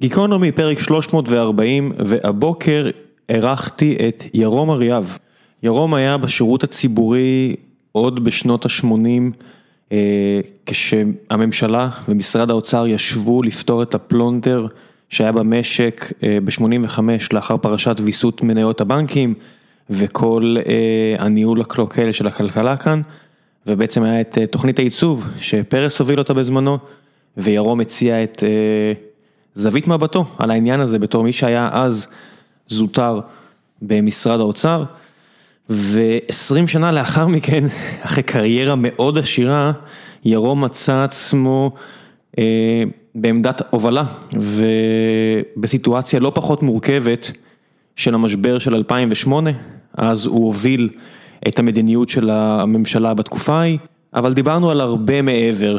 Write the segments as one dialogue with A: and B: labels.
A: גיקונומי פרק 340 והבוקר אירחתי את ירום אריאב. ירום היה בשירות הציבורי עוד בשנות ה-80 כשהממשלה ומשרד האוצר ישבו לפתור את הפלונטר שהיה במשק ב-85 לאחר פרשת ויסות מניות הבנקים וכל הניהול הקלוקל של הכלכלה כאן ובעצם היה את תוכנית הייצוב שפרס הוביל אותה בזמנו וירום הציע את זווית מבטו על העניין הזה בתור מי שהיה אז זוטר במשרד האוצר ו-20 שנה לאחר מכן, אחרי קריירה מאוד עשירה, ירום מצא עצמו אה, בעמדת הובלה ובסיטואציה לא פחות מורכבת של המשבר של 2008, אז הוא הוביל את המדיניות של הממשלה בתקופה ההיא. אבל דיברנו על הרבה מעבר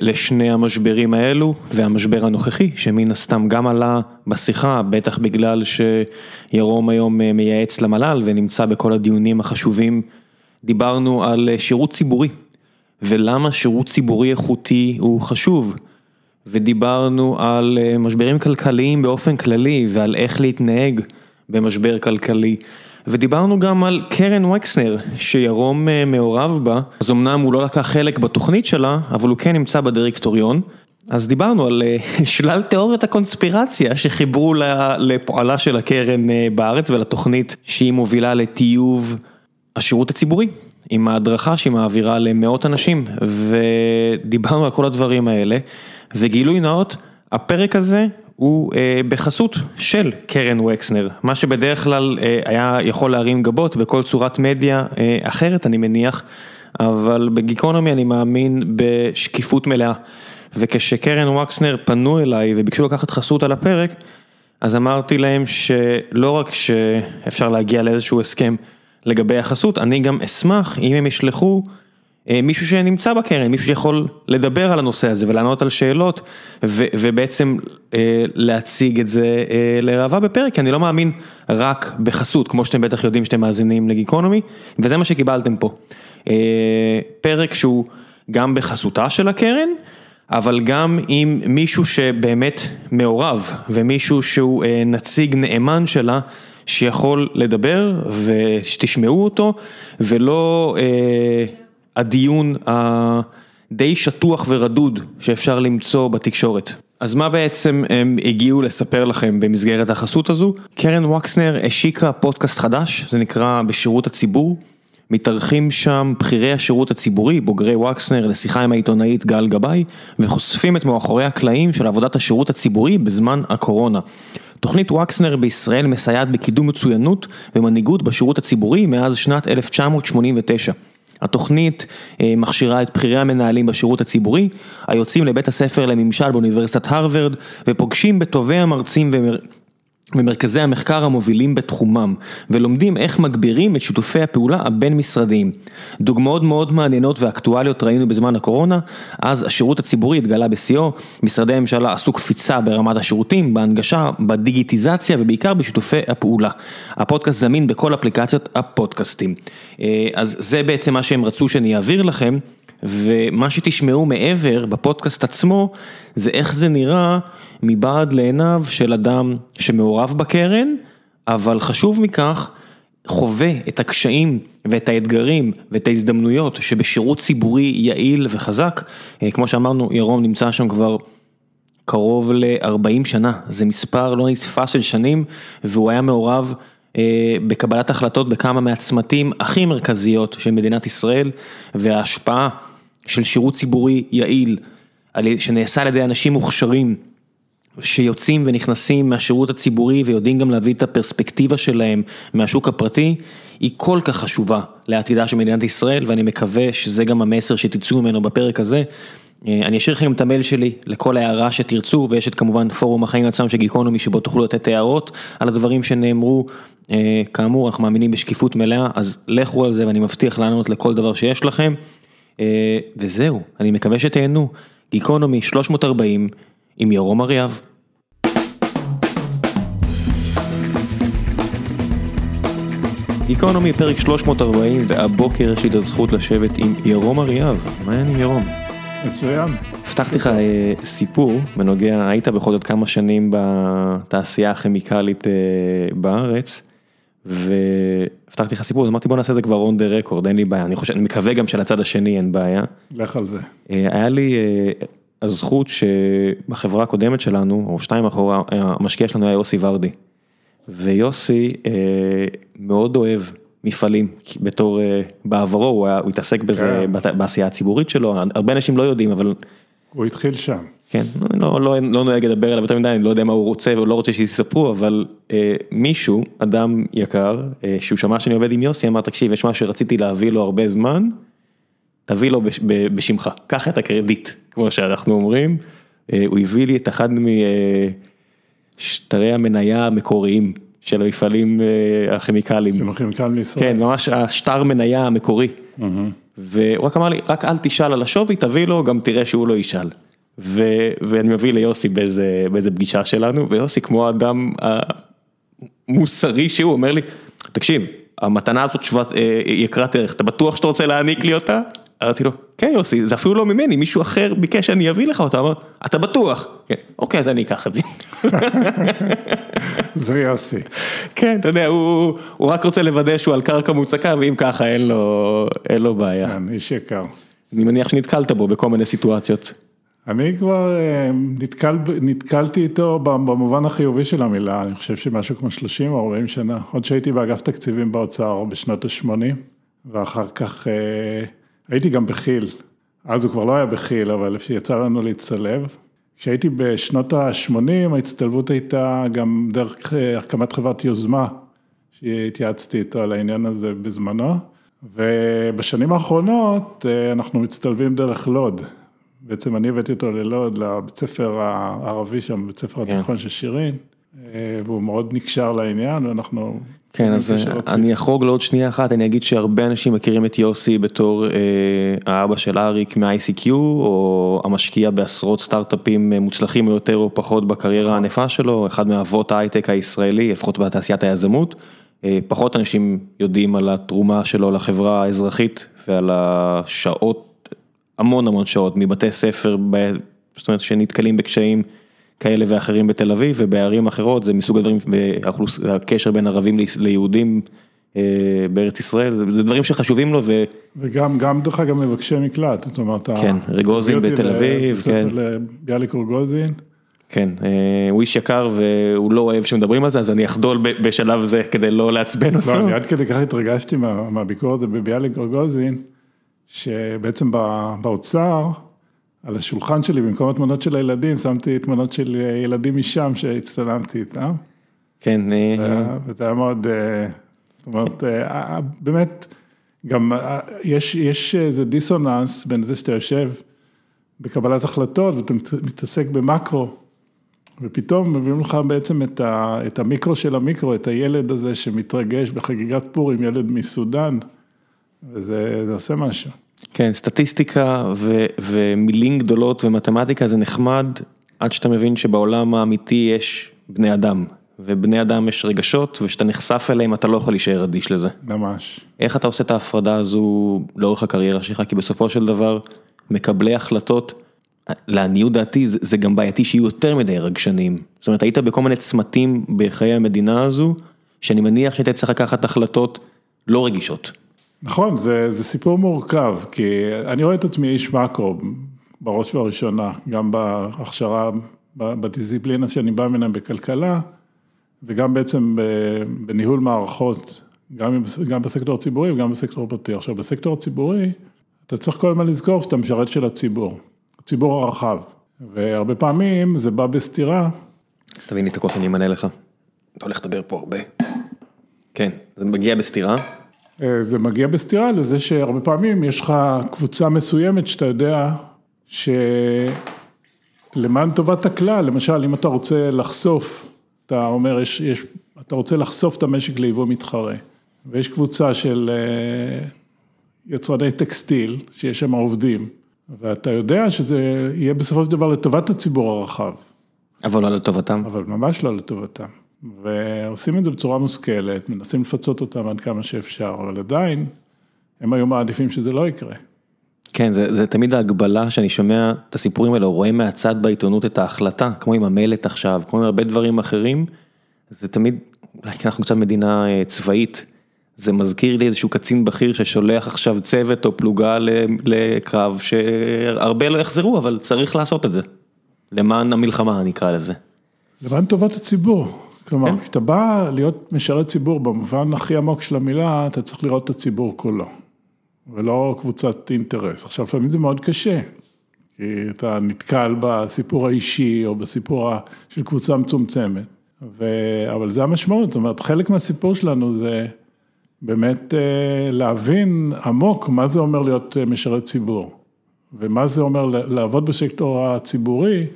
A: לשני המשברים האלו והמשבר הנוכחי שמן הסתם גם עלה בשיחה בטח בגלל שירום היום מייעץ למל"ל ונמצא בכל הדיונים החשובים. דיברנו על שירות ציבורי ולמה שירות ציבורי איכותי הוא חשוב ודיברנו על משברים כלכליים באופן כללי ועל איך להתנהג במשבר כלכלי. ודיברנו גם על קרן וקסנר שירום מעורב בה, אז אמנם הוא לא לקח חלק בתוכנית שלה, אבל הוא כן נמצא בדירקטוריון. אז דיברנו על שלל תיאוריות הקונספירציה שחיברו לפועלה של הקרן בארץ ולתוכנית שהיא מובילה לטיוב השירות הציבורי, עם ההדרכה שהיא מעבירה למאות אנשים, ודיברנו על כל הדברים האלה, וגילוי נאות, הפרק הזה הוא בחסות של קרן וקסנר, מה שבדרך כלל היה יכול להרים גבות בכל צורת מדיה אחרת אני מניח, אבל בגיקונומי אני מאמין בשקיפות מלאה. וכשקרן וקסנר פנו אליי וביקשו לקחת חסות על הפרק, אז אמרתי להם שלא רק שאפשר להגיע לאיזשהו הסכם לגבי החסות, אני גם אשמח אם הם ישלחו מישהו שנמצא בקרן, מישהו שיכול לדבר על הנושא הזה ולענות על שאלות ובעצם להציג את זה לראווה בפרק, כי אני לא מאמין רק בחסות, כמו שאתם בטח יודעים שאתם מאזינים לגיקונומי, וזה מה שקיבלתם פה. פרק שהוא גם בחסותה של הקרן, אבל גם עם מישהו שבאמת מעורב ומישהו שהוא נציג נאמן שלה. שיכול לדבר ושתשמעו אותו ולא הדיון הדי שטוח ורדוד שאפשר למצוא בתקשורת. אז מה בעצם הם הגיעו לספר לכם במסגרת החסות הזו? קרן וקסנר השיקה פודקאסט חדש, זה נקרא בשירות הציבור. מתארחים שם בכירי השירות הציבורי, בוגרי וקסנר, לשיחה עם העיתונאית גל גבאי, וחושפים את מאחורי הקלעים של עבודת השירות הציבורי בזמן הקורונה. תוכנית וקסנר בישראל מסייעת בקידום מצוינות ומנהיגות בשירות הציבורי מאז שנת 1989. התוכנית מכשירה את בכירי המנהלים בשירות הציבורי, היוצאים לבית הספר לממשל באוניברסיטת הרווארד, ופוגשים בטובי המרצים ומרכזי המחקר המובילים בתחומם, ולומדים איך מגבירים את שיתופי הפעולה הבין משרדיים. דוגמאות מאוד מעניינות ואקטואליות ראינו בזמן הקורונה, אז השירות הציבורי התגלה בשיאו, משרדי הממשלה עשו קפיצה ברמת השירותים, בהנגשה, בדיגיטיזציה ובעיקר בשיתופי הפעולה. הפודקאסט זמין בכל אפליקציות הפודקאסטים. אז זה בעצם מה שהם רצו שאני אעביר לכם, ומה שתשמעו מעבר בפודקאסט עצמו, זה איך זה נראה מבעד לעיניו של אדם שמעורב בקרן, אבל חשוב מכך, חווה את הקשיים ואת האתגרים ואת ההזדמנויות שבשירות ציבורי יעיל וחזק, כמו שאמרנו, ירום נמצא שם כבר קרוב ל-40 שנה, זה מספר לא נתפס של שנים, והוא היה מעורב בקבלת החלטות בכמה מהצמתים הכי מרכזיות של מדינת ישראל, וההשפעה של שירות ציבורי יעיל, שנעשה על ידי אנשים מוכשרים, שיוצאים ונכנסים מהשירות הציבורי ויודעים גם להביא את הפרספקטיבה שלהם מהשוק הפרטי, היא כל כך חשובה לעתידה של מדינת ישראל ואני מקווה שזה גם המסר שתצאו ממנו בפרק הזה. אני אשאיר לכם את המייל שלי לכל הערה שתרצו ויש את כמובן פורום החיים עצמם של גיקונומי שבו תוכלו לתת הערות על הדברים שנאמרו, כאמור אנחנו מאמינים בשקיפות מלאה אז לכו על זה ואני מבטיח לענות לכל דבר שיש לכם. וזהו, אני מקווה שתהנו, גיקונומי 340 עם ירום אריאב. גיקונומי פרק 340 והבוקר יש לי את הזכות לשבת עם ירום אריאב, מה העניינים ירום?
B: מצוין.
A: הבטחתי לך סיפור בנוגע, היית בכל זאת כמה שנים בתעשייה הכימיקלית בארץ, והבטחתי לך סיפור, אז אמרתי בוא נעשה את זה כבר on the record, אין לי בעיה, אני חושב, אני מקווה גם שלצד השני אין בעיה.
B: לך על זה.
A: היה לי הזכות שבחברה הקודמת שלנו, או שתיים אחורה, המשקיע שלנו היה יוסי ורדי. ויוסי מאוד אוהב מפעלים בתור בעברו, הוא התעסק בזה בעשייה הציבורית שלו, הרבה אנשים לא יודעים אבל.
B: הוא התחיל שם.
A: כן, לא נוהג לדבר עליו יותר מדי, אני לא יודע מה הוא רוצה או לא רוצה שיספרו, אבל מישהו, אדם יקר, שהוא שמע שאני עובד עם יוסי, אמר תקשיב, יש מה שרציתי להביא לו הרבה זמן, תביא לו בשמך, קח את הקרדיט, כמו שאנחנו אומרים, הוא הביא לי את אחד משטרי המניה המקוריים של המפעלים הכימיקליים.
B: של הכימיקלים לישראל.
A: כן, ממש השטר מניה המקורי. והוא רק אמר לי, רק אל תשאל על השווי, תביא לו, גם תראה שהוא לא ישאל. ואני מביא ליוסי באיזה פגישה שלנו, ויוסי כמו האדם המוסרי שהוא, אומר לי, תקשיב, המתנה הזאת יקרת ערך, אתה בטוח שאתה רוצה להעניק לי אותה? אמרתי לו, כן יוסי, זה אפילו לא ממני, מישהו אחר ביקש שאני אביא לך אותה, אמר, אתה בטוח? כן, אוקיי, אז אני אקח את זה.
B: זה יוסי.
A: כן, אתה יודע, הוא רק רוצה לוודא שהוא על קרקע מוצקה, ואם ככה אין לו בעיה.
B: כן, איש יקר.
A: אני מניח שנתקלת בו בכל מיני סיטואציות.
B: אני כבר נתקל, נתקלתי איתו במובן החיובי של המילה, אני חושב שמשהו כמו 30 או 40 שנה, עוד שהייתי באגף תקציבים באוצר בשנות ה-80, ואחר כך הייתי גם בכיל, אז הוא כבר לא היה בכיל, אבל יצא לנו להצטלב. כשהייתי בשנות ה-80, ההצטלבות הייתה גם דרך הקמת חברת יוזמה, שהתייעצתי איתו על העניין הזה בזמנו, ובשנים האחרונות אנחנו מצטלבים דרך לוד. בעצם אני הבאתי אותו ללוד, לבית ספר הערבי שם, בית ספר התיכון של שירין, והוא מאוד נקשר לעניין, ואנחנו...
A: כן, אז אני אחרוג לעוד שנייה אחת, אני אגיד שהרבה אנשים מכירים את יוסי בתור האבא של אריק מ-ICQ, או המשקיע בעשרות סטארט-אפים מוצלחים יותר או פחות בקריירה הענפה שלו, אחד מאבות ההייטק הישראלי, לפחות בתעשיית היזמות. פחות אנשים יודעים על התרומה שלו לחברה האזרחית ועל השעות. המון המון שעות מבתי ספר, זאת אומרת שנתקלים בקשיים כאלה ואחרים בתל אביב ובערים אחרות, זה מסוג הדברים, והקשר בין ערבים ליהודים בארץ ישראל, זה דברים שחשובים לו.
B: וגם, גם דרך אגב מבקשי מקלט, זאת אומרת,
A: כן, רגוזין בתל אביב, כן.
B: ביאליק רגוזין.
A: כן, הוא איש יקר והוא לא אוהב שמדברים על זה, אז אני אחדול בשלב זה כדי לא לעצבן אותו.
B: לא, אני עד כדי כך התרגשתי מהביקור הזה בביאליק רגוזין. שבעצם באוצר, על השולחן שלי, במקום התמונות של הילדים, שמתי תמונות של ילדים משם שהצטלמתי איתם.
A: כן.
B: וזה היה מאוד, זאת אומרת, באמת, גם יש איזה דיסוננס בין זה שאתה יושב בקבלת החלטות ואתה מתעסק במקרו, ופתאום מביאים לך בעצם את המיקרו של המיקרו, את הילד הזה שמתרגש בחגיגת פורים, ילד מסודאן. וזה עושה משהו.
A: כן, סטטיסטיקה ומילים גדולות ומתמטיקה זה נחמד, עד שאתה מבין שבעולם האמיתי יש בני אדם, ובני אדם יש רגשות, וכשאתה נחשף אליהם אתה לא יכול להישאר אדיש לזה.
B: ממש.
A: איך אתה עושה את ההפרדה הזו לאורך הקריירה שלך? כי בסופו של דבר, מקבלי החלטות, לעניות דעתי זה גם בעייתי שיהיו יותר מדי רגשנים. זאת אומרת, היית בכל מיני צמתים בחיי המדינה הזו, שאני מניח שהיית צריך לקחת החלטות לא רגישות.
B: נכון, זה, זה סיפור מורכב, כי אני רואה את עצמי איש מאקרו בראש ובראשונה, גם בהכשרה, בדיסציפלינה שאני בא ממנה בכלכלה, וגם בעצם בניהול מערכות, גם, גם בסקטור הציבורי וגם בסקטור הפרטי. עכשיו, בסקטור הציבורי, אתה צריך כל הזמן לזכור שאתה משרת של הציבור, הציבור הרחב, והרבה פעמים זה בא בסתירה.
A: תביא לי את הכוס, אני אמנה לך. אתה הולך לדבר פה הרבה. כן, זה מגיע בסתירה.
B: זה מגיע בסתירה לזה שהרבה פעמים יש לך קבוצה מסוימת שאתה יודע שלמען טובת הכלל, למשל אם אתה רוצה לחשוף, אתה אומר, יש, יש, אתה רוצה לחשוף את המשק ליבוא מתחרה, ויש קבוצה של יצרני טקסטיל, שיש שם עובדים, ואתה יודע שזה יהיה בסופו של דבר לטובת הציבור הרחב.
A: אבל לא לטובתם.
B: אבל ממש לא לטובתם. ועושים את זה בצורה מושכלת, מנסים לפצות אותם עד כמה שאפשר, אבל עדיין, הם היו מעדיפים שזה לא יקרה.
A: כן, זה, זה תמיד ההגבלה שאני שומע את הסיפורים האלה, רואה מהצד בעיתונות את ההחלטה, כמו עם המלט עכשיו, כמו עם הרבה דברים אחרים, זה תמיד, אולי כי אנחנו קצת מדינה אה, צבאית, זה מזכיר לי איזשהו קצין בכיר ששולח עכשיו צוות או פלוגה לקרב, שהרבה לא יחזרו, אבל צריך לעשות את זה, למען המלחמה נקרא לזה.
B: למען טובת הציבור, כלומר, כן. כשאתה בא להיות משרת ציבור במובן הכי עמוק של המילה, אתה צריך לראות את הציבור כולו. ולא קבוצת אינטרס. עכשיו, לפעמים זה מאוד קשה, כי אתה נתקל בסיפור האישי או בסיפור של קבוצה מצומצמת, ו... אבל זה המשמעות, זאת אומרת, חלק מהסיפור שלנו זה באמת אה, להבין עמוק מה זה אומר להיות אה, משרת ציבור, ומה זה אומר לעבוד בסקטור הציבורי,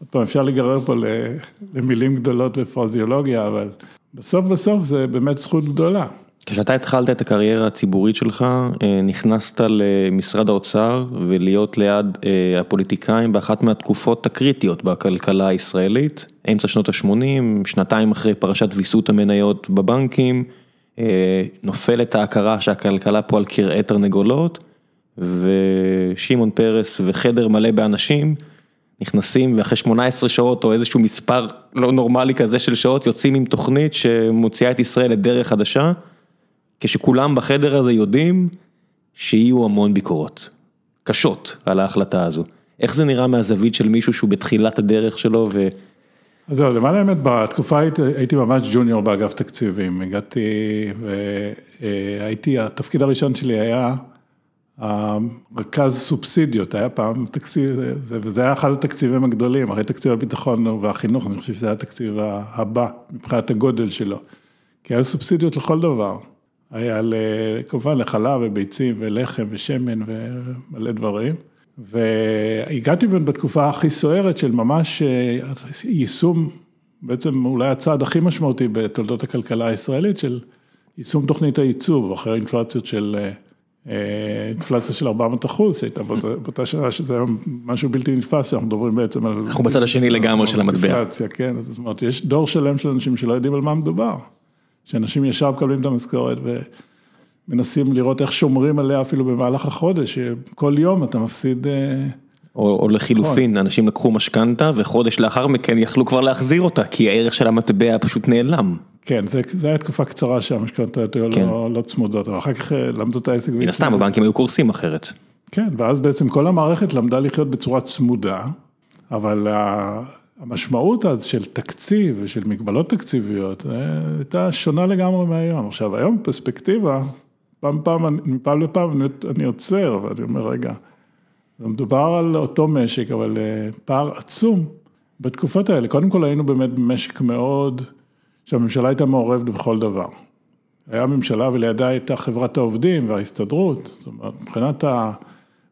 B: עוד פעם אפשר להיגרר פה למילים גדולות ופרזיולוגיה, אבל בסוף בסוף זה באמת זכות גדולה.
A: כשאתה התחלת את הקריירה הציבורית שלך, אה, נכנסת למשרד האוצר ולהיות ליד אה, הפוליטיקאים באחת מהתקופות הקריטיות בכלכלה הישראלית, אמצע שנות ה-80, שנתיים אחרי פרשת ויסות המניות בבנקים, אה, נופלת ההכרה שהכלכלה פה על כרעי תרנגולות, ושמעון פרס וחדר מלא באנשים נכנסים ואחרי 18 שעות או איזשהו מספר לא נורמלי כזה של שעות יוצאים עם תוכנית שמוציאה את ישראל לדרך חדשה. כשכולם בחדר הזה יודעים שיהיו המון ביקורות, קשות, על ההחלטה הזו. איך זה נראה מהזווית של מישהו שהוא בתחילת הדרך שלו ו...
B: אז זהו, למען האמת, בתקופה הייתי, הייתי ממש ג'וניור באגף תקציבים, הגעתי והייתי, התפקיד הראשון שלי היה מרכז סובסידיות, היה פעם תקציב, וזה היה אחד התקציבים הגדולים, אחרי תקציב הביטחון והחינוך, אני חושב שזה היה התקציב הבא מבחינת הגודל שלו, כי היו סובסידיות לכל דבר. היה כמובן לחלב וביצים ולחם ושמן ומלא דברים. והגעתי בתקופה הכי סוערת של ממש אה, יישום, בעצם אולי הצעד הכי משמעותי בתולדות הכלכלה הישראלית של יישום תוכנית הייצוב, אחרי אינפלציות של, אה, אינפלציה של 400 אחוז, שהייתה באותה שנה שזה היה משהו בלתי נתפס, שאנחנו מדברים בעצם על...
A: אנחנו בצד השני לגמרי של המטבע.
B: אינפלציה, כן, זאת אומרת, יש דור שלם של אנשים שלא יודעים על מה מדובר. שאנשים ישר מקבלים את המשכורת ומנסים לראות איך שומרים עליה אפילו במהלך החודש, שכל יום אתה מפסיד... אה,
A: או, או לחילופין, נכון. אנשים לקחו משכנתה וחודש לאחר מכן יכלו כבר להחזיר אותה, כי הערך של המטבע פשוט נעלם.
B: כן, זה, זה היה תקופה קצרה שהמשכנתות היו כן. לא, לא צמודות, אבל אחר כך אה, למדו את העסק.
A: מן הסתם, הבנקים היו קורסים אחרת.
B: כן, ואז בעצם כל המערכת למדה לחיות בצורה צמודה, אבל המשמעות אז של תקציב ושל מגבלות תקציביות הייתה שונה לגמרי מהיום. עכשיו, היום פרספקטיבה, פעם פעם, מפעם לפעם אני, אני עוצר ואני אומר, רגע, מדובר על אותו משק, אבל אה, פער עצום בתקופות האלה. קודם כל היינו באמת במשק מאוד, שהממשלה הייתה מעורבת בכל דבר. היה ממשלה ולידה הייתה חברת העובדים וההסתדרות, זאת אומרת, מבחינת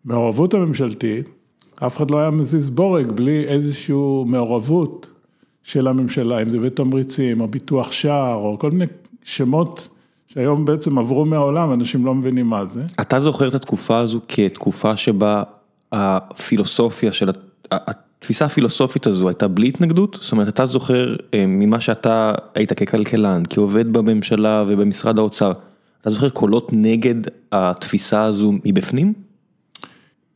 B: המעורבות הממשלתית, אף אחד לא היה מזיז בורג בלי איזושהי מעורבות של הממשלה, אם זה בתמריצים או ביטוח שער או כל מיני שמות שהיום בעצם עברו מהעולם, אנשים לא מבינים מה זה.
A: אתה זוכר את התקופה הזו כתקופה שבה הפילוסופיה של, התפיסה הפילוסופית הזו הייתה בלי התנגדות? זאת אומרת, אתה זוכר אה, ממה שאתה היית ככלכלן, כעובד בממשלה ובמשרד האוצר, אתה זוכר קולות נגד התפיסה הזו מבפנים?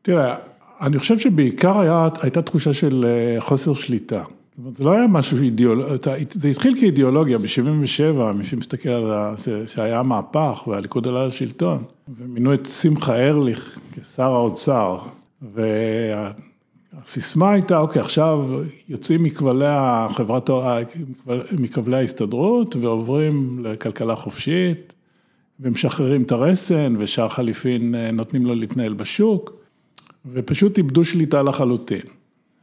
B: תראה, אני חושב שבעיקר היה, הייתה תחושה של אה, חוסר שליטה. זאת אומרת, זה לא היה משהו אידיאולוגי, זה התחיל כאידיאולוגיה ב-77, מי שמסתכל על זה, שהיה מהפך והליכוד עלה לשלטון, ומינו את שמחה ארליך כשר האוצר, והסיסמה הייתה, אוקיי, עכשיו יוצאים מכבלי החברת, מכבלי ההסתדרות ועוברים לכלכלה חופשית, ומשחררים את הרסן, ושאר חליפין אה, נותנים לו להתנהל בשוק. ופשוט איבדו שליטה לחלוטין.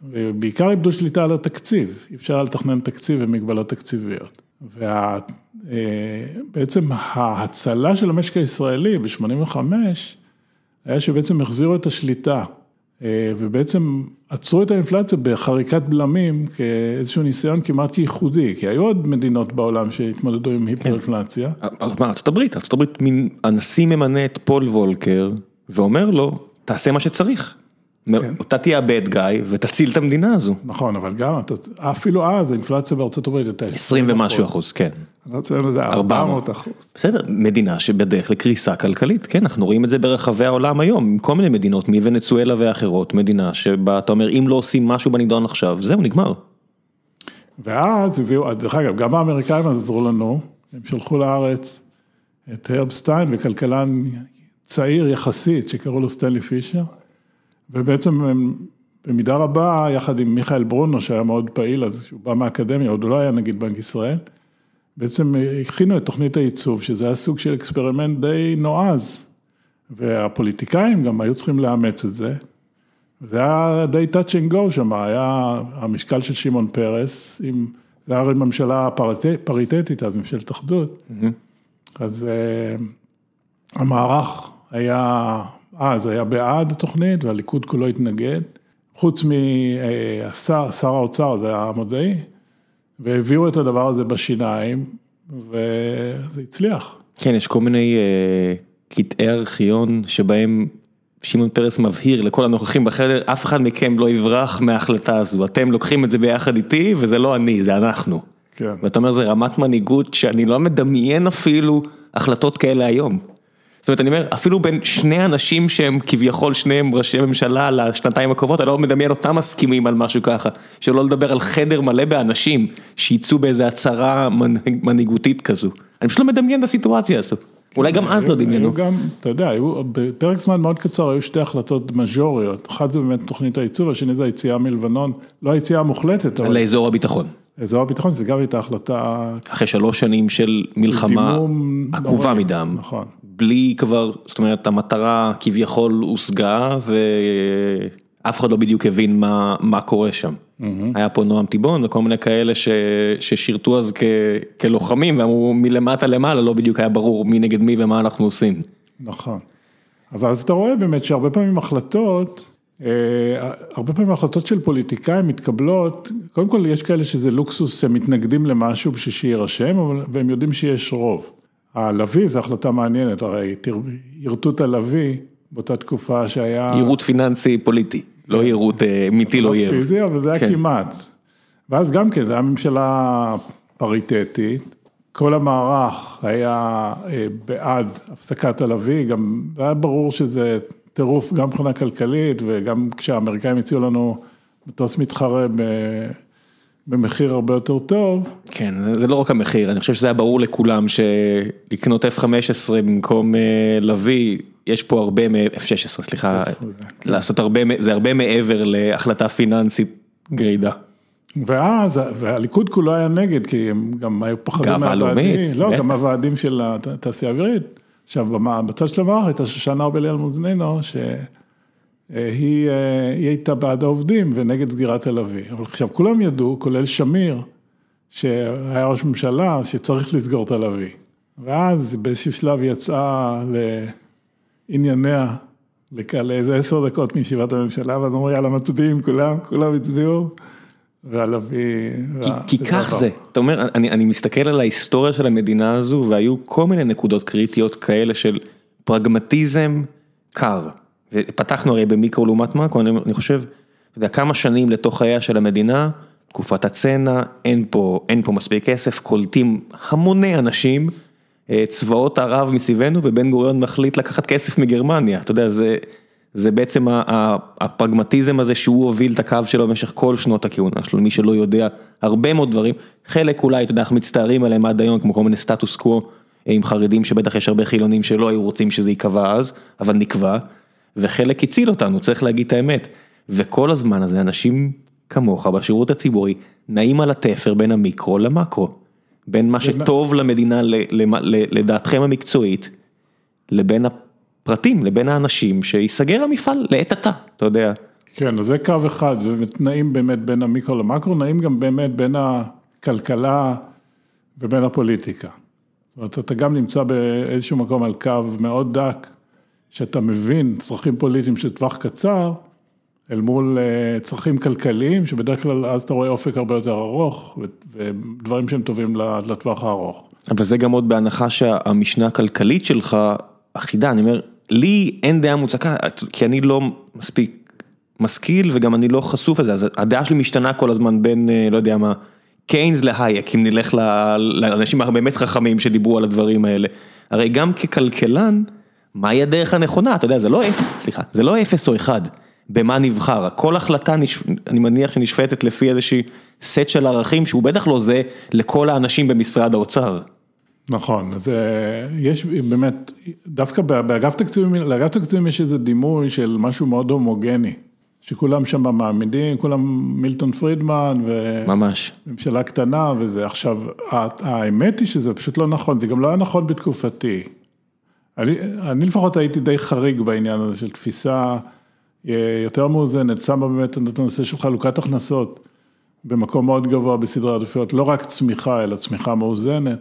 B: ובעיקר איבדו שליטה על התקציב, אי אפשר לתכנן תקציב ומגבלות תקציביות. ובעצם ההצלה של המשק הישראלי ב-85' היה שבעצם החזירו את השליטה, ובעצם עצרו את האינפלציה בחריקת בלמים כאיזשהו ניסיון כמעט ייחודי, כי היו עוד מדינות בעולם שהתמודדו עם היפר-אינפלציה.
A: כן. ארצות הברית, ארצות הברית, הנשיא ממנה את פול וולקר ואומר לו, תעשה מה שצריך. כן. אתה תהיה הבד גיא ותציל את המדינה הזו.
B: נכון, אבל גם, אפילו אז האינפלציה בארצות הברית הייתה
A: 20 ומשהו אחוז, כן.
B: אצלנו זה 400 אחוז.
A: בסדר, מדינה שבדרך לקריסה כלכלית, כן, אנחנו רואים את זה ברחבי העולם היום, כל מיני מדינות, מוונצואלה ואחרות, מדינה שבה אתה אומר, אם לא עושים משהו בנידון עכשיו, זהו, נגמר.
B: ואז הביאו, דרך אגב, גם האמריקאים עזרו לנו, הם שלחו לארץ את הרב סטיין וכלכלן צעיר יחסית שקראו לו סטנלי פישר, ובעצם הם במידה רבה, יחד עם מיכאל ברונו שהיה מאוד פעיל, אז שהוא בא מהאקדמיה, עוד לא היה נגיד בנק ישראל, בעצם הכינו את תוכנית הייצוב, שזה היה סוג של experiment די נועז, והפוליטיקאים גם היו צריכים לאמץ את זה. זה היה די touch and go שם, היה המשקל של שמעון פרס, עם, זה היה הרי ממשלה פריטטית, אז ממשלת אחדות, mm-hmm. אז uh, המערך היה, אז היה בעד התוכנית והליכוד כולו התנגד, חוץ מהשר, שר האוצר, זה היה המודעי, והביאו את הדבר הזה בשיניים, וזה הצליח.
A: כן, יש כל מיני uh, קטעי ארכיון שבהם שמעון פרס מבהיר לכל הנוכחים בחדר, אף אחד מכם לא יברח מההחלטה הזו, אתם לוקחים את זה ביחד איתי וזה לא אני, זה אנחנו.
B: כן.
A: ואתה אומר, זה רמת מנהיגות שאני לא מדמיין אפילו החלטות כאלה היום. זאת אומרת, אני אומר, אפילו בין שני אנשים שהם כביכול שניהם ראשי ממשלה לשנתיים הקרובות, אני לא מדמיין אותם מסכימים על משהו ככה. שלא לדבר על חדר מלא באנשים שיצאו באיזה הצהרה מנהיגותית כזו. אני פשוט לא מדמיין את הסיטואציה הזו. אולי גם אז לא דמיינו.
B: גם, אתה יודע, בפרק זמן מאוד קצר היו שתי החלטות מז'וריות. אחת זה באמת תוכנית הייצוב, השני זה היציאה מלבנון, לא היציאה המוחלטת.
A: לאזור הביטחון.
B: אזור הביטחון, זה גם הייתה החלטה...
A: אחרי שלוש שנים של מלחמה עקובה מדם.
B: נכון.
A: בלי כבר, זאת אומרת, המטרה כביכול הושגה ואף אחד לא בדיוק הבין מה, מה קורה שם. Mm-hmm. היה פה נועם טיבון וכל מיני כאלה ש, ששירתו אז כ, כלוחמים ואמרו מלמטה למעלה, לא בדיוק היה ברור מי נגד מי ומה אנחנו עושים.
B: נכון. אבל אז אתה רואה באמת שהרבה פעמים החלטות, אה, הרבה פעמים החלטות של פוליטיקאים מתקבלות, קודם כל יש כאלה שזה לוקסוס, הם מתנגדים למשהו בשביל שיירשם, והם יודעים שיש רוב. הלוי זו החלטה מעניינת, הרי יירטו הלוי באותה תקופה שהיה...
A: יירוט פיננסי פוליטי, לא יירוט אה, מיתי לא אויב.
B: פיזי, אבל זה היה כן. כמעט. ואז גם כן, זו הייתה ממשלה פריטטית, כל המערך היה אה, בעד הפסקת הלוי, גם היה ברור שזה טירוף גם מבחינה כלכלית וגם כשהאמריקאים הציעו לנו מטוס מתחרה במחיר הרבה יותר טוב.
A: כן, זה, זה לא רק המחיר, אני חושב שזה היה ברור לכולם שלקנות F-15 במקום uh, לביא, יש פה הרבה, F-16 סליחה, כן. לעשות הרבה, זה הרבה מעבר להחלטה פיננסית גרידה.
B: ואז, והליכוד כולו היה נגד, כי הם גם היו פחדים מהוועדים, לא, גם הוועדים של התעשייה האווירית. עכשיו, בצד של המערכת הייתה שושנה ארבלי אלמוזנינו, ש... אה, היא, אה, היא הייתה בעד העובדים ונגד סגירת תל אביב. אבל עכשיו כולם ידעו, כולל שמיר, שהיה ראש ממשלה, שצריך לסגור תל אביב. ואז באיזשהו שלב יצאה לענייניה, לאיזה עשר דקות מישיבת הממשלה, ואז אמרו יאללה מצביעים כולם, כולם הצביעו. והלוי...
A: כי, כי כך זה, אתה אומר, אני, אני מסתכל על ההיסטוריה של המדינה הזו והיו כל מיני נקודות קריטיות כאלה של פרגמטיזם קר. ופתחנו הרי במיקרו לעומת מאקרו, אני, אני חושב, אתה יודע, כמה שנים לתוך חייה של המדינה, תקופת הצנע, אין פה, אין פה מספיק כסף, קולטים המוני אנשים, אה, צבאות ערב מסביבנו ובן גוריון מחליט לקחת כסף מגרמניה, אתה יודע, זה, זה בעצם הפרגמטיזם הזה שהוא הוביל את הקו שלו במשך כל שנות הכהונה שלו, מי שלא יודע, הרבה מאוד דברים, חלק אולי, אתה יודע, אנחנו מצטערים עליהם עד היום, כמו כל מיני סטטוס קוו עם חרדים, שבטח יש הרבה חילונים שלא היו רוצים שזה ייקבע אז, אבל נקבע. וחלק הציל אותנו, צריך להגיד את האמת. וכל הזמן הזה אנשים כמוך בשירות הציבורי נעים על התפר בין המיקרו למקרו. בין מה שטוב למדינה לדעתכם המקצועית, לבין הפרטים, לבין האנשים, שיסגר המפעל לעת עתה, אתה יודע.
B: כן, אז זה קו אחד, ונעים באמת בין המיקרו למקרו, נעים גם באמת בין הכלכלה ובין הפוליטיקה. זאת אומרת, אתה גם נמצא באיזשהו מקום על קו מאוד דק שאתה מבין צרכים פוליטיים של טווח קצר, אל מול אה, צרכים כלכליים, שבדרך כלל אז אתה רואה אופק הרבה יותר ארוך, ודברים שהם טובים לטווח הארוך.
A: אבל זה גם עוד בהנחה שהמשנה הכלכלית שלך אחידה, אני אומר, לי אין דעה מוצקה, כי אני לא מספיק משכיל וגם אני לא חשוף לזה, אז הדעה שלי משתנה כל הזמן בין, אה, לא יודע מה, קיינס להייק, אם נלך לאנשים הבאמת חכמים שדיברו על הדברים האלה. הרי גם ככלכלן, מהי הדרך הנכונה? אתה יודע, זה לא אפס, סליחה, זה לא אפס או אחד. במה נבחר, כל החלטה, אני מניח שנשפטת לפי איזושהי סט של ערכים שהוא בטח לא זה לכל האנשים במשרד האוצר.
B: נכון, אז יש באמת, דווקא באגף תקציבים, לאגף תקציבים יש איזה דימוי של משהו מאוד הומוגני, שכולם שם מעמידים, כולם מילטון פרידמן,
A: ממש,
B: ממשלה קטנה וזה, עכשיו, האמת היא שזה פשוט לא נכון, זה גם לא היה נכון בתקופתי. אני, אני לפחות הייתי די חריג בעניין הזה של תפיסה יותר מאוזנת, שמה באמת את הנושא של חלוקת הכנסות במקום מאוד גבוה בסדרי עדיפויות, לא רק צמיחה, אלא צמיחה מאוזנת.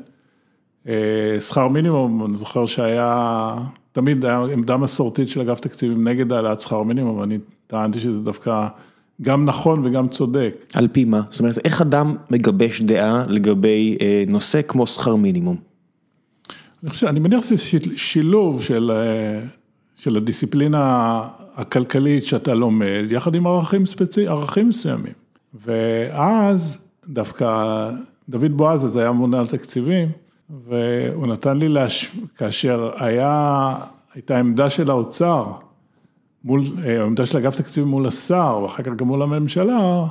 B: אה, שכר מינימום, אני זוכר שהיה, תמיד היה עמדה מסורתית של אגף תקציבים נגד העלאת שכר מינימום, אני טענתי שזה דווקא גם נכון וגם צודק.
A: על פי מה? זאת אומרת, איך אדם מגבש דעה לגבי אה, נושא כמו שכר מינימום?
B: אני חושב, אני מניח שזה שילוב של, אה, של הדיסציפלינה הכלכלית שאתה לומד, יחד עם ערכים ספציפיים, ערכים מסוימים. ואז דווקא דוד בועז אז היה ממונה על תקציבים, והוא נתן לי, להש... כאשר היה, הייתה עמדה של האוצר, מול, אה, עמדה של אגף תקציבים מול השר, ואחר כך גם מול הממשלה,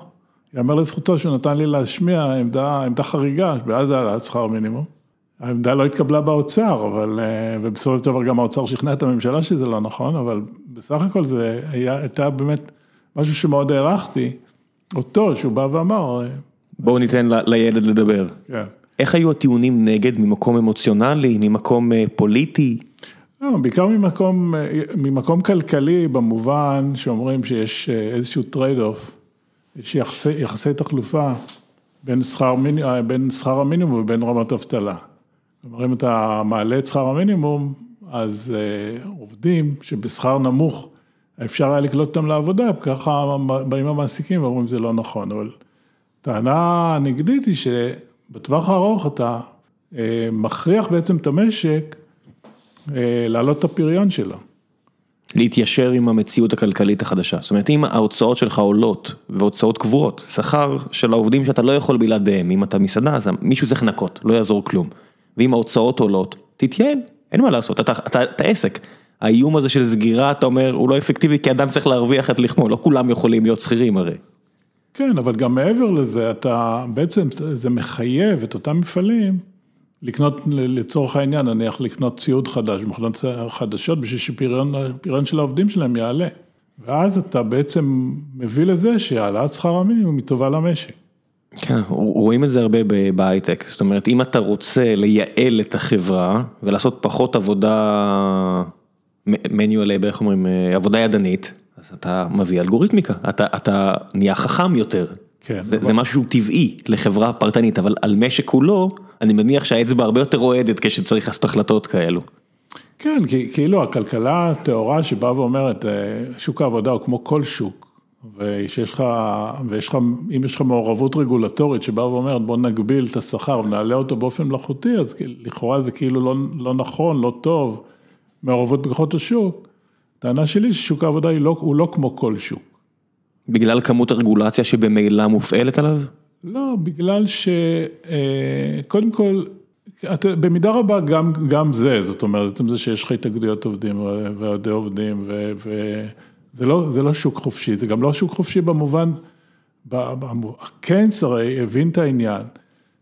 B: יאמר לזכותו שהוא נתן לי להשמיע עמדה, עמדה חריגה, ואז זה העלאת שכר מינימום. העמדה לא התקבלה באוצר, אבל, אה, ובסופו של דבר גם האוצר שכנע את הממשלה שזה לא נכון, אבל בסך הכל זה היה, הייתה באמת משהו שמאוד הערכתי, אותו, שהוא בא ואמר. אה,
A: בואו ניתן לילד לדבר.
B: כן.
A: איך היו הטיעונים נגד, ממקום אמוציונלי, ממקום אה, פוליטי?
B: לא, בעיקר ממקום, ממקום כלכלי, במובן שאומרים שיש איזשהו trade-off, יש יחסי, יחסי תחלופה בין שכר, בין שכר המינימום ובין רמת אבטלה. כלומר, אם אתה מעלה את שכר המינימום, אז אה, עובדים שבשכר נמוך, אפשר היה לקלוט אותם לעבודה, ככה באים המעסיקים ואומרים זה לא נכון, אבל טענה נגדית היא שבטווח הארוך אתה אה, מכריח בעצם את המשק אה, להעלות את הפריון שלו.
A: להתיישר עם המציאות הכלכלית החדשה, זאת אומרת אם ההוצאות שלך עולות והוצאות קבועות, שכר של העובדים שאתה לא יכול בלעדיהם, אם אתה מסעדה אז מישהו צריך לנקות, לא יעזור כלום. ואם ההוצאות עולות, תתייעל, אין מה לעשות, אתה, אתה, אתה עסק. האיום הזה של סגירה, אתה אומר, הוא לא אפקטיבי כי אדם צריך להרוויח את לחמו, לא כולם יכולים להיות שכירים הרי.
B: כן, אבל גם מעבר לזה, אתה בעצם, זה מחייב את אותם מפעלים לקנות, לצורך העניין, נניח לקנות ציוד חדש, מכונות חדשות, בשביל שפריון של העובדים שלהם יעלה. ואז אתה בעצם מביא לזה שהעלאת שכר המינימום היא טובה למשק.
A: כן, רואים את זה הרבה בהייטק, זאת אומרת אם אתה רוצה לייעל את החברה ולעשות פחות עבודה מניואל, איך אומרים, עבודה ידנית, אז אתה מביא אלגוריתמיקה, אתה, אתה נהיה חכם יותר.
B: כן.
A: זה, אבל... זה משהו טבעי לחברה פרטנית, אבל על משק כולו, אני מניח שהאצבע הרבה יותר רועדת כשצריך לעשות החלטות כאלו.
B: כן, כאילו הכלכלה הטהורה שבאה ואומרת, אה, שוק העבודה הוא כמו כל שוק. ושיש לך, ויש לך, אם יש לך מעורבות רגולטורית שבאה ואומרת בוא נגביל את השכר ונעלה אותו באופן מלאכותי, אז לכאורה זה כאילו לא, לא נכון, לא טוב, מעורבות בכוחות השוק. הטענה שלי ששוק העבודה לא, הוא לא כמו כל שוק.
A: בגלל כמות הרגולציה שבמילא מופעלת עליו?
B: לא, בגלל שקודם אה, כל, במידה רבה גם, גם זה, זאת אומרת, עצם זה שיש לך התאגדויות עובדים ועדי עובדים ו... ו זה לא, זה לא שוק חופשי, זה גם לא שוק חופשי במובן, קיינס הרי הבין את העניין,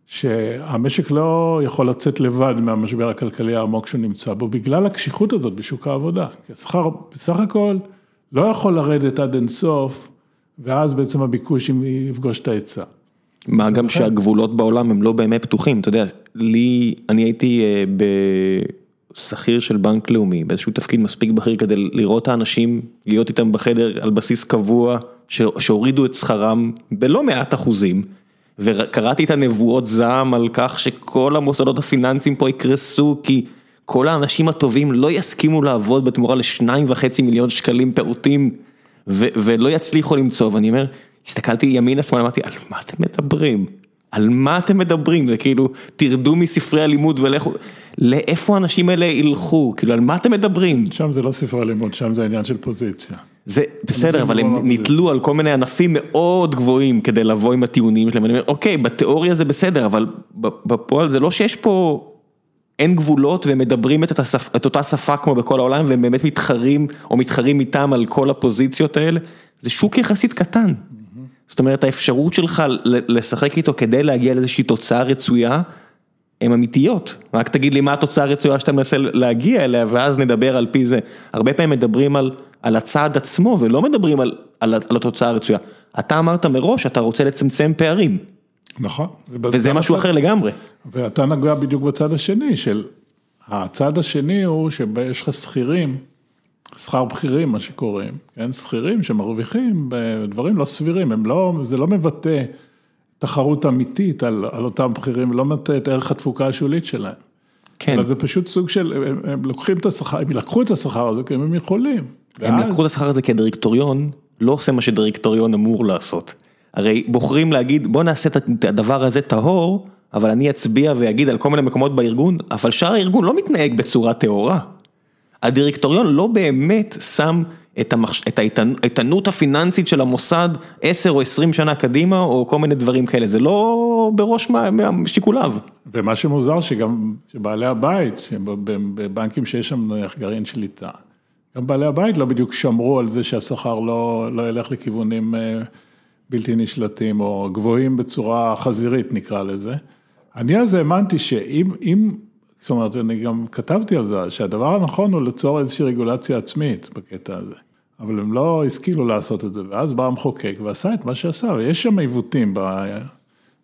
B: שהמשק לא יכול לצאת לבד מהמשבר הכלכלי העמוק שהוא נמצא בו, בגלל הקשיחות הזאת בשוק העבודה. כי השכר בסך הכל לא יכול לרדת עד אינסוף, ואז בעצם הביקוש יפגוש את ההיצע.
A: מה גם שהגבולות בעולם הם לא באמת פתוחים, אתה יודע, לי, אני הייתי אה, ב... שכיר של בנק לאומי באיזשהו תפקיד מספיק בכיר כדי לראות האנשים, להיות איתם בחדר על בסיס קבוע, שהורידו את שכרם בלא מעט אחוזים, וקראתי את הנבואות זעם על כך שכל המוסדות הפיננסיים פה יקרסו כי כל האנשים הטובים לא יסכימו לעבוד בתמורה לשניים וחצי מיליון שקלים פעוטים ולא יצליחו למצוא, ואני אומר, הסתכלתי ימינה שמאלה, אמרתי, על מה אתם מדברים? על מה אתם מדברים? זה כאילו, תרדו מספרי הלימוד ולכו, לאיפה האנשים האלה ילכו? כאילו, על מה אתם מדברים?
B: שם זה לא ספרי לימוד, שם זה עניין של פוזיציה.
A: זה בסדר, אבל הם
B: נורא
A: נתלו על כל מיני ענפים מאוד גבוהים כדי לבוא עם הטיעונים שלהם, אני אומר, אוקיי, בתיאוריה זה בסדר, אבל בפועל זה לא שיש פה, אין גבולות והם מדברים את, השפ, את אותה שפה כמו בכל העולם, והם באמת מתחרים, או מתחרים איתם על כל הפוזיציות האלה, זה שוק יחסית קטן. זאת אומרת, האפשרות שלך לשחק איתו כדי להגיע לאיזושהי תוצאה רצויה, הן אמיתיות, רק תגיד לי מה התוצאה הרצויה שאתה מנסה להגיע אליה ואז נדבר על פי זה. הרבה פעמים מדברים על, על הצעד עצמו ולא מדברים על, על, על התוצאה הרצויה. אתה אמרת מראש שאתה רוצה לצמצם פערים,
B: נכון.
A: וזה משהו אחר לגמרי.
B: ואתה נגע בדיוק בצד השני של, הצד השני הוא שיש לך שכירים, שכר בכירים מה שקוראים, כן, שכירים שמרוויחים דברים לא סבירים, הם לא, זה לא מבטא תחרות אמיתית על, על אותם בכירים, לא מבטא את ערך התפוקה השולית שלהם.
A: כן,
B: אלא זה פשוט סוג של, הם, הם לוקחים את השכר, הם לקחו את השכר הזה כי הם יכולים.
A: הם
B: ואז-
A: לקחו את השכר הזה כי הדירקטוריון לא עושה מה שדירקטוריון אמור לעשות. הרי בוחרים להגיד בוא נעשה את הדבר הזה טהור, אבל אני אצביע ואגיד על כל מיני מקומות בארגון, אבל שאר הארגון לא מתנהג בצורה טהורה. הדירקטוריון לא באמת שם את, האיתנות הפיננסית של המוסד 10 או 20 שנה קדימה, או כל מיני דברים כאלה, זה לא בראש משיקוליו.
B: ומה שמוזר שגם שבעלי הבית, שבבנקים שיש שם נניח גרעין שליטה, גם בעלי הבית לא בדיוק שמרו על זה שהשכר לא, לא ילך לכיוונים אה, בלתי נשלטים או גבוהים בצורה חזירית נקרא לזה. אני אז האמנתי שאם, אם, זאת אומרת, אני גם כתבתי על זה, שהדבר הנכון הוא ליצור איזושהי רגולציה עצמית בקטע הזה. אבל הם לא השכילו לעשות את זה, ואז בא המחוקק ועשה את מה שעשה, ויש שם עיוותים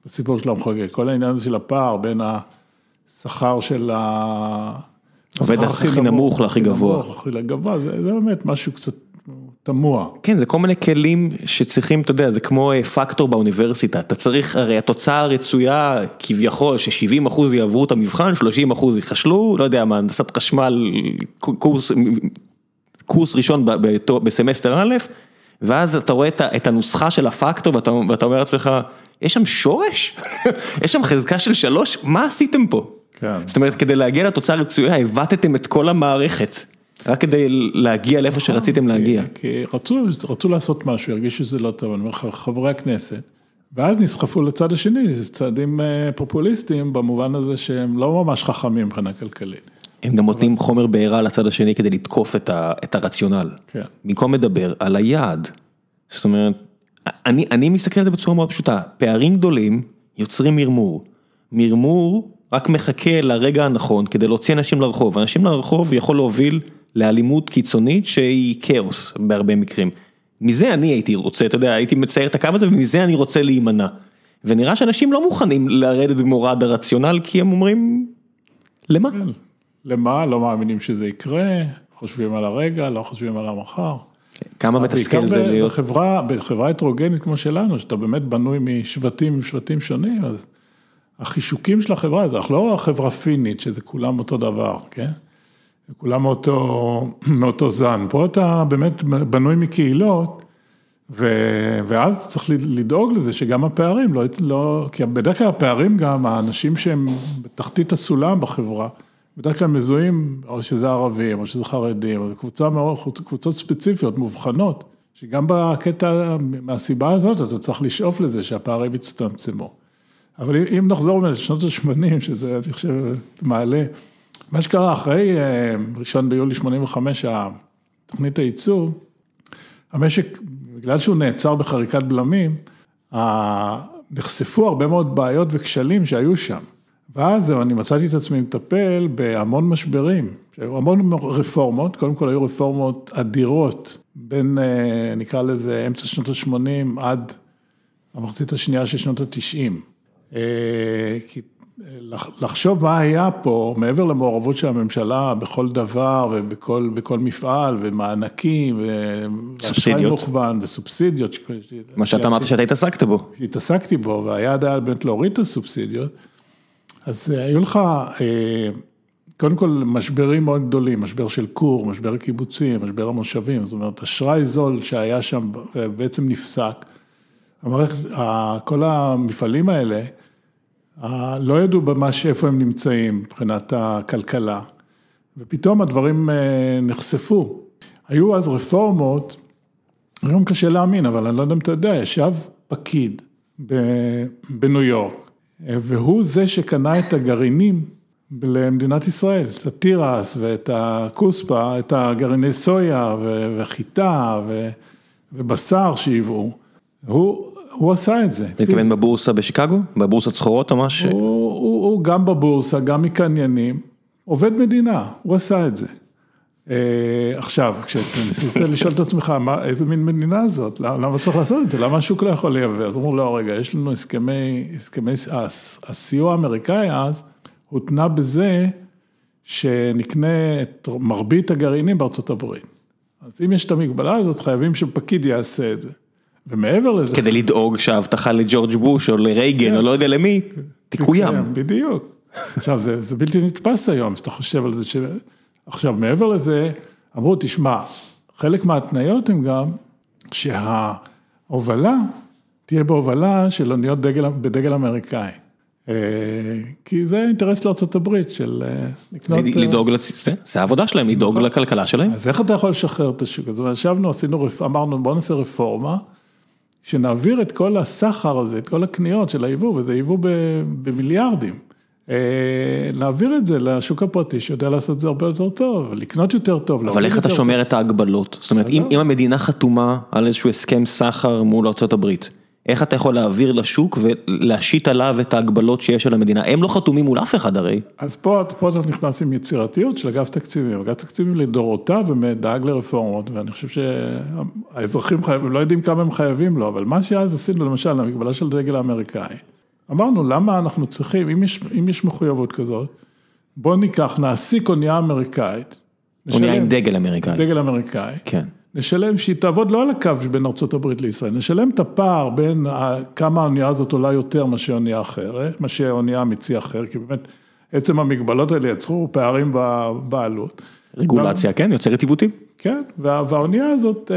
B: בסיפור של המחוקק, כל העניין הזה של הפער בין השכר של ה...
A: עובד הכי נמוך להכי גבוה.
B: נמוך, הכי גבוה, זה, זה באמת משהו קצת תמוה.
A: כן, זה כל מיני כלים שצריכים, אתה יודע, זה כמו אה, פקטור באוניברסיטה, אתה צריך, הרי התוצאה הרצויה כביכול ש-70 אחוז יעברו את המבחן, 30 אחוז ייכשלו, לא יודע מה, הנדסת חשמל, קורס, קורס ראשון בסמסטר א', ואז אתה רואה את הנוסחה של הפקטור ואתה, ואתה אומר לעצמך, יש שם שורש? יש שם חזקה של שלוש? מה עשיתם פה?
B: כן.
A: זאת אומרת, כדי להגיע לתוצאה הרצויה, הבטתם את כל המערכת, רק כדי להגיע לאיפה שרציתם להגיע.
B: כי רצו, לעשות משהו, הרגישו שזה לא טוב, אני אומר לך, חברי הכנסת, ואז נסחפו לצד השני, זה צעדים אה, פופוליסטיים במובן הזה שהם לא ממש חכמים מבחינה כלכלית.
A: הם גם נותנים חומר בעירה לצד השני כדי לתקוף את, ה, את הרציונל.
B: כן.
A: במקום לדבר על היעד. זאת אומרת, אני, אני מסתכל על זה בצורה מאוד פשוטה, פערים גדולים יוצרים מרמור. מרמור רק מחכה לרגע הנכון כדי להוציא אנשים לרחוב. אנשים לרחוב יכול להוביל לאלימות קיצונית שהיא כאוס בהרבה מקרים. מזה אני הייתי רוצה, אתה יודע, הייתי מצייר את הקו הזה ומזה אני רוצה להימנע. ונראה שאנשים לא מוכנים לרדת במורד הרציונל כי הם אומרים, למה?
B: למה? לא מאמינים שזה יקרה, חושבים על הרגע, לא חושבים על המחר.
A: כמה מתסכל זה להיות,
B: בחברה, בחברה הטרוגנית כמו שלנו, שאתה באמת בנוי משבטים, משבטים שונים, אז החישוקים של החברה, זה אנחנו לא חברה פינית, שזה כולם אותו דבר, כן? כולם מאותו, מאותו זן. פה אתה באמת בנוי מקהילות, ו, ואז צריך לדאוג לזה שגם הפערים, לא, לא, כי בדרך כלל הפערים גם, האנשים שהם בתחתית הסולם בחברה, בדרך כלל מזוהים, או שזה ערבים, או שזה חרדים, או קבוצה, קבוצות ספציפיות, מובחנות, שגם בקטע, מהסיבה הזאת, אתה צריך לשאוף לזה שהפערים יצטמצמו. אבל אם נחזור לשנות ה-80, שזה, אני חושב, מעלה, מה שקרה אחרי אה, ראשון ביולי 85, תוכנית הייצור, המשק, בגלל שהוא נעצר בחריקת בלמים, נחשפו הרבה מאוד בעיות וכשלים שהיו שם. ואז אני מצאתי את עצמי מטפל בהמון משברים, המון רפורמות, קודם כל היו רפורמות אדירות, בין, אה, נקרא לזה, אמצע שנות ה-80 עד המחצית השנייה של שנות ה-90. כי אה, לח- לחשוב מה היה פה, מעבר למעורבות של הממשלה בכל דבר ובכל בכל מפעל, ומענקים, ואשראי. מוכוון, וסובסידיות.
A: מה שאתה אמרת שאתה התעסקת בו.
B: שהתעסקתי בו, והיעד היה באמת להוריד את הסובסידיות, אז אה, היו לך, אה, קודם כל משברים מאוד גדולים, משבר של כור, משבר הקיבוצים, משבר המושבים, זאת אומרת, אשראי זול שהיה שם ובעצם נפסק. כל המפעלים האלה, לא ידעו ממש איפה הם נמצאים מבחינת הכלכלה, ופתאום הדברים אה, נחשפו. היו אז רפורמות היום קשה להאמין, אבל אני לא יודע אם אתה יודע, ישב פקיד בניו יורק, והוא זה שקנה את הגרעינים למדינת ישראל, את התירס ואת הכוספה, את הגרעיני סויה וחיטה ובשר שייבאו, הוא, הוא עשה את זה.
A: אתה מתכוון בבורסה בשיקגו? בבורסת סחורות או משהו?
B: הוא, הוא, הוא גם בבורסה, גם מקניינים, עובד מדינה, הוא עשה את זה. עכשיו, כשניסית לשאול את עצמך, איזה מין מדינה זאת, למה צריך לעשות את זה, למה השוק לא יכול לייבא, אז אמרו, לא, רגע, יש לנו הסכמי, הסכמי, הסיוע האמריקאי אז, הותנה בזה שנקנה את מרבית הגרעינים בארצות הברית. אז אם יש את המגבלה הזאת, חייבים שפקיד יעשה את זה. ומעבר לזה...
A: כדי לדאוג שההבטחה לג'ורג' בוש או לרייגן או לא יודע למי, תקוים.
B: בדיוק. עכשיו, זה בלתי נתפס היום, אז אתה חושב על זה ש... עכשיו, מעבר לזה, אמרו, תשמע, חלק מההתניות הם גם שההובלה תהיה בהובלה של אוניות בדגל אמריקאי. כי זה אינטרס לארה"ב של
A: לקנות... לדאוג, זה העבודה שלהם, לדאוג לכלכלה שלהם.
B: אז איך אתה יכול לשחרר את השוק הזה? ישבנו, עשינו, אמרנו בוא נעשה רפורמה, שנעביר את כל הסחר הזה, את כל הקניות של היבוא, וזה יבוא במיליארדים. להעביר את זה לשוק הפרטי שיודע לעשות את זה הרבה יותר טוב, לקנות יותר טוב.
A: אבל איך אתה שומר את ההגבלות? זאת אומרת, אם המדינה חתומה על איזשהו הסכם סחר מול ארה"ב, איך אתה יכול להעביר לשוק ולהשית עליו את ההגבלות שיש על המדינה? הם לא חתומים מול אף אחד הרי.
B: אז פה אתה נכנס עם יצירתיות של אגף תקציבים, אגף תקציבים לדורותיו דאג לרפורמות, ואני חושב שהאזרחים לא יודעים כמה הם חייבים לו, אבל מה שאז עשינו למשל, המגבלה של הדגל האמריקאי. אמרנו, למה אנחנו צריכים, אם יש, אם יש מחויבות כזאת, בוא ניקח, נעסיק אונייה אמריקאית.
A: אונייה עם דגל אמריקאי.
B: דגל אמריקאי.
A: כן.
B: נשלם, שהיא תעבוד לא על הקו בין ארה"ב לישראל, נשלם את הפער בין כמה האונייה הזאת עולה יותר מאשר אונייה אחרת, מאשר אונייה מצי אחר, כי באמת עצם המגבלות האלה יצרו פערים בעלות.
A: רגולציה, כן, יוצרת עיוותים.
B: כן, והאונייה הזאת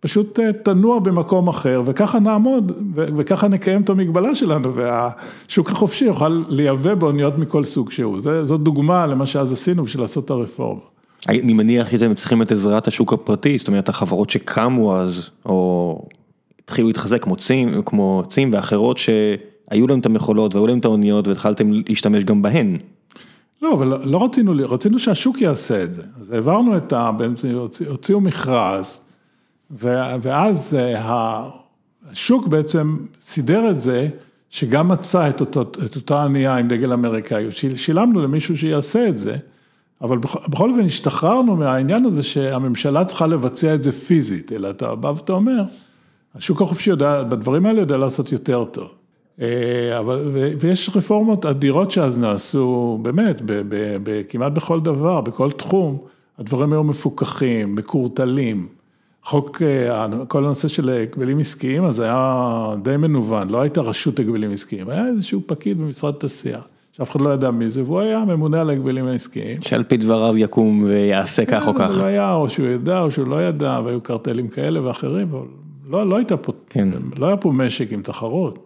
B: פשוט תנוע במקום אחר, וככה נעמוד, וככה נקיים את המגבלה שלנו, והשוק החופשי יוכל לייבא באוניות מכל סוג שהוא. זאת דוגמה למה שאז עשינו בשביל לעשות את הרפורמה.
A: אני מניח שאתם צריכים את עזרת השוק הפרטי, זאת אומרת החברות שקמו אז, או התחילו להתחזק כמו צים, כמו צים ואחרות שהיו להם את המכולות והיו להם את האוניות והתחלתם להשתמש גם בהן.
B: לא, אבל לא רצינו, רצינו שהשוק יעשה את זה, אז העברנו את ה... הוציאו מכרז, ואז השוק בעצם סידר את זה, שגם מצא את אותה ענייה עם דגל אמריקאי, שילמנו למישהו שיעשה את זה. אבל בכל אופן השתחררנו מהעניין הזה שהממשלה צריכה לבצע את זה פיזית, אלא אתה בא ואתה אומר, השוק החופשי יודע, בדברים האלה יודע לעשות יותר טוב. אבל, ויש רפורמות אדירות שאז נעשו, באמת, כמעט בכל דבר, בכל תחום, הדברים היו מפוקחים, מקורטלים. חוק, כל הנושא של הגבלים עסקיים, אז היה די מנוון, לא הייתה רשות הגבלים עסקיים, היה איזשהו פקיד במשרד תעשייה. שאף אחד לא ידע מי זה, והוא היה ממונה על ההגבלים העסקיים.
A: שעל פי דבריו יקום ויעשה כך או כך.
B: הוא היה, או שהוא ידע, או שהוא לא ידע, והיו קרטלים כאלה ואחרים, אבל לא, לא הייתה פה, כן. לא היה פה משק עם תחרות.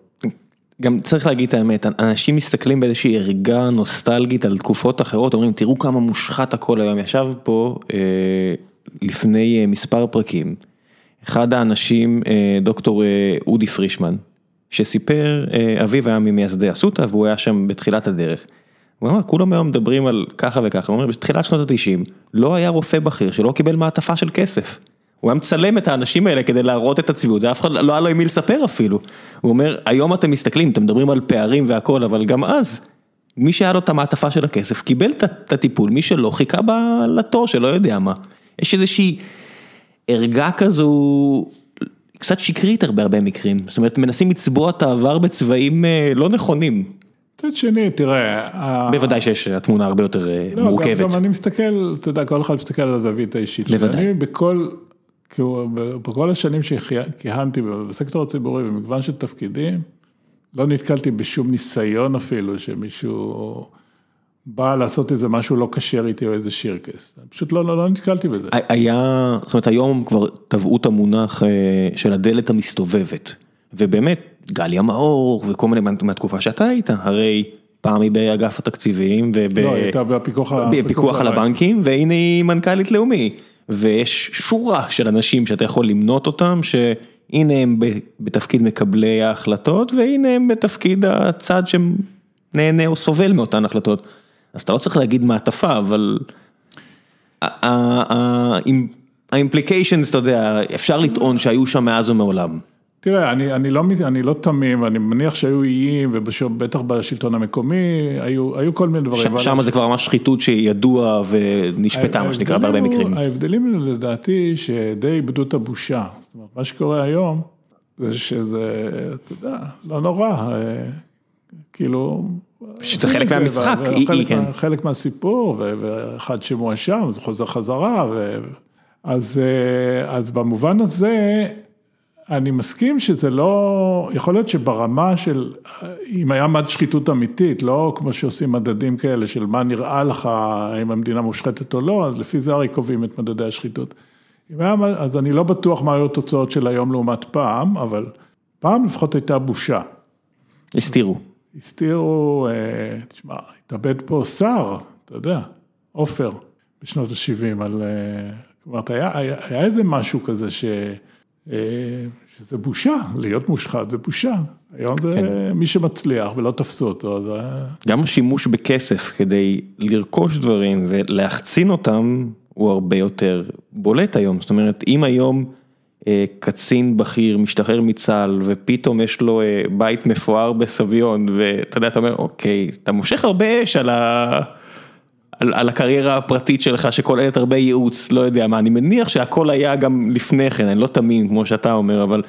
A: גם צריך להגיד את האמת, אנשים מסתכלים באיזושהי ערגה נוסטלגית על תקופות אחרות, אומרים, תראו כמה מושחת הכל היום. ישב פה אה, לפני אה, מספר פרקים, אחד האנשים, אה, דוקטור אה, אודי פרישמן, שסיפר, אביו היה ממייסדי אסותא והוא היה שם בתחילת הדרך. הוא אמר, כולם היום מדברים על ככה וככה, הוא אומר, בתחילת שנות ה-90 לא היה רופא בכיר שלא קיבל מעטפה של כסף. הוא היה מצלם את האנשים האלה כדי להראות את הצביעות, ואף אחד לא היה לו עם מי לספר אפילו. הוא אומר, היום אתם מסתכלים, אתם מדברים על פערים והכל, אבל גם אז, מי שהיה לו את המעטפה של הכסף קיבל את הטיפול, מי שלא חיכה לתור שלא יודע מה. יש איזושהי ערגה כזו קצת שקרית הרבה הרבה מקרים, זאת אומרת מנסים לצבוע את העבר בצבעים לא נכונים.
B: מצד שני, תראה.
A: בוודאי שיש התמונה הרבה יותר
B: לא,
A: מורכבת.
B: גם אני מסתכל, אתה יודע, כל אחד מסתכל על הזווית האישית.
A: בוודאי.
B: אני בכל, בכל השנים שכיהנתי בסקטור הציבורי במגוון של תפקידים, לא נתקלתי בשום ניסיון אפילו שמישהו בא לעשות איזה משהו לא כשר איתי או איזה שירקס, פשוט לא, לא, לא נתקלתי בזה.
A: היה, זאת אומרת היום כבר טבעו את המונח של הדלת המסתובבת, ובאמת גליה מאור וכל מיני מהתקופה שאתה היית, הרי פעם היא באגף התקציבים,
B: לא, הייתה בפיקוח
A: על הבנקים, והנה היא מנכ"לית לאומי. ויש שורה של אנשים שאתה יכול למנות אותם, שהנה הם בתפקיד מקבלי ההחלטות, והנה הם בתפקיד הצד שנהנה או סובל מאותן החלטות. אז אתה לא צריך להגיד מעטפה, אבל האימפליקיישנס, אתה יודע, אפשר לטעון שהיו שם מאז ומעולם.
B: תראה, אני, אני, לא, אני לא תמים, אני מניח שהיו איים, ובטח בשלטון המקומי, היו, היו כל מיני דברים.
A: ש, שם זה כבר ממש שחיתות שידוע ונשפטה, מה שנקרא, בהרבה מקרים.
B: ההבדלים לדעתי שדי איבדו את הבושה. זאת אומרת, מה שקורה היום, זה שזה, אתה יודע, לא נורא, אה, כאילו...
A: שזה חלק מהמשחק,
B: היא, כן. חלק מהסיפור, ואחד שמואשם, זה חוזר חזרה, ו... אז, אה, אז במובן הזה, אני מסכים שזה לא, יכול להיות שברמה של, אם היה מד שחיתות אמיתית, לא כמו שעושים מדדים כאלה של מה נראה לך, האם המדינה מושחתת או לא, אז לפי זה הרי קובעים את מדדי השחיתות. היה, אז אני לא בטוח מה היו התוצאות של היום לעומת פעם, אבל פעם לפחות הייתה בושה.
A: הסתירו.
B: הסתירו, אה, תשמע, התאבד פה שר, אתה יודע, עופר, בשנות ה-70 על... אה, כלומר, היה, היה, היה איזה משהו כזה ש... אה, שזה בושה, להיות מושחת זה בושה. היום זה כן. מי שמצליח ולא תפסו אותו, זה...
A: גם השימוש בכסף כדי לרכוש דברים ולהחצין אותם, הוא הרבה יותר בולט היום. זאת אומרת, אם היום קצין בכיר משתחרר מצה"ל ופתאום יש לו אה, בית מפואר בסביון, ואתה יודע, אתה אומר, אוקיי, אתה מושך הרבה אש על ה... על, על הקריירה הפרטית שלך שכוללת הרבה ייעוץ, לא יודע מה, אני מניח שהכל היה גם לפני כן, אני לא תמים כמו שאתה אומר, אבל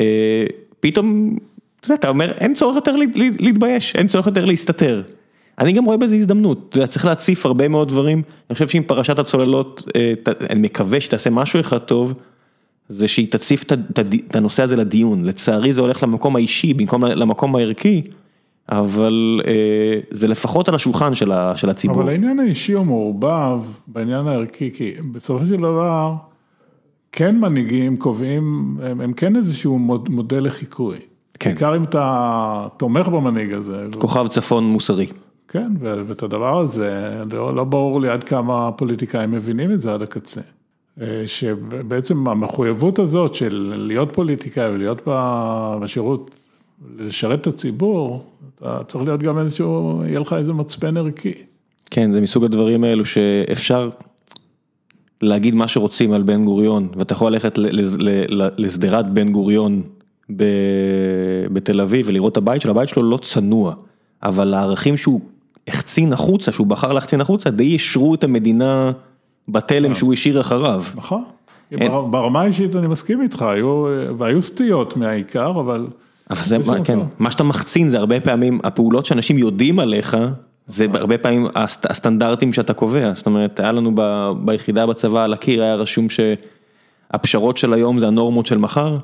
A: אה, פתאום, אתה יודע, אתה אומר, אין צורך יותר להתבייש, אין צורך יותר להסתתר. אני גם רואה בזה הזדמנות, אתה יודע, צריך להציף הרבה מאוד דברים, אני חושב שאם פרשת הצוללות, אה, אני מקווה שתעשה משהו אחד טוב, זה שהיא תציף את הנושא הזה לדיון, לצערי זה הולך למקום האישי במקום למקום הערכי. אבל אה, זה לפחות על השולחן של של הציבור.
B: אבל העניין האישי הוא מעורבב בעניין הערכי, כי בסופו של דבר, כן מנהיגים קובעים, הם, הם כן איזשהו מוד, מודל לחיקוי. כן. בעיקר אם אתה תומך במנהיג הזה.
A: כוכב צפון מוסרי.
B: כן, ואת הדבר הזה, לא, לא ברור לי עד כמה הפוליטיקאים מבינים את זה עד הקצה. שבעצם המחויבות הזאת של להיות פוליטיקאי ולהיות בשירות, לשרת את הציבור, אתה צריך להיות גם איזשהו, יהיה לך איזה מצפן ערכי.
A: כן, זה מסוג הדברים האלו שאפשר להגיד מה שרוצים על בן גוריון, ואתה יכול ללכת לשדרת בן גוריון בתל אביב ולראות את הבית שלו, הבית שלו לא צנוע, אבל הערכים שהוא החצין החוצה, שהוא בחר להחצין החוצה, די אישרו את המדינה בתלם נכון. שהוא השאיר אחריו.
B: נכון. ברמה האישית אני מסכים איתך, היו, והיו סטיות מהעיקר, אבל...
A: אבל זה, מה, כן, מה שאתה מחצין זה הרבה פעמים, הפעולות שאנשים יודעים עליך, זה הרבה פעמים הסטנדרטים שאתה קובע, זאת אומרת, היה לנו ב, ביחידה בצבא על הקיר, היה רשום שהפשרות של היום זה הנורמות של מחר,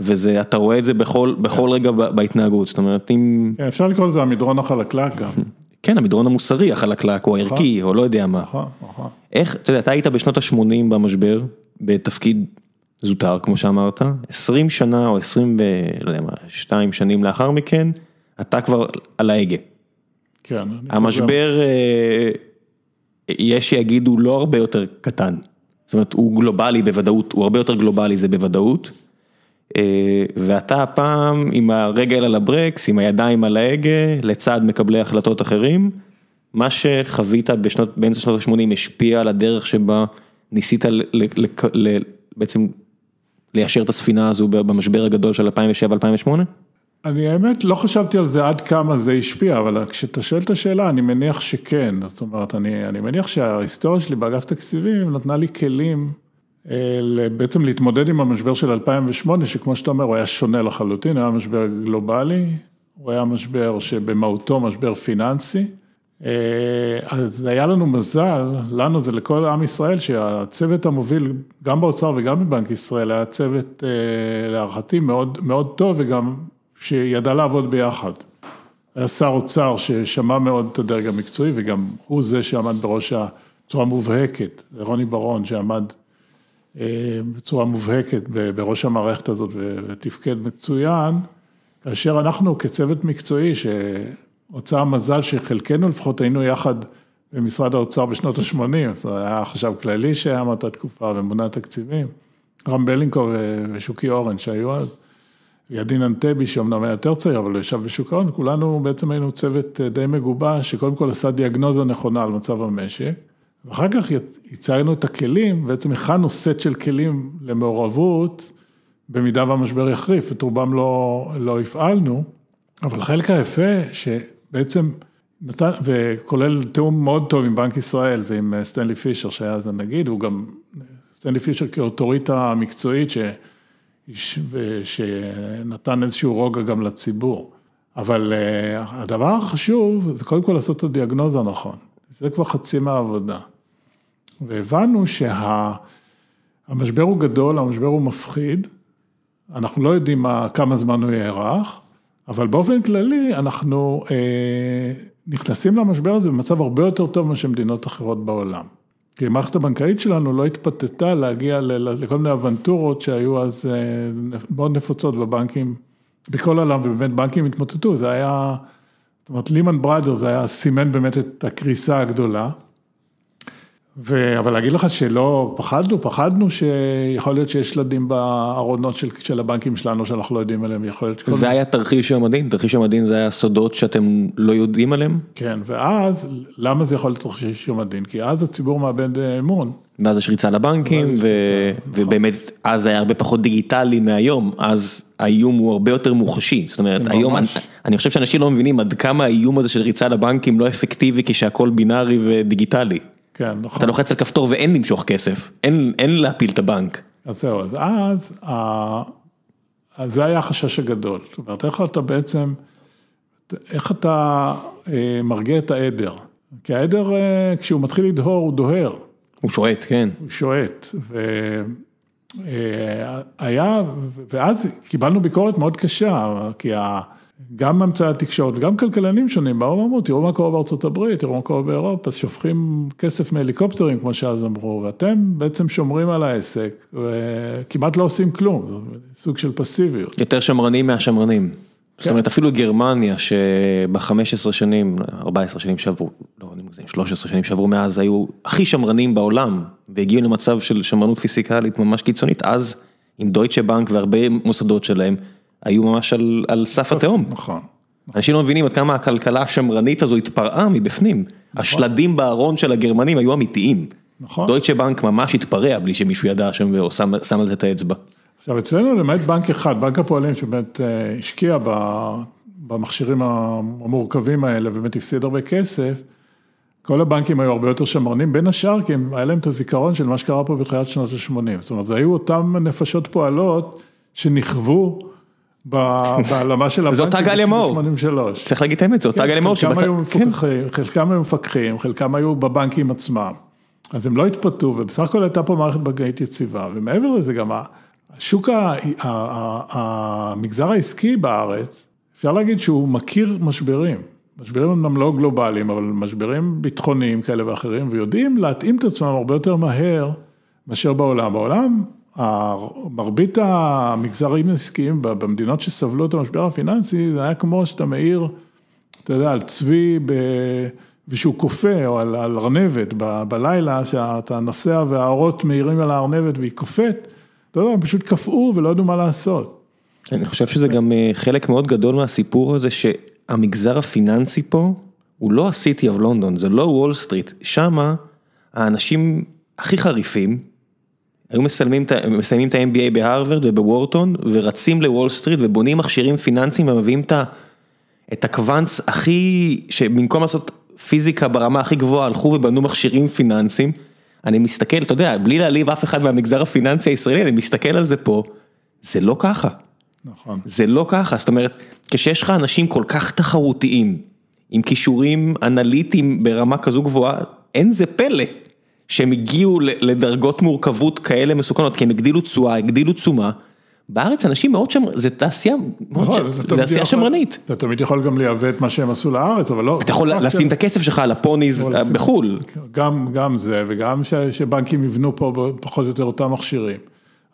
A: וזה, אתה רואה את זה בכל, בכל רגע בהתנהגות, זאת אומרת, אם...
B: כן, אפשר לקרוא לזה המדרון החלקלק גם.
A: כן, המדרון המוסרי החלקלק, או הערכי, או לא יודע מה. נכון, נכון. איך, אתה יודע, אתה היית בשנות ה-80 במשבר, בתפקיד זוטר, כמו שאמרת, 20 שנה או 20 ו... לא יודע מה, 2 שנים לאחר מכן, אתה כבר על ההגה.
B: כן.
A: המשבר, אה, יש שיגידו לא הרבה יותר קטן. זאת אומרת, הוא גלובלי בוודאות, הוא הרבה יותר גלובלי זה בוודאות. אה, ואתה הפעם עם הרגל על הברקס, עם הידיים על ההגה, לצד מקבלי החלטות אחרים. מה שחווית בשנות, באמצע שנות ה-80 השפיע על הדרך שבה ניסית ל, ל, ל, בעצם ליישר את הספינה הזו במשבר הגדול של 2007-2008?
B: אני האמת לא חשבתי על זה עד כמה זה השפיע, אבל כשאתה שואל את השאלה, אני מניח שכן. זאת אומרת, אני, אני מניח שההיסטוריה שלי באגף תקציבים נתנה לי כלים בעצם להתמודד עם המשבר של 2008, שכמו שאתה אומר, הוא היה שונה לחלוטין, היה משבר גלובלי, הוא היה משבר שבמהותו משבר פיננסי. אה, אז היה לנו מזל, לנו זה לכל עם ישראל, שהצוות המוביל, גם באוצר וגם בבנק ישראל, היה צוות אה, להערכתי מאוד, מאוד טוב וגם שידע לעבוד ביחד. היה שר אוצר ששמע מאוד את הדרג המקצועי וגם הוא זה שעמד בראש בצורה מובהקת, רוני ברון שעמד בצורה מובהקת בראש המערכת הזאת ותפקד מצוין, כאשר אנחנו כצוות מקצועי ש... הוצאה מזל שחלקנו לפחות היינו יחד במשרד האוצר בשנות ה-80, אז היה חשב כללי שהיה מאותה תקופה וממונה תקציבים, רם בלינקו ושוקי אורן שהיו אז, ידין אנטבי שאומנם היה יותר צעיר, אבל ישב בשוק ההון, כולנו בעצם היינו צוות די מגובש, שקודם כל עשה דיאגנוזה נכונה על מצב המשק, ואחר כך הצגנו את הכלים, בעצם הכנו סט של כלים למעורבות, במידה והמשבר יחריף, את רובם לא, לא הפעלנו, אבל החלק היפה שבעצם נתן, וכולל תיאום מאוד טוב עם בנק ישראל ועם סטנלי פישר שהיה אז הנגיד, הוא גם, סטנלי פישר כאוטוריטה מקצועית ש, שנתן איזשהו רוגע גם לציבור. אבל הדבר החשוב זה קודם כל לעשות את הדיאגנוזה הנכון, זה כבר חצי מהעבודה. והבנו שהמשבר הוא גדול, המשבר הוא מפחיד, אנחנו לא יודעים מה, כמה זמן הוא יארך, אבל באופן כללי אנחנו אה, נכנסים למשבר הזה במצב הרבה יותר טוב מאשר מדינות אחרות בעולם. כי המערכת הבנקאית שלנו לא התפתתה להגיע לכל מיני אבנטורות שהיו אז אה, מאוד נפוצות בבנקים, בכל העולם, ובאמת בנקים התמוטטו, זה היה, זאת אומרת לימן בראדר זה היה סימן באמת את הקריסה הגדולה. ו... אבל להגיד לך שלא פחדנו, פחדנו שיכול להיות שיש שלדים בארונות של של הבנקים שלנו שאנחנו לא יודעים עליהם, יכול להיות...
A: זה היה תרחיש המדין? תרחיש המדין זה היה סודות שאתם לא יודעים עליהם?
B: כן, ואז, למה זה יכול להיות תרחיש המדין? כי אז הציבור מאבד אמון.
A: ואז יש ריצה לבנקים, ו... ובאמת, אז היה הרבה פחות דיגיטלי מהיום, אז האיום הוא הרבה יותר מוחשי, זאת אומרת, היום, אני, אני חושב שאנשים לא מבינים עד כמה האיום הזה של ריצה לבנקים לא אפקטיבי כשהכול בינארי ודיגיטלי.
B: כן, נכון.
A: אתה לוחץ על כפתור ואין למשוך כסף, אין, אין להפיל את הבנק.
B: אז זהו, אז אז, אז זה היה החשש הגדול. זאת אומרת, איך אתה בעצם, איך אתה אה, מרגיע את העדר? כי העדר, אה, כשהוא מתחיל לדהור, הוא דוהר.
A: הוא שועט, כן.
B: הוא שועט. והיה, ואז קיבלנו ביקורת מאוד קשה, כי ה... גם אמצעי התקשורת וגם כלכלנים שונים באו ואמרו, תראו מה קורה בארצות הברית, תראו מה קורה באירופה, שופכים כסף מהליקופטרים, כמו שאז אמרו, ואתם בעצם שומרים על העסק, וכמעט לא עושים כלום, זה סוג של פסיביות.
A: יותר שמרנים מהשמרנים. כן. זאת אומרת, אפילו גרמניה, שב-15 שנים, 14 שנים שעברו, לא, אני מגזים, 13 שנים שעברו מאז, היו הכי שמרנים בעולם, והגיעו למצב של שמרנות פיסיקלית ממש קיצונית, אז עם דויטשה בנק והרבה מוסדות שלהם, היו ממש על על סף התהום.
B: נכון.
A: אנשים לא מבינים עד כמה הכלכלה השמרנית הזו התפרעה מבפנים. נכון. השלדים בארון של הגרמנים היו אמיתיים.
B: נכון.
A: דויטשה בנק ממש התפרע בלי שמישהו ידע שם ושם על זה את האצבע.
B: עכשיו אצלנו למעט בנק אחד, בנק הפועלים שבאמת אה, השקיע במכשירים המורכבים האלה ובאמת הפסיד הרבה כסף, כל הבנקים היו הרבה יותר שמרנים, בין השאר כי היה להם את הזיכרון של מה שקרה פה בתחילת שנות ה-80. זאת אומרת, זה היו אותם נפשות פועלות שנכוו בהעלמה של הבנקים.
A: זו אותה גליה מאור. צריך להגיד את האמת, זו אותה גליה מאור.
B: כן. חלקם היו מפקחים, חלקם היו בבנקים עצמם. אז הם לא התפתו, ובסך הכל הייתה פה מערכת בנקאית יציבה, ומעבר לזה גם השוק, המגזר העסקי בארץ, אפשר להגיד שהוא מכיר משברים. משברים אמנם לא גלובליים, אבל משברים ביטחוניים כאלה ואחרים, ויודעים להתאים את עצמם הרבה יותר מהר מאשר בעולם. בעולם מרבית המגזרים העסקיים במדינות שסבלו את המשבר הפיננסי, זה היה כמו שאתה מאיר, אתה יודע, על צבי ושהוא קופא, או על ארנבת בלילה, שאתה נוסע והאורות מאירים על הארנבת והיא קופאת, אתה יודע, הם פשוט קפאו ולא ידעו מה לעשות.
A: אני חושב שזה גם אה, חלק מאוד גדול מהסיפור הזה, שהמגזר הפיננסי פה, הוא לא ה City of London, זה לא וול סטריט, שמה האנשים הכי חריפים, היו מסיימים את ה-MBA בהרווארד ובוורטון ורצים לוול סטריט ובונים מכשירים פיננסיים ומביאים את ה quants הכי, שבמקום לעשות פיזיקה ברמה הכי גבוהה הלכו ובנו מכשירים פיננסיים. אני מסתכל, אתה יודע, בלי להעליב אף אחד מהמגזר הפיננסי הישראלי, אני מסתכל על זה פה, זה לא ככה.
B: נכון.
A: זה לא ככה, זאת אומרת, כשיש לך אנשים כל כך תחרותיים, עם כישורים אנליטיים ברמה כזו גבוהה, אין זה פלא. שהם הגיעו לדרגות מורכבות כאלה מסוכנות, כי הם הגדילו תשואה, הגדילו תשומה. בארץ אנשים מאוד שמרנית, זה תעשייה, נכון, זה תעשייה שמרנית.
B: אתה תמיד יכול גם לייבא את מה שהם עשו לארץ, אבל לא.
A: אתה יכול לשים את הכסף שלך על הפוניז בחו"ל.
B: גם זה, וגם שבנקים יבנו פה פחות או יותר אותם מכשירים,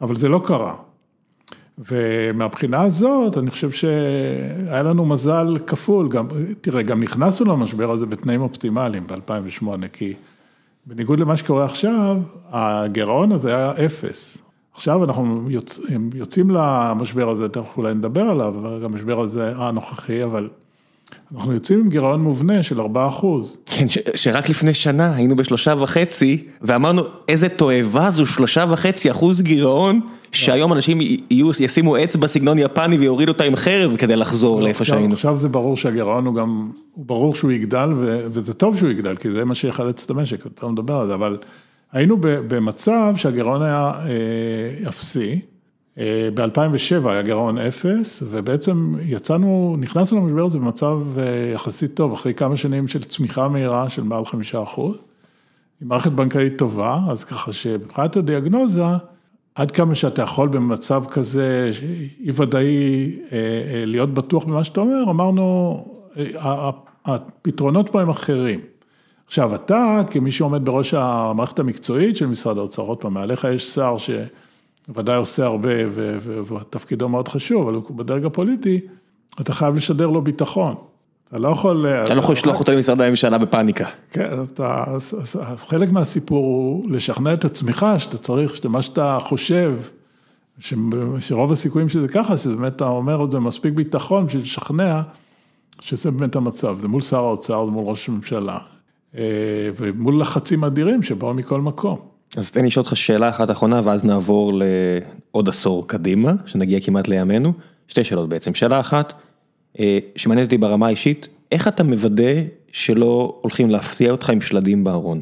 B: אבל זה לא קרה. ומהבחינה הזאת, אני חושב שהיה לנו מזל כפול, גם, תראה, גם נכנסנו למשבר הזה בתנאים אופטימליים ב-2008, כי בניגוד למה שקורה עכשיו, הגירעון הזה היה אפס. עכשיו אנחנו יוצ... יוצאים למשבר הזה, תכף אולי נדבר עליו, המשבר הזה הנוכחי, אבל אנחנו יוצאים עם גירעון מובנה של 4 אחוז.
A: כן, ש, שרק לפני שנה היינו בשלושה וחצי, ואמרנו איזה תועבה זו שלושה וחצי אחוז גירעון, שהיום אנשים ישימו אצבע סגנון יפני ויורידו אותה עם חרב כדי לחזור לא, לאיפה שהיינו.
B: עכשיו זה ברור שהגירעון הוא גם, ברור שהוא יגדל, וזה טוב שהוא יגדל, כי זה מה שיחלץ את המשק, אתה מדבר על זה, אבל היינו במצב שהגירעון היה אה, אפסי. אה, ב-2007 היה גירעון אפס, ובעצם יצאנו, נכנסנו למשבר הזה במצב אה, יחסית טוב, אחרי כמה שנים של צמיחה מהירה של מעל חמישה אחוז, עם מערכת בנקאית טובה, אז ככה שמבחינת הדיאגנוזה, עד כמה שאתה יכול במצב כזה אי ודאי אה, להיות בטוח במה שאתה אומר, אמרנו, הפתרונות פה הם אחרים. עכשיו, אתה, כמי שעומד בראש המערכת המקצועית של משרד האוצר, עוד פעם, מעליך יש שר ש... ודאי עושה הרבה ותפקידו מאוד חשוב, אבל הוא בדרג הפוליטי, אתה חייב לשדר לו ביטחון. אתה לא יכול...
A: אתה לא יכול לשלוח אותו למשרד הממשלה בפאניקה.
B: כן, אתה, חלק מהסיפור הוא לשכנע את עצמך שאתה צריך, שמה שאתה חושב, שרוב הסיכויים שזה ככה, שבאמת אתה אומר את זה מספיק ביטחון בשביל לשכנע שזה באמת המצב, זה מול שר האוצר, זה מול ראש הממשלה, אה, ומול לחצים אדירים שבאו מכל מקום.
A: אז תן לי לשאול אותך שאלה אחת אחרונה ואז נעבור לעוד עשור קדימה, שנגיע כמעט לימינו. שתי שאלות בעצם, שאלה אחת, אה, שמעניינת אותי ברמה האישית, איך אתה מוודא שלא הולכים להפתיע אותך עם שלדים בארון?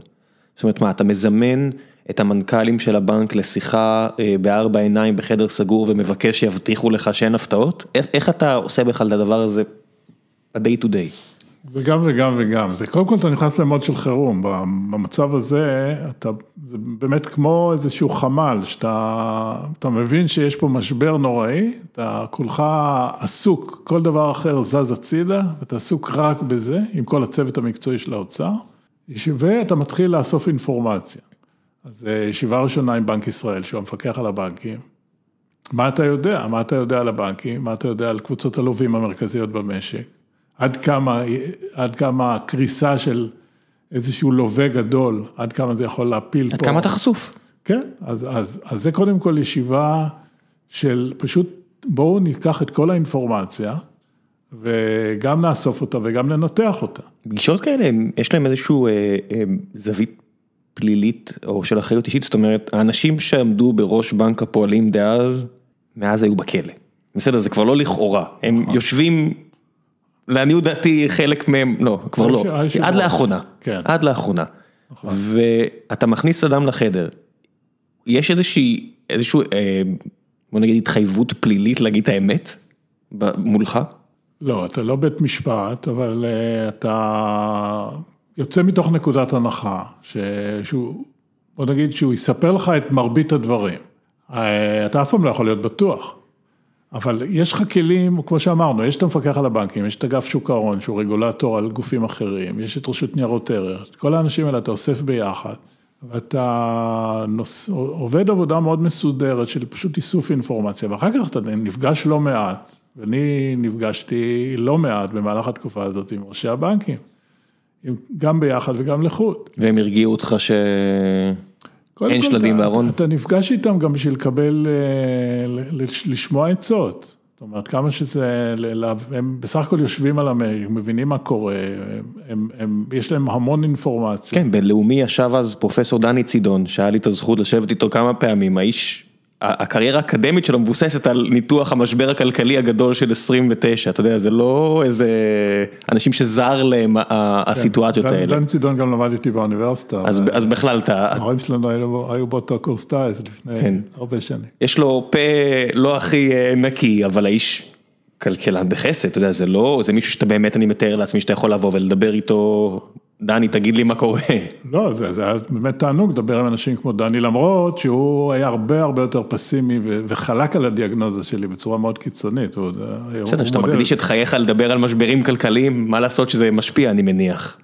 A: זאת אומרת מה, אתה מזמן את המנכ"לים של הבנק לשיחה אה, בארבע עיניים בחדר סגור ומבקש שיבטיחו לך שאין הפתעות? איך, איך אתה עושה בכלל את הדבר הזה ב-day to day?
B: וגם וגם וגם, זה קודם כל אתה נכנס למוד של חירום, במצב הזה אתה, זה באמת כמו איזשהו חמ"ל, שאתה מבין שיש פה משבר נוראי, אתה כולך עסוק, כל דבר אחר זז הצידה, ואתה עסוק רק בזה, עם כל הצוות המקצועי של האוצר, ואתה מתחיל לאסוף אינפורמציה. אז אה, ישיבה ראשונה עם בנק ישראל, שהוא המפקח על הבנקים, מה אתה יודע? מה אתה יודע על הבנקים? מה אתה יודע על קבוצות הלווים המרכזיות במשק? עד כמה, עד כמה הקריסה של איזשהו לווה גדול, עד כמה זה יכול להפיל
A: עד פה. עד כמה אתה חשוף.
B: כן, אז, אז, אז זה קודם כל ישיבה של פשוט בואו ניקח את כל האינפורמציה וגם נאסוף אותה וגם ננתח אותה.
A: פגישות כאלה, יש להם איזשהו אה, אה, זווית פלילית או של אחריות אישית, זאת אומרת, האנשים שעמדו בראש בנק הפועלים דאז, מאז היו בכלא. בסדר, זה כבר לא לכאורה, הם נכון. יושבים לעניות דעתי חלק מהם, לא, כבר לא, עד לאחרונה, כן. עד לאחרונה. נכון. ואתה מכניס אדם לחדר, יש איזושהי, איזשהו, אה, בוא נגיד התחייבות פלילית להגיד את האמת מולך?
B: לא, אתה לא בית משפט, אבל אה, אתה יוצא מתוך נקודת הנחה, שהוא, בוא נגיד שהוא יספר לך את מרבית הדברים. אה, אתה אף פעם לא יכול להיות בטוח. אבל יש לך כלים, כמו שאמרנו, יש את המפקח על הבנקים, יש את אגף שוק ההון שהוא רגולטור על גופים אחרים, יש את רשות ניירות ערך, את כל האנשים האלה אתה אוסף ביחד, ואתה נוס, עובד עבודה מאוד מסודרת של פשוט איסוף אינפורמציה, ואחר כך אתה נפגש לא מעט, ואני נפגשתי לא מעט במהלך התקופה הזאת עם ראשי הבנקים, גם ביחד וגם לחוד.
A: והם הרגיעו אותך ש... אין שלדים בארון?
B: אתה נפגש איתם גם בשביל לקבל, אה, לשמוע עצות. זאת אומרת, כמה שזה, הם בסך הכל יושבים על המייל, מבינים מה קורה, הם, הם, יש להם המון אינפורמציה.
A: כן, בלאומי ישב אז פרופסור דני צידון, שהיה לי את הזכות לשבת איתו כמה פעמים, האיש הקריירה האקדמית שלו מבוססת על ניתוח המשבר הכלכלי הגדול של 29, אתה יודע, זה לא איזה אנשים שזר להם הסיטואציות האלה.
B: דן צידון גם למד איתי באוניברסיטה.
A: אז בכלל אתה...
B: ההורים שלנו היו באותו קורס טייס לפני כן. הרבה שנים.
A: יש לו פה לא הכי אה, נקי, אבל האיש כלכלן בחסד, אתה יודע, זה לא, זה מישהו שאתה באמת, אני מתאר לעצמי שאתה יכול לבוא ולדבר איתו דני, תגיד לי מה קורה.
B: לא, זה, זה היה באמת תענוג לדבר עם אנשים כמו דני, למרות שהוא היה הרבה הרבה יותר פסימי וחלק על הדיאגנוזה שלי בצורה מאוד קיצונית.
A: בסדר, כשאתה מקדיש את חייך לדבר על משברים כלכליים, מה לעשות שזה משפיע, אני מניח.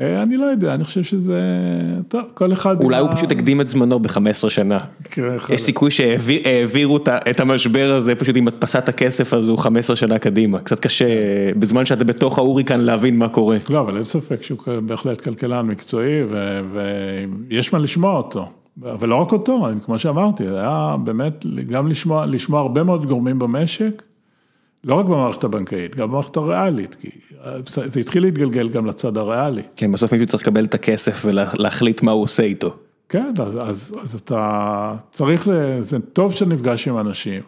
B: אה, אני לא יודע, אני חושב שזה, טוב, כל אחד...
A: אולי הוא פשוט הקדים את זמנו ב-15 שנה.
B: כן,
A: יש סיכוי שהעבירו את המשבר הזה פשוט עם הדפסת הכסף הזו 15 שנה קדימה. קצת קשה בזמן שאתה בתוך ההוריקן להבין מה קורה.
B: לא, אבל אין ספק שהוא בהחלט כלכלן מקצועי ויש מה לשמוע אותו. אבל לא רק אותו, כמו שאמרתי, זה היה באמת גם לשמוע, לשמוע הרבה מאוד גורמים במשק. לא רק במערכת הבנקאית, גם במערכת הריאלית, כי זה התחיל להתגלגל גם לצד הריאלי.
A: כן, בסוף מישהו צריך לקבל את הכסף ולהחליט מה הוא עושה איתו.
B: כן, אז, אז, אז אתה צריך, זה טוב שנפגש עם אנשים.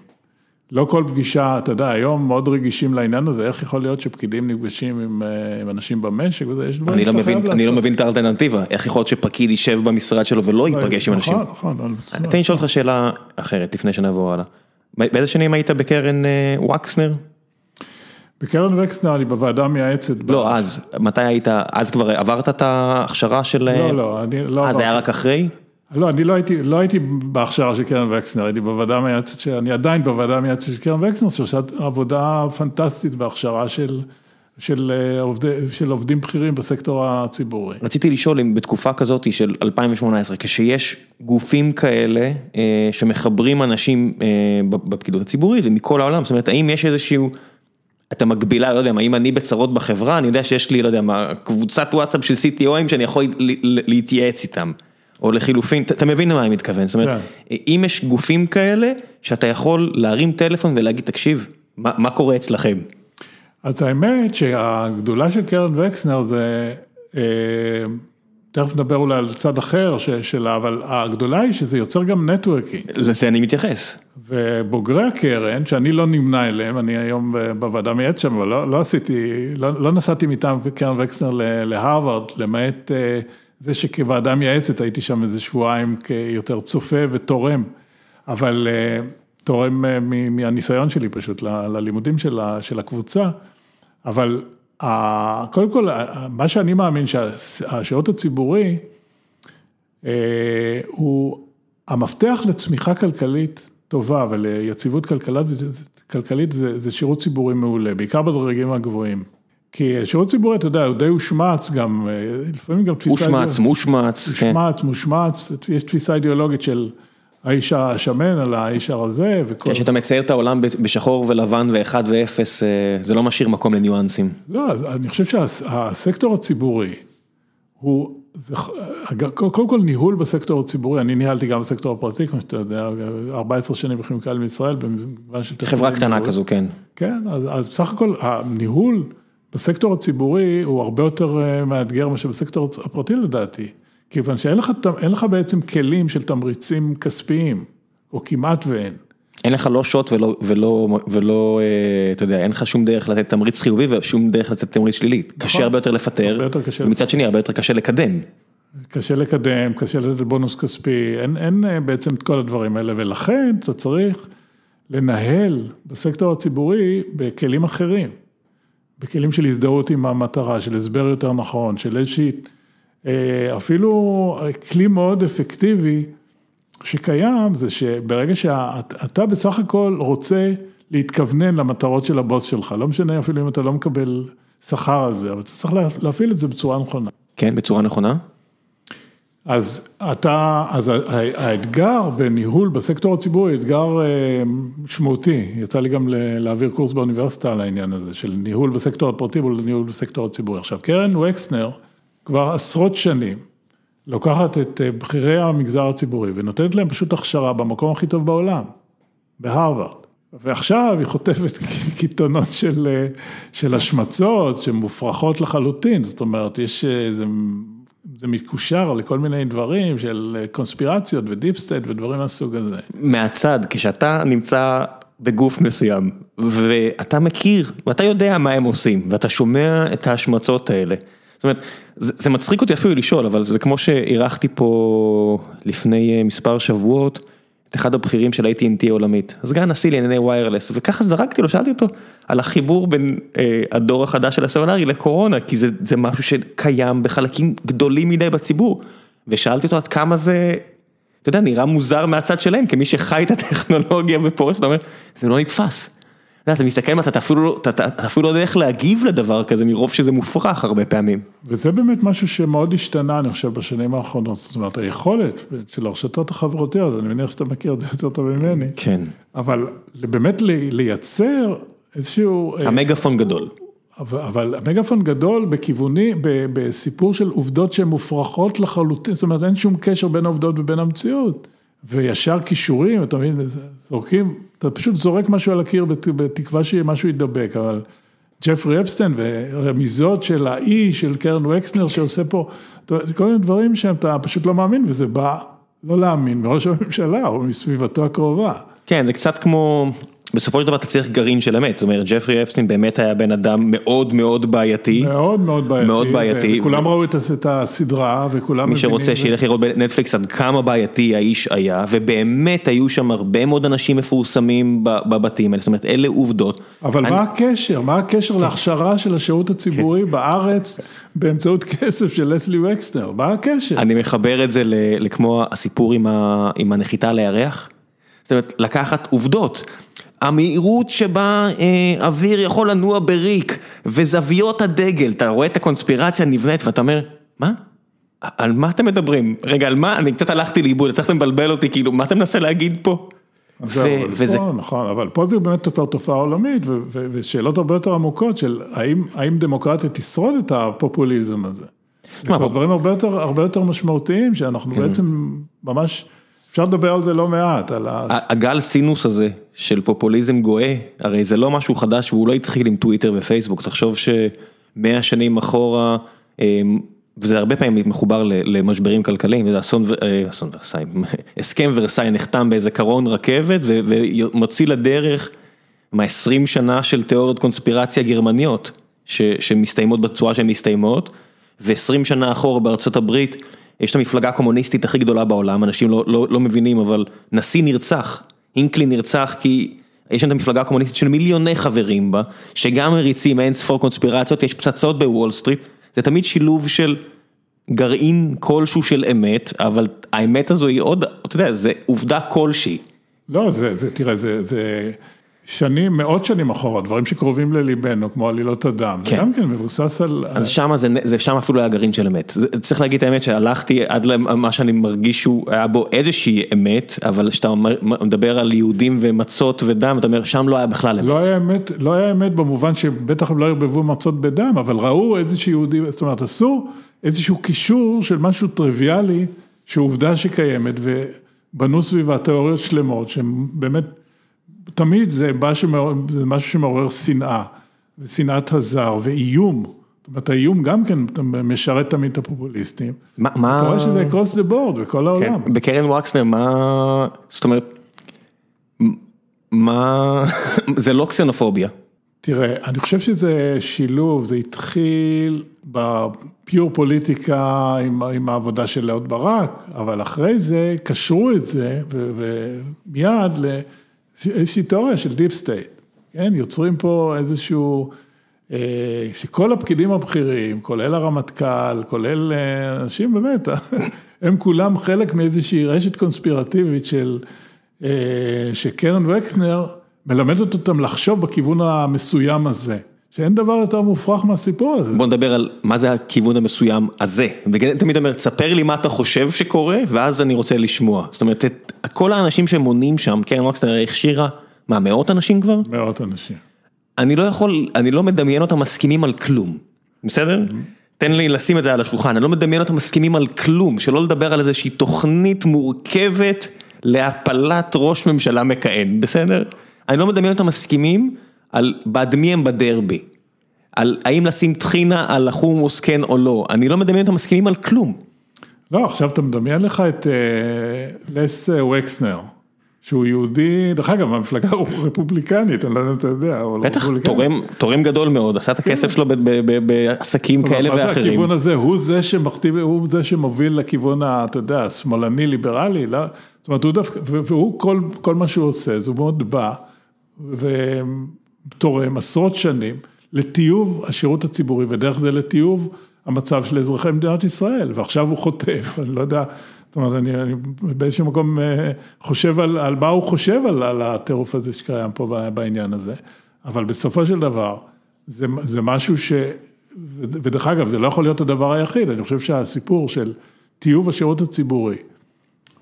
B: לא כל פגישה, אתה יודע, היום מאוד רגישים לעניין הזה, איך יכול להיות שפקידים נפגשים עם, עם אנשים במשק וזה, יש דברים
A: שאתה
B: לא
A: חייב לעשות. אני לא מבין את האלטרנטיבה, איך יכול להיות שפקיד יישב במשרד שלו ולא ייפגש עם אנשים.
B: נכון, נכון.
A: תן לי לשאול אותך שאלה אחרת, לפני שנעבור הלאה. באיזה שנים היית בקרן ווקסנר?
B: בקרן וקסנר אני בוועדה המייעצת.
A: לא, אז, מתי היית, אז כבר עברת את ההכשרה של...
B: לא, לא, אני לא...
A: אז זה היה רק אחרי?
B: לא, אני לא הייתי, לא הייתי בהכשרה של קרן וקסנר, הייתי בוועדה המייעצת, אני עדיין בוועדה המייעצת של קרן וקסנר, שעושה עבודה פנטסטית בהכשרה של... של, עובדי, של עובדים בכירים בסקטור הציבורי.
A: רציתי לשאול אם בתקופה כזאת של 2018, כשיש גופים כאלה שמחברים אנשים בפקידות הציבורית ומכל העולם, זאת אומרת, האם יש איזשהו... אתה מגבילה, לא יודע מה, אם אני בצרות בחברה, אני יודע שיש לי, לא יודע מה, קבוצת וואטסאפ של CTOים שאני יכול להתייעץ איתם, או לחילופין, אתה מבין למה אני מתכוון, זאת אומרת, אם יש גופים כאלה, שאתה יכול להרים טלפון ולהגיד, תקשיב, מה קורה אצלכם?
B: אז האמת שהגדולה של קרן וקסנר זה, תכף נדבר אולי על צד אחר שלה, אבל הגדולה היא שזה יוצר גם נטוורקינג.
A: לזה אני מתייחס.
B: ובוגרי הקרן, שאני לא נמנה אליהם, אני היום בוועדה מייעצת שם, אבל לא, לא עשיתי, לא, לא נסעתי מטעם קרן וקסנר להרווארד, למעט זה שכוועדה מייעצת הייתי שם איזה שבועיים כיותר צופה ותורם, אבל תורם מהניסיון שלי פשוט ללימודים של הקבוצה, אבל קודם כל, מה שאני מאמין שהשירות הציבורי הוא המפתח לצמיחה כלכלית טובה וליציבות כלכלית זה שירות ציבורי מעולה, בעיקר בדרגים הגבוהים. כי שירות ציבורי, אתה יודע, הוא די הושמץ גם, לפעמים גם תפיסה...
A: הושמץ, מושמץ.
B: הושמץ, מושמץ, יש תפיסה אידיאולוגית של האיש השמן על האיש הרזה וכל...
A: כשאתה מצייר את העולם בשחור ולבן ואחד ואפס, זה לא משאיר מקום לניואנסים.
B: לא, אני חושב שהסקטור הציבורי הוא, קודם כל ניהול בסקטור הציבורי, אני ניהלתי גם בסקטור הפרטי, כמו שאתה יודע, 14 שנים בכימיקלים מישראל, במגוון של...
A: חברה קטנה כזו, כן.
B: כן, אז בסך הכל הניהול בסקטור הציבורי הוא הרבה יותר מאתגר מאשר בסקטור הפרטי לדעתי. כיוון שאין לך, לך בעצם כלים של תמריצים כספיים, או כמעט ואין.
A: אין לך לא שוט ולא, ולא, ולא, אתה יודע, אין לך שום דרך לתת תמריץ חיובי ושום דרך לתת תמריץ שלילי. נכון. קשה הרבה יותר לפטר, הרבה יותר קשה ומצד שני הרבה יותר קשה לקדם.
B: קשה לקדם, קשה לתת בונוס כספי, אין, אין בעצם את כל הדברים האלה, ולכן אתה צריך לנהל בסקטור הציבורי בכלים אחרים. בכלים של הזדהות עם המטרה, של הסבר יותר נכון, של איזושהי... אפילו כלי מאוד אפקטיבי שקיים זה שברגע שאתה בסך הכל רוצה להתכוונן למטרות של הבוס שלך, לא משנה אפילו אם אתה לא מקבל שכר על זה, אבל אתה צריך להפעיל את זה בצורה נכונה.
A: כן, בצורה נכונה.
B: אז אתה, אז האתגר בניהול בסקטור הציבורי, אתגר משמעותי, יצא לי גם להעביר קורס באוניברסיטה על העניין הזה, של ניהול בסקטור הפרטי מול ניהול בסקטור הציבורי. עכשיו, קרן וקסנר, כבר עשרות שנים, לוקחת את בכירי המגזר הציבורי ונותנת להם פשוט הכשרה במקום הכי טוב בעולם, בהרווארד. ועכשיו היא חוטפת קיתונות של, של השמצות שמופרכות לחלוטין, זאת אומרת, יש איזה, זה מקושר לכל מיני דברים של קונספירציות ו deep state ודברים מהסוג הזה.
A: מהצד, כשאתה נמצא בגוף מסוים, ואתה מכיר, ואתה יודע מה הם עושים, ואתה שומע את ההשמצות האלה. זאת אומרת, זה מצחיק אותי אפילו לשאול, אבל זה כמו שאירחתי פה לפני מספר שבועות, את אחד הבכירים של AT&T העולמית, סגן נשיא לענייני ויירלס, וככה זרקתי לו, שאלתי אותו על החיבור בין אה, הדור החדש של הסלולרי לקורונה, כי זה, זה משהו שקיים בחלקים גדולים מדי בציבור, ושאלתי אותו עד כמה זה, אתה יודע, נראה מוזר מהצד שלהם, כמי שחי את הטכנולוגיה ופורש, אתה אומר, זה לא נתפס. אתה מסתכל ואתה אפילו לא יודע איך להגיב לדבר כזה מרוב שזה מופרך הרבה פעמים.
B: וזה באמת משהו שמאוד השתנה, אני חושב, בשנים האחרונות, זאת אומרת, היכולת של הרשתות החברתיות, אני מניח שאתה מכיר את זה יותר טוב ממני.
A: כן.
B: אבל באמת לייצר איזשהו...
A: המגפון גדול.
B: אבל המגפון גדול בכיווני, בסיפור של עובדות שהן מופרכות לחלוטין, זאת אומרת אין שום קשר בין העובדות ובין המציאות. וישר כישורים, אתה מבין, זורקים, אתה פשוט זורק משהו על הקיר בתקווה שמשהו ידבק, אבל ג'פרי אפסטיין ורמיזות של האי של קרן וקסנר שעושה פה, כל מיני דברים שאתה פשוט לא מאמין וזה בא לא להאמין מראש הממשלה או מסביבתו הקרובה.
A: כן, זה קצת כמו, בסופו של דבר אתה צריך גרעין של אמת, זאת אומרת ג'פרי אפסטין באמת היה בן אדם מאוד מאוד בעייתי.
B: מאוד מאוד בעייתי.
A: מאוד בעייתי.
B: וכולם ראו את הסדרה וכולם
A: מבינים. מי שרוצה שילך לראות בנטפליקס עד כמה בעייתי האיש היה, ובאמת היו שם הרבה מאוד אנשים מפורסמים בבתים האלה, זאת אומרת אלה עובדות.
B: אבל מה הקשר? מה הקשר להכשרה של השירות הציבורי כן. בארץ באמצעות כסף של לסלי וקסנר? מה הקשר?
A: אני מחבר את זה לכמו הסיפור עם הנחיתה על הירח. זאת אומרת, לקחת עובדות. המהירות שבה אה, אוויר יכול לנוע בריק, וזוויות הדגל, אתה רואה את הקונספירציה נבנית ואתה אומר, מה? על מה אתם מדברים? רגע, על מה? אני קצת הלכתי לאיבוד, הצלחתם לבלבל אותי, כאילו, מה אתה מנסה להגיד פה?
B: ו- וזה... פה, נכון, אבל פה זה באמת כבר תופעה עולמית, ו- ו- ושאלות הרבה יותר עמוקות של האם, האם דמוקרטיה תשרוד את הפופוליזם הזה. זה כבר דברים הרבה יותר, הרבה יותר משמעותיים, שאנחנו כן. בעצם ממש... אפשר לדבר על זה לא מעט, על ה...
A: הגל סינוס הזה של פופוליזם גואה, הרי זה לא משהו חדש והוא לא התחיל עם טוויטר ופייסבוק, תחשוב שמאה שנים אחורה, אמ, וזה הרבה פעמים מחובר למשברים כלכליים, וזה אסון, אה, אסון ורסאי, הסכם ורסאי נחתם באיזה קרון רכבת ומוציא לדרך מה-20 שנה של תיאוריות קונספירציה גרמניות, שמסתיימות בצורה שהן מסתיימות, ו-20 שנה אחורה בארצות הברית. יש את המפלגה הקומוניסטית הכי גדולה בעולם, אנשים לא, לא, לא מבינים, אבל נשיא נרצח, אינקלי נרצח כי יש שם את המפלגה הקומוניסטית של מיליוני חברים בה, שגם מריצים אין ספור קונספירציות, יש פצצות בוול סטריט, זה תמיד שילוב של גרעין כלשהו של אמת, אבל האמת הזו היא עוד, אתה יודע, זה עובדה כלשהי.
B: לא, זה, זה, תראה, זה, זה... שנים, מאות שנים אחורה, דברים שקרובים לליבנו, כמו עלילות הדם, כן. זה גם כן מבוסס על...
A: אז שמה זה, זה שם אפילו היה גרעין של אמת. זה, צריך להגיד את האמת שהלכתי עד למה שאני מרגיש שהוא היה בו איזושהי אמת, אבל כשאתה מדבר על יהודים ומצות ודם, אתה אומר, שם לא היה בכלל אמת.
B: לא היה אמת, לא היה אמת במובן שבטח הם לא ערבבו מצות בדם, אבל ראו איזשהו יהודי, זאת אומרת, עשו איזשהו קישור של משהו טריוויאלי, שעובדה שקיימת, ובנו סביבה תיאוריות שלמות, שהן באמת... תמיד זה משהו שמעורר שנאה, שנאת הזר ואיום. זאת אומרת, האיום גם כן משרת תמיד את הפופוליסטים.
A: מה.
B: אתה רואה שזה across the board בכל העולם.
A: כן, בקרן ווקסנר, מה... זאת אומרת, מה... זה לא קסנופוביה.
B: תראה, אני חושב שזה שילוב, זה התחיל ב pure פוליטיקה עם, עם העבודה של אהוד ברק, אבל אחרי זה קשרו את זה, ומיד ל... איזושהי תיאוריה של deep state, כן, יוצרים פה איזשהו, אה, שכל הפקידים הבכירים, כולל הרמטכ"ל, כולל אה, אנשים באמת, הם כולם חלק מאיזושהי רשת קונספירטיבית של, אה, שקרן וקסנר מלמדת אותם לחשוב בכיוון המסוים הזה. שאין דבר יותר מופרך מהסיפור הזה.
A: בוא נדבר על מה זה הכיוון המסוים הזה. תמיד אומר, תספר לי מה אתה חושב שקורה, ואז אני רוצה לשמוע. זאת אומרת, את, כל האנשים שמונים שם, קרן ווקסטר הכשירה, מה, מאות אנשים כבר?
B: מאות אנשים.
A: אני לא יכול, אני לא מדמיין אותם מסכימים על כלום, בסדר? Mm-hmm. תן לי לשים את זה על השולחן, אני לא מדמיין אותם מסכימים על כלום, שלא לדבר על איזושהי תוכנית מורכבת להפלת ראש ממשלה מכהן, בסדר? אני לא מדמיין אותם מסכימים. על בעד מי הם בדרבי, על האם לשים טחינה על החומוס כן או לא, אני לא מדמיין אותם מסכימים על כלום.
B: לא, עכשיו אתה מדמיין לך את uh, לס וקסנר, שהוא יהודי, דרך אגב, המפלגה הוא רפובליקנית, אני לא יודע אם אתה יודע,
A: אבל בטח, תורם, תורם גדול מאוד, עשה את הכסף כן. שלו בעסקים כאלה ואחרים. מה זה
B: הכיוון הזה, הוא זה שמכתיב, הוא זה שמוביל לכיוון, אתה יודע, השמאלני, ליברלי, לא? זאת אומרת, הוא דווקא, והוא כל, כל מה שהוא עושה, זה הוא מאוד בא, תורם עשרות שנים לטיוב השירות הציבורי ודרך זה לטיוב המצב של אזרחי מדינת ישראל. ועכשיו הוא חוטף, אני לא יודע, זאת אומרת אני, אני באיזשהו מקום אה, חושב על, על מה הוא חושב על, על הטירוף הזה שקיים פה בעניין הזה, אבל בסופו של דבר, זה, זה משהו ש... ודרך אגב, זה לא יכול להיות הדבר היחיד, אני חושב שהסיפור של טיוב השירות הציבורי,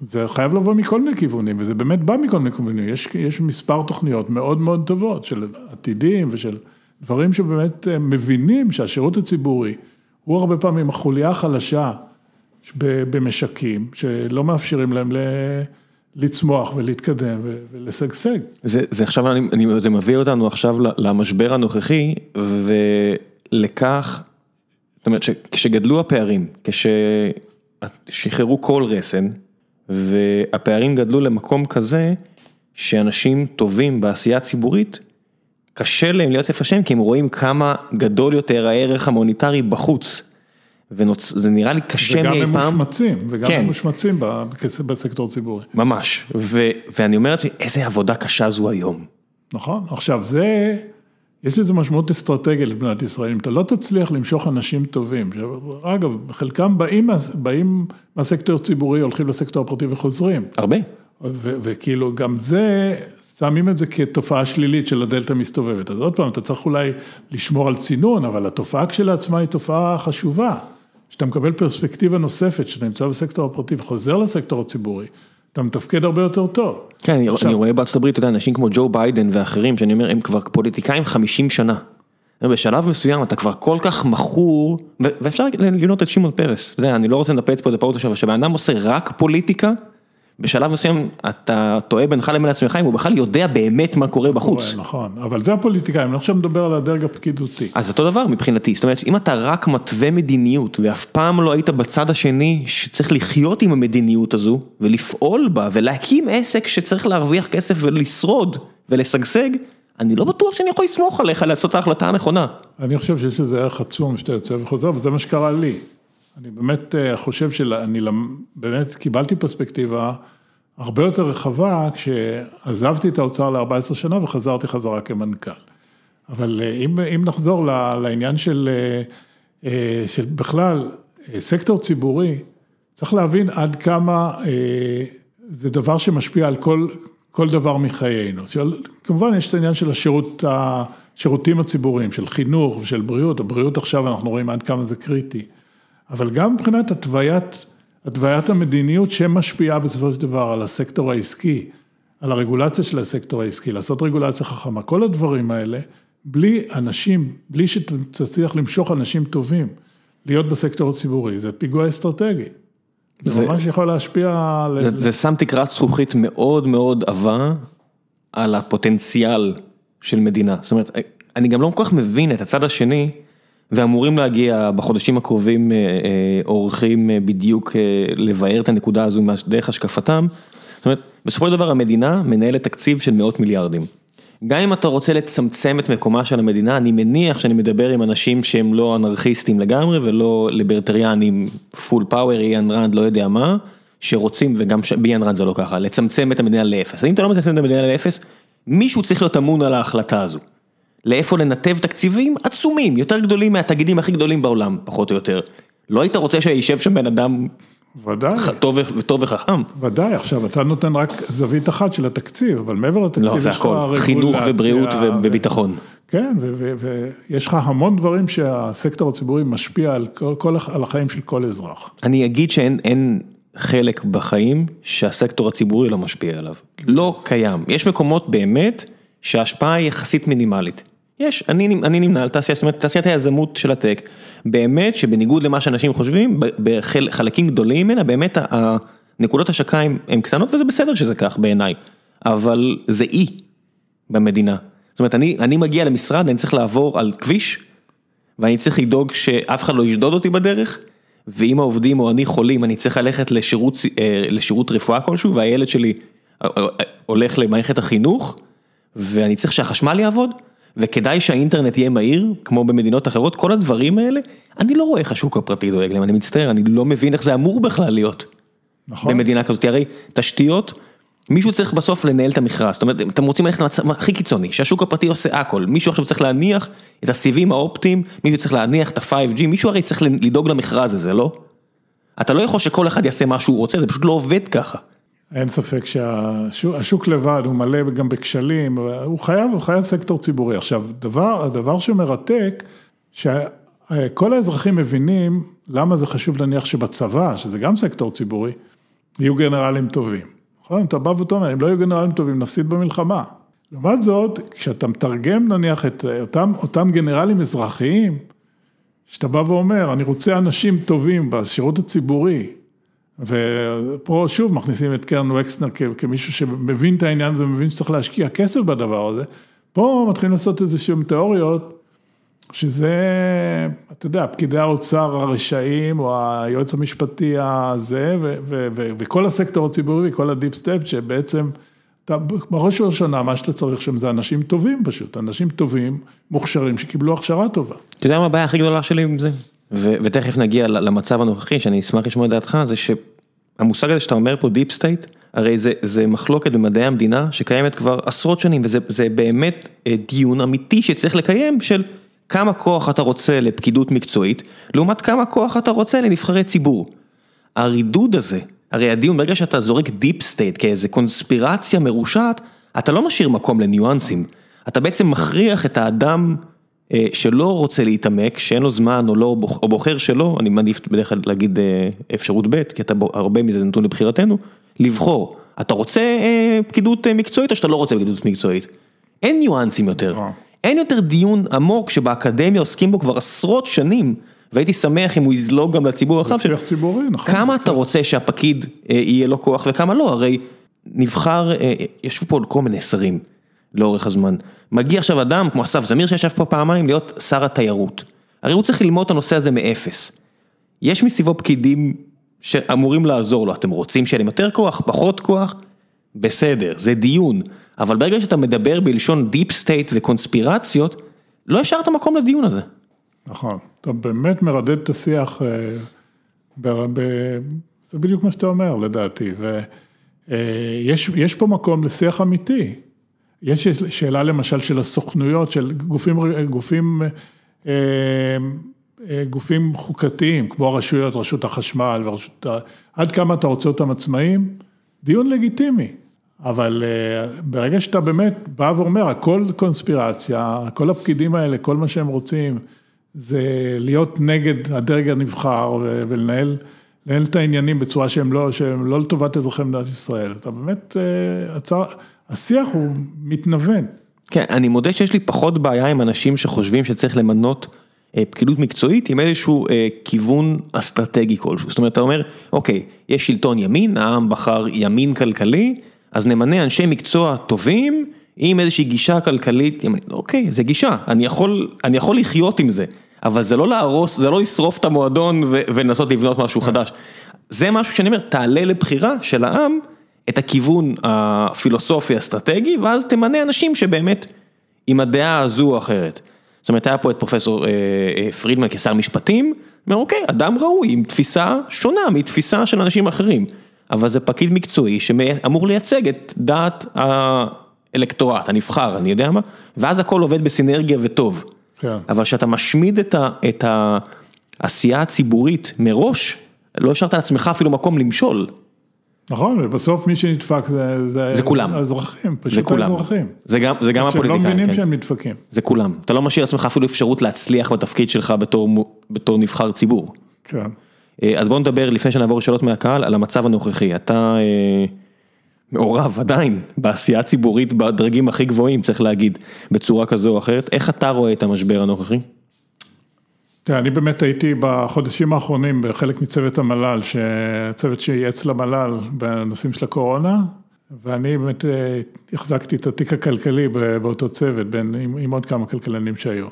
B: זה חייב לבוא מכל מיני כיוונים, וזה באמת בא מכל מיני כיוונים, יש, יש מספר תוכניות מאוד מאוד טובות של עתידים ושל דברים שבאמת אה, מבינים שהשירות הציבורי הוא הרבה פעמים החוליה החלשה במשקים, שלא מאפשרים להם לצמוח ולהתקדם ולשגשג.
A: זה, זה עכשיו, אני, אני, זה מביא אותנו עכשיו למשבר הנוכחי ולכך, זאת אומרת שכשגדלו הפערים, כששחררו כל רסן והפערים גדלו למקום כזה שאנשים טובים בעשייה הציבורית, קשה להם להיות איפה שהם כי הם רואים כמה גדול יותר הערך המוניטרי בחוץ. וזה נראה לי קשה מאי פעם.
B: וגם הם מושמצים, וגם כן. הם מושמצים בסקטור הציבורי.
A: ממש, ו, ואני אומר לעצמי, איזה עבודה קשה זו היום.
B: נכון, עכשיו זה, יש לזה משמעות אסטרטגית למדינת ישראל, אם אתה לא תצליח למשוך אנשים טובים, אגב, חלקם באים, באים מהסקטור הציבורי, הולכים לסקטור הפרטי וחוזרים.
A: הרבה.
B: וכאילו גם זה, שמים את זה כתופעה שלילית של הדלת המסתובבת, אז עוד פעם, אתה צריך אולי לשמור על צינון, אבל התופעה כשלעצמה היא תופעה חשובה. כשאתה מקבל פרספקטיבה נוספת, שאתה נמצא בסקטור הפרטי וחוזר לסקטור הציבורי, אתה מתפקד הרבה יותר טוב.
A: כן, עכשיו... אני רואה בארצות הברית, אתה יודע, אנשים כמו ג'ו ביידן ואחרים, שאני אומר, הם כבר פוליטיקאים 50 שנה. בשלב מסוים אתה כבר כל כך מכור, ואפשר לראות את שמעון פרס, אתה יודע, אני לא רוצה לנפץ פה את הפעולות עכשיו, שבן אדם עושה רק פוליטיקה, בשלב מסוים אתה טועה בינך לבין עצמך אם הוא בכלל יודע באמת מה קורה בחוץ.
B: נכון, אבל זה הפוליטיקאים, אני עכשיו מדבר על הדרג הפקידותי.
A: אז אותו דבר מבחינתי, זאת אומרת אם אתה רק מתווה מדיניות ואף פעם לא היית בצד השני שצריך לחיות עם המדיניות הזו ולפעול בה ולהקים עסק שצריך להרוויח כסף ולשרוד ולשגשג, אני לא בטוח שאני יכול לסמוך עליך לעשות את ההחלטה הנכונה.
B: אני חושב שיש לזה ערך עצום שאתה יוצא וחוזר וזה מה שקרה לי. אני באמת אה, חושב שאני באמת קיבלתי פרספקטיבה הרבה יותר רחבה כשעזבתי את האוצר ל-14 שנה וחזרתי חזרה כמנכ"ל. אבל אה, אם, אם נחזור לעניין של, אה, של בכלל סקטור ציבורי, צריך להבין עד כמה זה דבר שמשפיע על כל, כל דבר מחיינו. כמובן יש את העניין של השירות, השירותים הציבוריים, של חינוך ושל בריאות, הבריאות עכשיו אנחנו רואים עד כמה זה קריטי. אבל גם מבחינת התוויית, התוויית המדיניות שמשפיעה בסופו של דבר על הסקטור העסקי, על הרגולציה של הסקטור העסקי, לעשות רגולציה חכמה, כל הדברים האלה, בלי אנשים, בלי שתצליח למשוך אנשים טובים, להיות בסקטור הציבורי, זה פיגוע אסטרטגי. זה, זה ממש יכול להשפיע...
A: זה, ל... זה שם תקרת זכוכית מאוד מאוד עבה על הפוטנציאל של מדינה. זאת אומרת, אני גם לא כל כך מבין את הצד השני. ואמורים להגיע בחודשים הקרובים אה, אה, אורחים אה, בדיוק לבאר את הנקודה הזו דרך השקפתם. זאת אומרת, בסופו של דבר המדינה מנהלת תקציב של מאות מיליארדים. גם אם אתה רוצה לצמצם את מקומה של המדינה, אני מניח שאני מדבר עם אנשים שהם לא אנרכיסטים לגמרי ולא ליברטריאנים full power, איין ראנד, לא יודע מה, שרוצים, וגם באיין ראנד זה לא ככה, לצמצם את המדינה לאפס. אם אתה לא מצמצם את המדינה לאפס, מישהו צריך להיות אמון על ההחלטה הזו. לאיפה לנתב תקציבים עצומים, יותר גדולים מהתאגידים הכי גדולים בעולם, פחות או יותר. לא היית רוצה שישב שם בן אדם
B: ודאי.
A: טוב וטוב וחכם.
B: ודאי, עכשיו אתה נותן רק זווית אחת של התקציב, אבל מעבר לתקציב
A: לא, יש לך רגולציה. חינוך ובריאות וביטחון.
B: כן, ויש לך המון דברים שהסקטור הציבורי משפיע על, כל, כל, על החיים של כל אזרח.
A: אני אגיד שאין חלק בחיים שהסקטור הציבורי לא משפיע עליו. לא קיים. יש מקומות באמת שההשפעה היא יחסית מינימלית. יש, אני, אני נמנה על תעשיית היזמות של הטק, באמת שבניגוד למה שאנשים חושבים, בחלקים גדולים ממנה, באמת הנקודות השקה הם קטנות וזה בסדר שזה כך בעיניי, אבל זה אי במדינה. זאת אומרת, אני, אני מגיע למשרד, אני צריך לעבור על כביש, ואני צריך לדאוג שאף אחד לא ישדוד אותי בדרך, ואם העובדים או אני חולים, אני צריך ללכת לשירות, אה, לשירות רפואה כלשהו, והילד שלי אה, אה, הולך למערכת החינוך, ואני צריך שהחשמל יעבוד. וכדאי שהאינטרנט יהיה מהיר, כמו במדינות אחרות, כל הדברים האלה, אני לא רואה איך השוק הפרטי דואג להם, אני מצטער, אני לא מבין איך זה אמור בכלל להיות. נכון. במדינה כזאת, הרי תשתיות, מישהו צריך בסוף לנהל את המכרז, זאת אומרת, אתם רוצים ללכת למצב הכי קיצוני, שהשוק הפרטי עושה הכל, מישהו עכשיו צריך להניח את הסיבים האופטיים, מישהו צריך להניח את ה-5G, מישהו הרי צריך לדאוג למכרז הזה, לא? אתה לא יכול שכל אחד יעשה מה שהוא רוצה, זה פשוט לא עובד ככה.
B: אין ספק שהשוק לבד הוא מלא גם בכשלים, הוא חייב, הוא חייב סקטור ציבורי. עכשיו, דבר, הדבר שמרתק, שכל האזרחים מבינים למה זה חשוב להניח שבצבא, שזה גם סקטור ציבורי, יהיו גנרלים טובים. נכון? אתה בא ואתה אומר, אם לא יהיו גנרלים טובים, נפסיד במלחמה. לעומת זאת, כשאתה מתרגם נניח את אותם, אותם גנרלים אזרחיים, שאתה בא ואומר, אני רוצה אנשים טובים בשירות הציבורי, ופה שוב מכניסים את קרן וקסנר כמישהו שמבין את העניין הזה ומבין שצריך להשקיע כסף בדבר הזה, פה מתחילים לעשות איזה שהן תיאוריות, שזה, אתה יודע, פקידי האוצר הרשעים, או היועץ המשפטי הזה, וכל הסקטור הציבורי, וכל ה deep state, שבעצם, אתה, בראש ובראשונה, מה שאתה צריך שם זה אנשים טובים פשוט, אנשים טובים, מוכשרים, שקיבלו הכשרה טובה.
A: אתה יודע מה הבעיה הכי גדולה שלי עם זה? ותכף נגיע למצב הנוכחי, שאני אשמח לשמוע את דעתך, זה שהמושג הזה שאתה אומר פה deep state, הרי זה זה מחלוקת במדעי המדינה שקיימת כבר עשרות שנים, וזה באמת אה, דיון אמיתי שצריך לקיים של כמה כוח אתה רוצה לפקידות מקצועית, לעומת כמה כוח אתה רוצה לנבחרי ציבור. הרידוד הזה, הרי הדיון, ברגע שאתה זורק deep state כאיזה קונספירציה מרושעת, אתה לא משאיר מקום לניואנסים, אתה בעצם מכריח את האדם שלא רוצה להתעמק, שאין לו זמן או לא, או בוחר שלא, אני מעדיף בדרך כלל להגיד אה, אפשרות ב', כי אתה הרבה מזה נתון לבחירתנו, לבחור, אתה רוצה אה, פקידות מקצועית או שאתה לא רוצה פקידות מקצועית? אין ניואנסים יותר, אין יותר דיון עמוק שבאקדמיה עוסקים בו כבר עשרות שנים, והייתי שמח אם הוא יזלוג גם לציבור הרחב,
B: שיח ציבורי, נכון,
A: כמה אתה רוצה שהפקיד יהיה לו כוח וכמה לא, הרי נבחר, ישבו פה כל מיני שרים. לאורך הזמן. מגיע עכשיו אדם כמו אסף זמיר שישב פה פעמיים להיות שר התיירות. הרי הוא צריך ללמוד את הנושא הזה מאפס. יש מסביבו פקידים שאמורים לעזור לו, אתם רוצים שיהיה להם יותר כוח, פחות כוח? בסדר, זה דיון. אבל ברגע שאתה מדבר בלשון deep state וקונספירציות, לא השארת מקום לדיון הזה.
B: נכון, אתה באמת מרדד את השיח, אה, ב, ב, זה בדיוק מה שאתה אומר לדעתי, ויש אה, פה מקום לשיח אמיתי. יש שאלה למשל של הסוכנויות, של גופים, גופים, אה, אה, גופים חוקתיים, כמו הרשויות, רשות החשמל ורשות, עד כמה אתה רוצה אותם עצמאיים, דיון לגיטימי, אבל אה, ברגע שאתה באמת בא ואומר, הכל קונספירציה, כל הפקידים האלה, כל מה שהם רוצים, זה להיות נגד הדרג הנבחר ולנהל לנהל את העניינים בצורה שהם לא, שהם לא לטובת אזרחי מדינת ישראל, אתה באמת, הצעה... השיח הוא מתנוון.
A: כן, אני מודה שיש לי פחות בעיה עם אנשים שחושבים שצריך למנות אה, פקידות מקצועית עם איזשהו אה, כיוון אסטרטגי כלשהו. זאת אומרת, אתה אומר, אוקיי, יש שלטון ימין, העם בחר ימין כלכלי, אז נמנה אנשי מקצוע טובים עם איזושהי גישה כלכלית ימנית. אוקיי, זה גישה, אני יכול, אני יכול לחיות עם זה, אבל זה לא להרוס, זה לא לשרוף את המועדון ולנסות לבנות משהו חדש. זה משהו שאני אומר, תעלה לבחירה של העם. את הכיוון הפילוסופי אסטרטגי, ואז תמנה אנשים שבאמת עם הדעה הזו או אחרת. זאת אומרת, היה פה את פרופסור אה, אה, פרידמן כשר משפטים, אומר אוקיי, אדם ראוי עם תפיסה שונה מתפיסה של אנשים אחרים, אבל זה פקיד מקצועי שאמור לייצג את דעת האלקטורט, הנבחר, אני יודע מה, ואז הכל עובד בסינרגיה וטוב. כן. אבל כשאתה משמיד את, ה, את העשייה הציבורית מראש, לא השארת לעצמך אפילו מקום למשול.
B: נכון, ובסוף מי שנדפק זה, זה,
A: זה כולם,
B: האזרחים,
A: פשוט זה כולם.
B: האזרחים.
A: זה גם, זה גם הפוליטיקאים,
B: שהם לא מבינים כן. שהם נדפקים.
A: זה כולם, אתה לא משאיר לעצמך אפילו אפשרות להצליח בתפקיד שלך בתור, בתור נבחר ציבור.
B: כן.
A: אה, אז בוא נדבר לפני שנעבור לשאלות מהקהל על המצב הנוכחי, אתה אה, מעורב עדיין בעשייה ציבורית בדרגים הכי גבוהים, צריך להגיד, בצורה כזו או אחרת, איך אתה רואה את המשבר הנוכחי?
B: תראה, אני באמת הייתי בחודשים האחרונים בחלק מצוות המל"ל, צוות שייעץ למל"ל בנושאים של הקורונה, ואני באמת אה, החזקתי את התיק הכלכלי באותו צוות, בין, עם, עם עוד כמה כלכלנים שהיו.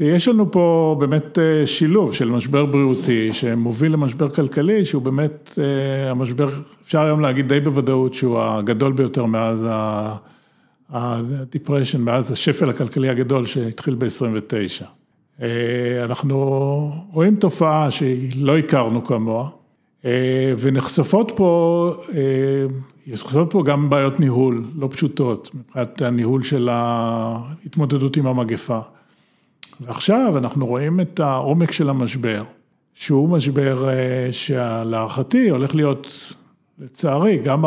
B: יש לנו פה באמת אה, שילוב של משבר בריאותי שמוביל למשבר כלכלי, שהוא באמת אה, המשבר, אפשר היום להגיד די בוודאות שהוא הגדול ביותר מאז ה-depression, מאז השפל הכלכלי הגדול שהתחיל ב-29. אה, אנחנו רואים תופעה שלא הכרנו כמוה, אה, ונחשפות פה, אה, נחשפות פה גם בעיות ניהול לא פשוטות, מבחינת הניהול של ההתמודדות עם המגפה. ועכשיו אנחנו רואים את העומק של המשבר, שהוא משבר שלהערכתי הולך להיות לצערי, גם,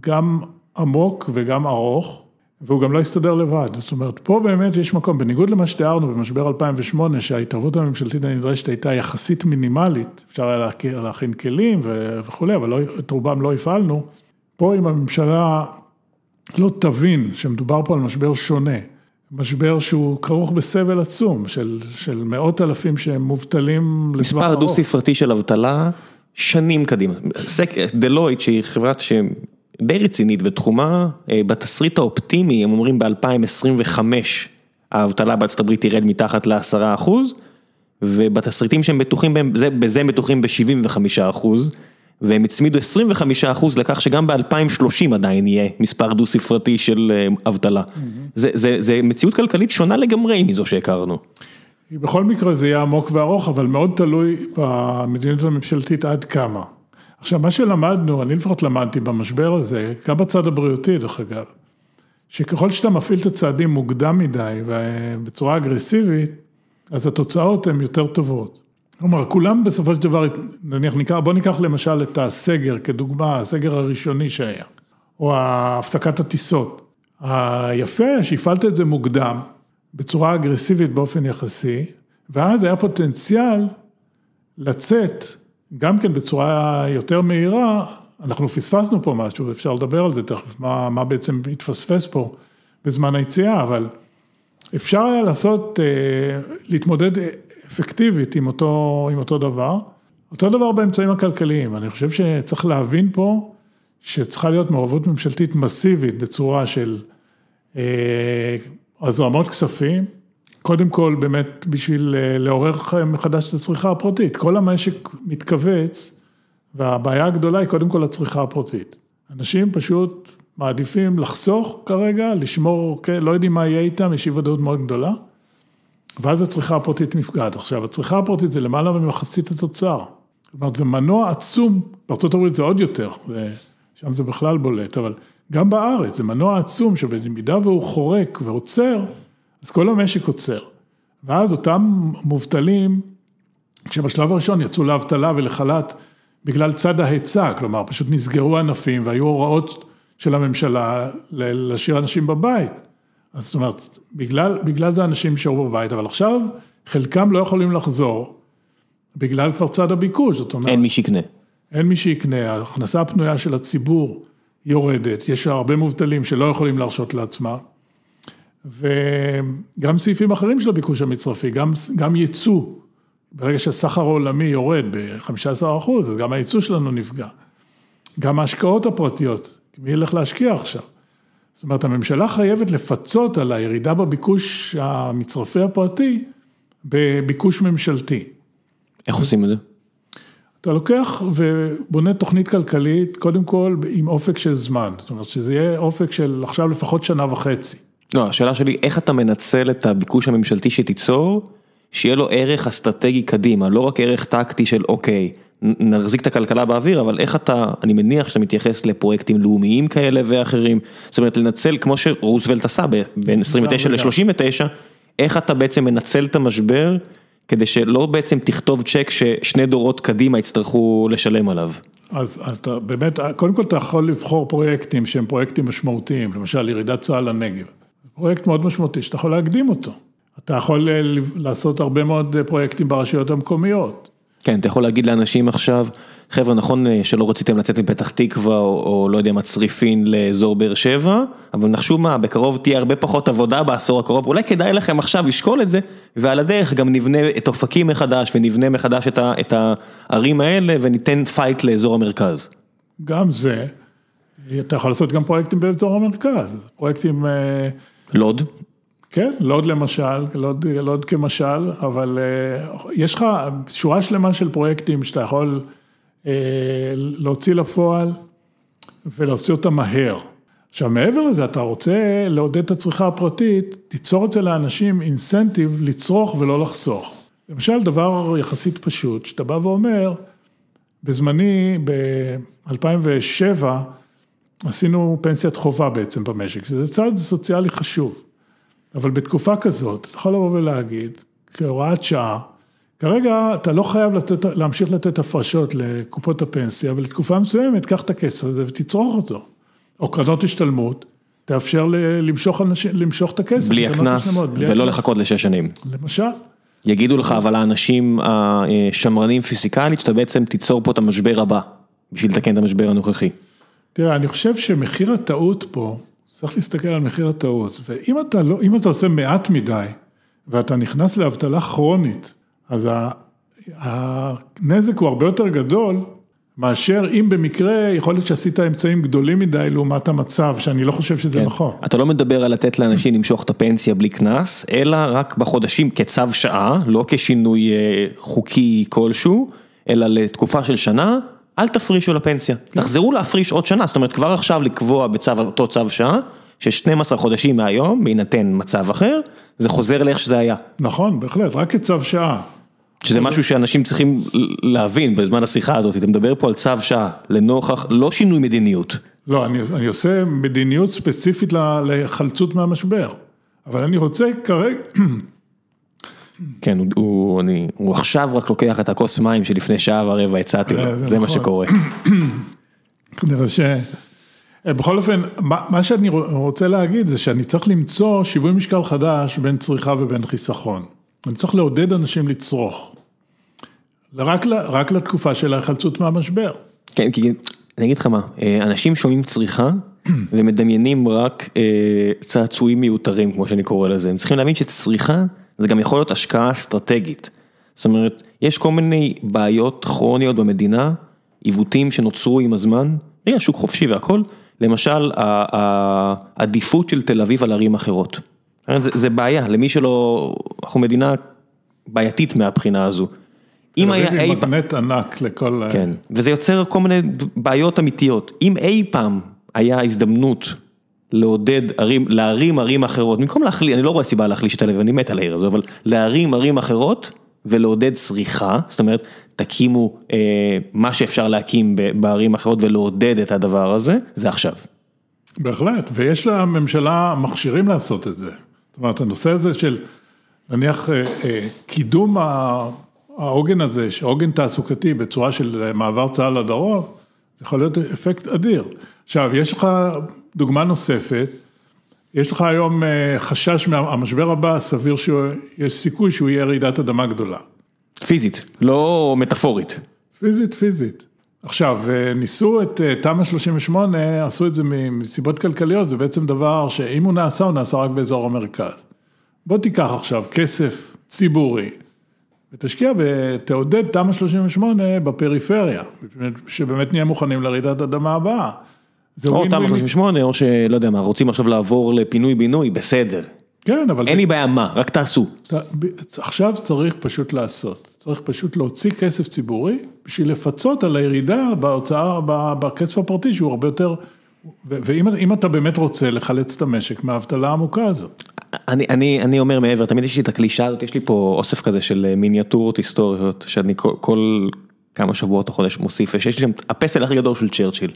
B: גם עמוק וגם ארוך, והוא גם לא יסתדר לבד. זאת אומרת, פה באמת יש מקום, בניגוד למה שתיארנו במשבר 2008, שההתערבות הממשלתית הנדרשת הייתה יחסית מינימלית, אפשר היה להכין כלים וכולי, אבל לא, את רובם לא הפעלנו. פה אם הממשלה לא תבין שמדובר פה על משבר שונה, משבר שהוא כרוך בסבל עצום של, של מאות אלפים שהם מובטלים
A: לטווח ארוך. מספר דו ספרתי של אבטלה, שנים קדימה. דלויט שהיא חברת די רצינית בתחומה, אה, בתסריט האופטימי, הם אומרים ב-2025 האבטלה בארצות הברית תרד מתחת ל-10 אחוז, ובתסריטים שהם בטוחים בהם, בזה הם בטוחים ב-75 אחוז. והם הצמידו 25 אחוז לכך שגם ב-2030 עדיין יהיה מספר דו ספרתי של אה, אבטלה. זה, זה, זה מציאות כלכלית שונה לגמרי מזו שהכרנו.
B: בכל מקרה זה יהיה עמוק וארוך, אבל מאוד תלוי במדיניות הממשלתית עד כמה. עכשיו, מה שלמדנו, אני לפחות למדתי במשבר הזה, גם בצד הבריאותי דרך אגב, שככל שאתה מפעיל את הצעדים מוקדם מדי ובצורה אגרסיבית, אז התוצאות הן יותר טובות. כלומר, כולם בסופו של דבר, נניח, ניקח, בוא ניקח למשל את הסגר כדוגמה, הסגר הראשוני שהיה, או הפסקת הטיסות. היפה שהפעלת את זה מוקדם, בצורה אגרסיבית באופן יחסי, ואז היה פוטנציאל לצאת, גם כן בצורה יותר מהירה, אנחנו פספסנו פה משהו, אפשר לדבר על זה תכף, מה, מה בעצם התפספס פה בזמן היציאה, אבל אפשר היה לעשות, אה, להתמודד אפקטיבית עם אותו, עם אותו דבר. אותו דבר באמצעים הכלכליים, אני חושב שצריך להבין פה שצריכה להיות מעורבות ממשלתית מסיבית בצורה של אה, הזרמות כספים, קודם כל באמת בשביל אה, לעורר מחדש את הצריכה הפרטית, כל המשק מתכווץ והבעיה הגדולה היא קודם כל הצריכה הפרטית. אנשים פשוט מעדיפים לחסוך כרגע, לשמור, לא יודעים מה יהיה איתם, יש אי ודאות מאוד גדולה. ואז הצריכה הפרטית נפגעת. עכשיו, הצריכה הפרטית זה למעלה ממחצית התוצר. זאת אומרת, זה מנוע עצום, בארה"ב זה עוד יותר, שם זה בכלל בולט, אבל גם בארץ זה מנוע עצום שבמידה והוא חורק ועוצר, אז כל המשק עוצר. ואז אותם מובטלים, כשבשלב הראשון יצאו לאבטלה ולחל"ת בגלל צד ההיצע, כלומר פשוט נסגרו ענפים והיו הוראות של הממשלה להשאיר אנשים בבית. אז זאת אומרת, בגלל, בגלל זה אנשים נשארו בבית, אבל עכשיו חלקם לא יכולים לחזור, בגלל כבר צד הביקוש, זאת אומרת...
A: אין מי שיקנה.
B: אין מי שיקנה, ההכנסה הפנויה של הציבור יורדת, יש הרבה מובטלים שלא יכולים להרשות לעצמם, וגם סעיפים אחרים של הביקוש המצרפי, גם, גם ייצוא, ברגע שהסחר העולמי יורד ב-15 אחוז, אז גם הייצוא שלנו נפגע. גם ההשקעות הפרטיות, מי ילך להשקיע עכשיו? זאת אומרת, הממשלה חייבת לפצות על הירידה בביקוש המצרפי הפרטי בביקוש ממשלתי.
A: איך עושים את זה?
B: אתה לוקח ובונה תוכנית כלכלית, קודם כל עם אופק של זמן, זאת אומרת שזה יהיה אופק של עכשיו לפחות שנה וחצי.
A: לא, השאלה שלי, איך אתה מנצל את הביקוש הממשלתי שתיצור, שיהיה לו ערך אסטרטגי קדימה, לא רק ערך טקטי של אוקיי, נחזיק את הכלכלה באוויר, אבל איך אתה, אני מניח שאתה מתייחס לפרויקטים לאומיים כאלה ואחרים, זאת אומרת לנצל כמו שרוזוולט עשה בין 29 ל-39, איך אתה בעצם מנצל את המשבר, כדי שלא בעצם תכתוב צ'ק ששני דורות קדימה יצטרכו לשלם עליו.
B: אז אתה באמת, קודם כל אתה יכול לבחור פרויקטים שהם פרויקטים משמעותיים, למשל ירידת צה"ל לנגב, פרויקט מאוד משמעותי שאתה יכול להקדים אותו. אתה יכול אה, לעשות הרבה מאוד אה, פרויקטים ברשויות המקומיות.
A: כן, אתה יכול להגיד לאנשים עכשיו, חבר'ה נכון אה, שלא רציתם לצאת מפתח תקווה או, או לא יודע מה צריפין לאזור באר שבע, אבל נחשו מה, בקרוב תהיה הרבה פחות עבודה בעשור הקרוב, אולי כדאי לכם עכשיו לשקול את זה, ועל הדרך גם נבנה את אופקים מחדש ונבנה מחדש את, ה, את הערים האלה וניתן fight לאזור המרכז.
B: גם זה, אתה יכול לעשות גם פרויקטים באזור המרכז, פרויקטים...
A: לוד?
B: כן, לוד למשל, לוד, לוד כמשל, אבל אה, יש לך שורה שלמה של פרויקטים שאתה יכול אה, להוציא לפועל ולהוציא אותם מהר. עכשיו מעבר לזה, אתה רוצה לעודד את הצריכה הפרטית, תיצור אצל האנשים אינסנטיב לצרוך ולא לחסוך. למשל, דבר יחסית פשוט, שאתה בא ואומר, בזמני, ב-2007, עשינו פנסיית חובה בעצם במשק, שזה צעד סוציאלי חשוב. אבל בתקופה כזאת, אתה יכול לבוא ולהגיד, כהוראת שעה, כרגע אתה לא חייב לתת, להמשיך לתת הפרשות לקופות הפנסיה, אבל לתקופה מסוימת, קח את הכסף הזה ותצרוך אותו. או קרנות השתלמות, תאפשר למשוך, אנשים, למשוך את הכסף.
A: בלי הקנס, ולא הקנס. לחכות לשש שנים.
B: למשל.
A: יגידו לך, אבל האנשים השמרנים פיזיקלית, שאתה בעצם תיצור פה את המשבר הבא, בשביל לתקן את המשבר הנוכחי.
B: תראה, אני חושב שמחיר הטעות פה, צריך להסתכל על מחיר הטעות, ואם אתה, לא, אתה עושה מעט מדי, ואתה נכנס לאבטלה כרונית, אז הנזק הוא הרבה יותר גדול, מאשר אם במקרה יכול להיות שעשית אמצעים גדולים מדי לעומת המצב, שאני לא חושב שזה כן. נכון.
A: אתה לא מדבר על לתת לאנשים למשוך את הפנסיה בלי קנס, אלא רק בחודשים כצו שעה, לא כשינוי אה, חוקי כלשהו, אלא לתקופה של שנה, אל תפרישו לפנסיה, כן. תחזרו להפריש עוד שנה, זאת אומרת כבר עכשיו לקבוע בצו, אותו צו שעה, ש-12 חודשים מהיום, בהינתן מצב אחר, זה חוזר לאיך שזה היה.
B: נכון, בהחלט, רק כצו שעה.
A: שזה משהו שאנשים צריכים להבין בזמן השיחה הזאת, אתה מדבר פה על צו שעה, לנוכח, לא שינוי מדיניות.
B: לא, אני, אני עושה מדיניות ספציפית לחלצות מהמשבר, אבל אני רוצה כרגע...
A: כן, הוא, הוא, אני, הוא עכשיו רק לוקח את הכוס מים שלפני שעה ורבע הצעתי לו, אה, זה מה נכון. שקורה.
B: כנראה ש... אה, בכל אופן, מה שאני רוצה להגיד זה שאני צריך למצוא שיווי משקל חדש בין צריכה ובין חיסכון. אני צריך לעודד אנשים לצרוך. רק, רק לתקופה של ההחלצות מהמשבר.
A: כן, כי אני אגיד לך מה, אה, אנשים שומעים צריכה ומדמיינים רק אה, צעצועים מיותרים, כמו שאני קורא לזה. הם צריכים להבין שצריכה זה גם יכול להיות השקעה אסטרטגית. זאת אומרת, יש כל מיני בעיות כרוניות במדינה, עיוותים שנוצרו עם הזמן, רגע, שוק חופשי והכל, למשל העדיפות של תל אביב על ערים אחרות. זה, זה בעיה, למי שלא, אנחנו מדינה בעייתית מהבחינה הזו.
B: אם היה אי פעם... מגנט ענק לכל...
A: כן, וזה יוצר כל מיני בעיות אמיתיות. אם אי פעם היה הזדמנות לעודד ערים, להרים ערים אחרות, במקום להחליש, אני לא רואה סיבה להחליש את הלב, אני מת על העיר הזו, אבל להרים ערים אחרות ולעודד צריכה, זאת אומרת, תקימו אה, מה שאפשר להקים בערים אחרות ולעודד את הדבר הזה, זה עכשיו.
B: בהחלט, ויש לממשלה מכשירים לעשות את זה. זאת אומרת, הנושא הזה של נניח אה, אה, קידום העוגן הזה, עוגן תעסוקתי בצורה של מעבר צה"ל לדרום, זה יכול להיות אפקט אדיר. עכשיו, יש לך דוגמה נוספת, יש לך היום אה, חשש מהמשבר הבא, סביר שיש סיכוי שהוא יהיה רעידת אדמה גדולה.
A: פיזית, לא מטאפורית.
B: פיזית, פיזית. עכשיו, ניסו את תמ"א 38, עשו את זה מסיבות כלכליות, זה בעצם דבר שאם הוא נעשה, הוא נעשה רק באזור המרכז. בוא תיקח עכשיו כסף ציבורי, ותשקיע, תעודד תמ"א 38 בפריפריה, שבאמת נהיה מוכנים לרעידת אדמה הבאה.
A: או תמ"א 38, או שלא יודע מה, רוצים עכשיו לעבור לפינוי-בינוי, בסדר.
B: כן, אבל...
A: אין לי בעיה מה, רק תעשו.
B: עכשיו צריך פשוט לעשות. צריך פשוט להוציא כסף ציבורי בשביל לפצות על הירידה בהוצאה, בכסף הפרטי שהוא הרבה יותר, ואם אתה באמת רוצה לחלץ את המשק מהאבטלה העמוקה הזאת.
A: אני, אני, אני אומר מעבר, תמיד יש לי את הקלישה הזאת, יש לי פה אוסף כזה של אה, מיניאטורות היסטוריות, שאני כל, כל כמה שבועות או חודש מוסיף, שיש לי שם הפסל הכי גדול של צ'רצ'יל,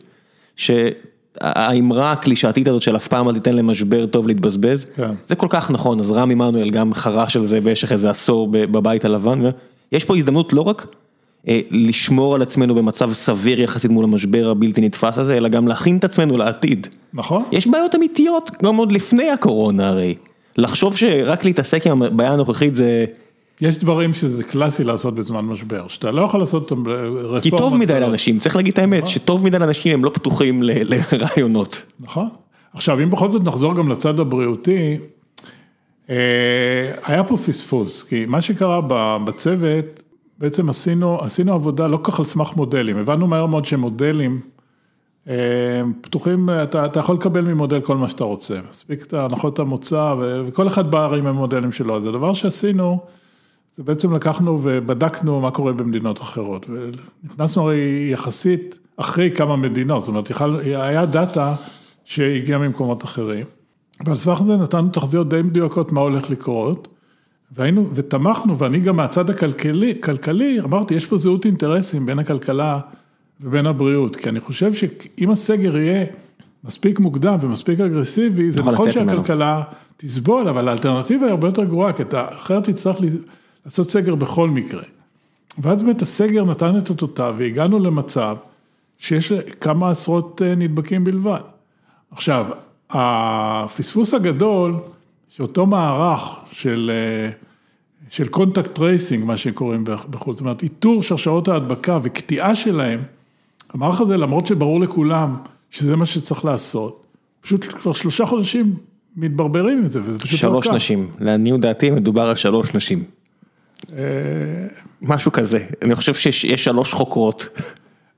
A: שהאמרה הקלישאתית הזאת של אף פעם אל תיתן למשבר טוב להתבזבז, כן. זה כל כך נכון, אז רם עמנואל גם חרש על זה במשך איזה עשור בבית הלבן, יש פה הזדמנות לא רק אה, לשמור על עצמנו במצב סביר יחסית מול המשבר הבלתי נתפס הזה, אלא גם להכין את עצמנו לעתיד.
B: נכון.
A: יש בעיות אמיתיות גם עוד לפני הקורונה הרי. לחשוב שרק להתעסק עם הבעיה הנוכחית זה...
B: יש דברים שזה קלאסי לעשות בזמן משבר, שאתה לא יכול לעשות אותם רפורמה.
A: כי טוב מדי לאנשים, צריך להגיד את האמת, נכון. שטוב מדי לאנשים הם לא פתוחים לרעיונות.
B: נכון. עכשיו, אם בכל זאת נחזור גם לצד הבריאותי, אה, היה פה פספוס, כי מה שקרה בצוות, בעצם עשינו, עשינו עבודה לא כל כך על סמך מודלים, הבנו מהר מאוד שמודלים אה, פתוחים, אתה, אתה יכול לקבל ממודל כל מה שאתה רוצה, מספיק את הנחות המוצא וכל אחד בא עם המודלים שלו, אז הדבר שעשינו, זה בעצם לקחנו ובדקנו מה קורה במדינות אחרות, ונכנסנו הרי יחסית אחרי כמה מדינות, זאת אומרת, היה דאטה שהגיע ממקומות אחרים, ועל סמך זה נתנו תחזיות די מדויקות מה הולך לקרות. והיינו, ותמכנו, ואני גם מהצד הכלכלי, כלכלי, אמרתי, יש פה זהות אינטרסים בין הכלכלה ובין הבריאות, כי אני חושב שאם הסגר יהיה מספיק מוקדם ומספיק אגרסיבי, זה נכון שהכלכלה ממנו. תסבול, אבל האלטרנטיבה היא הרבה יותר גרועה, כי אתה אחרת תצטרך לעשות סגר בכל מקרה. ואז באמת הסגר נתן את אותותיו והגענו למצב שיש כמה עשרות אה, נדבקים בלבד. עכשיו, הפספוס הגדול, שאותו מערך של, אה, של contact tracing, מה שקוראים בחוץ, זאת אומרת, איתור שרשרות ההדבקה וקטיעה שלהם, המערך הזה, למרות שברור לכולם שזה מה שצריך לעשות, פשוט כבר שלושה חודשים מתברברים עם זה, וזה פשוט
A: לא קל. שלוש נשים, לעניות דעתי מדובר על שלוש נשים. אה, משהו כזה, אני חושב שיש שלוש חוקרות.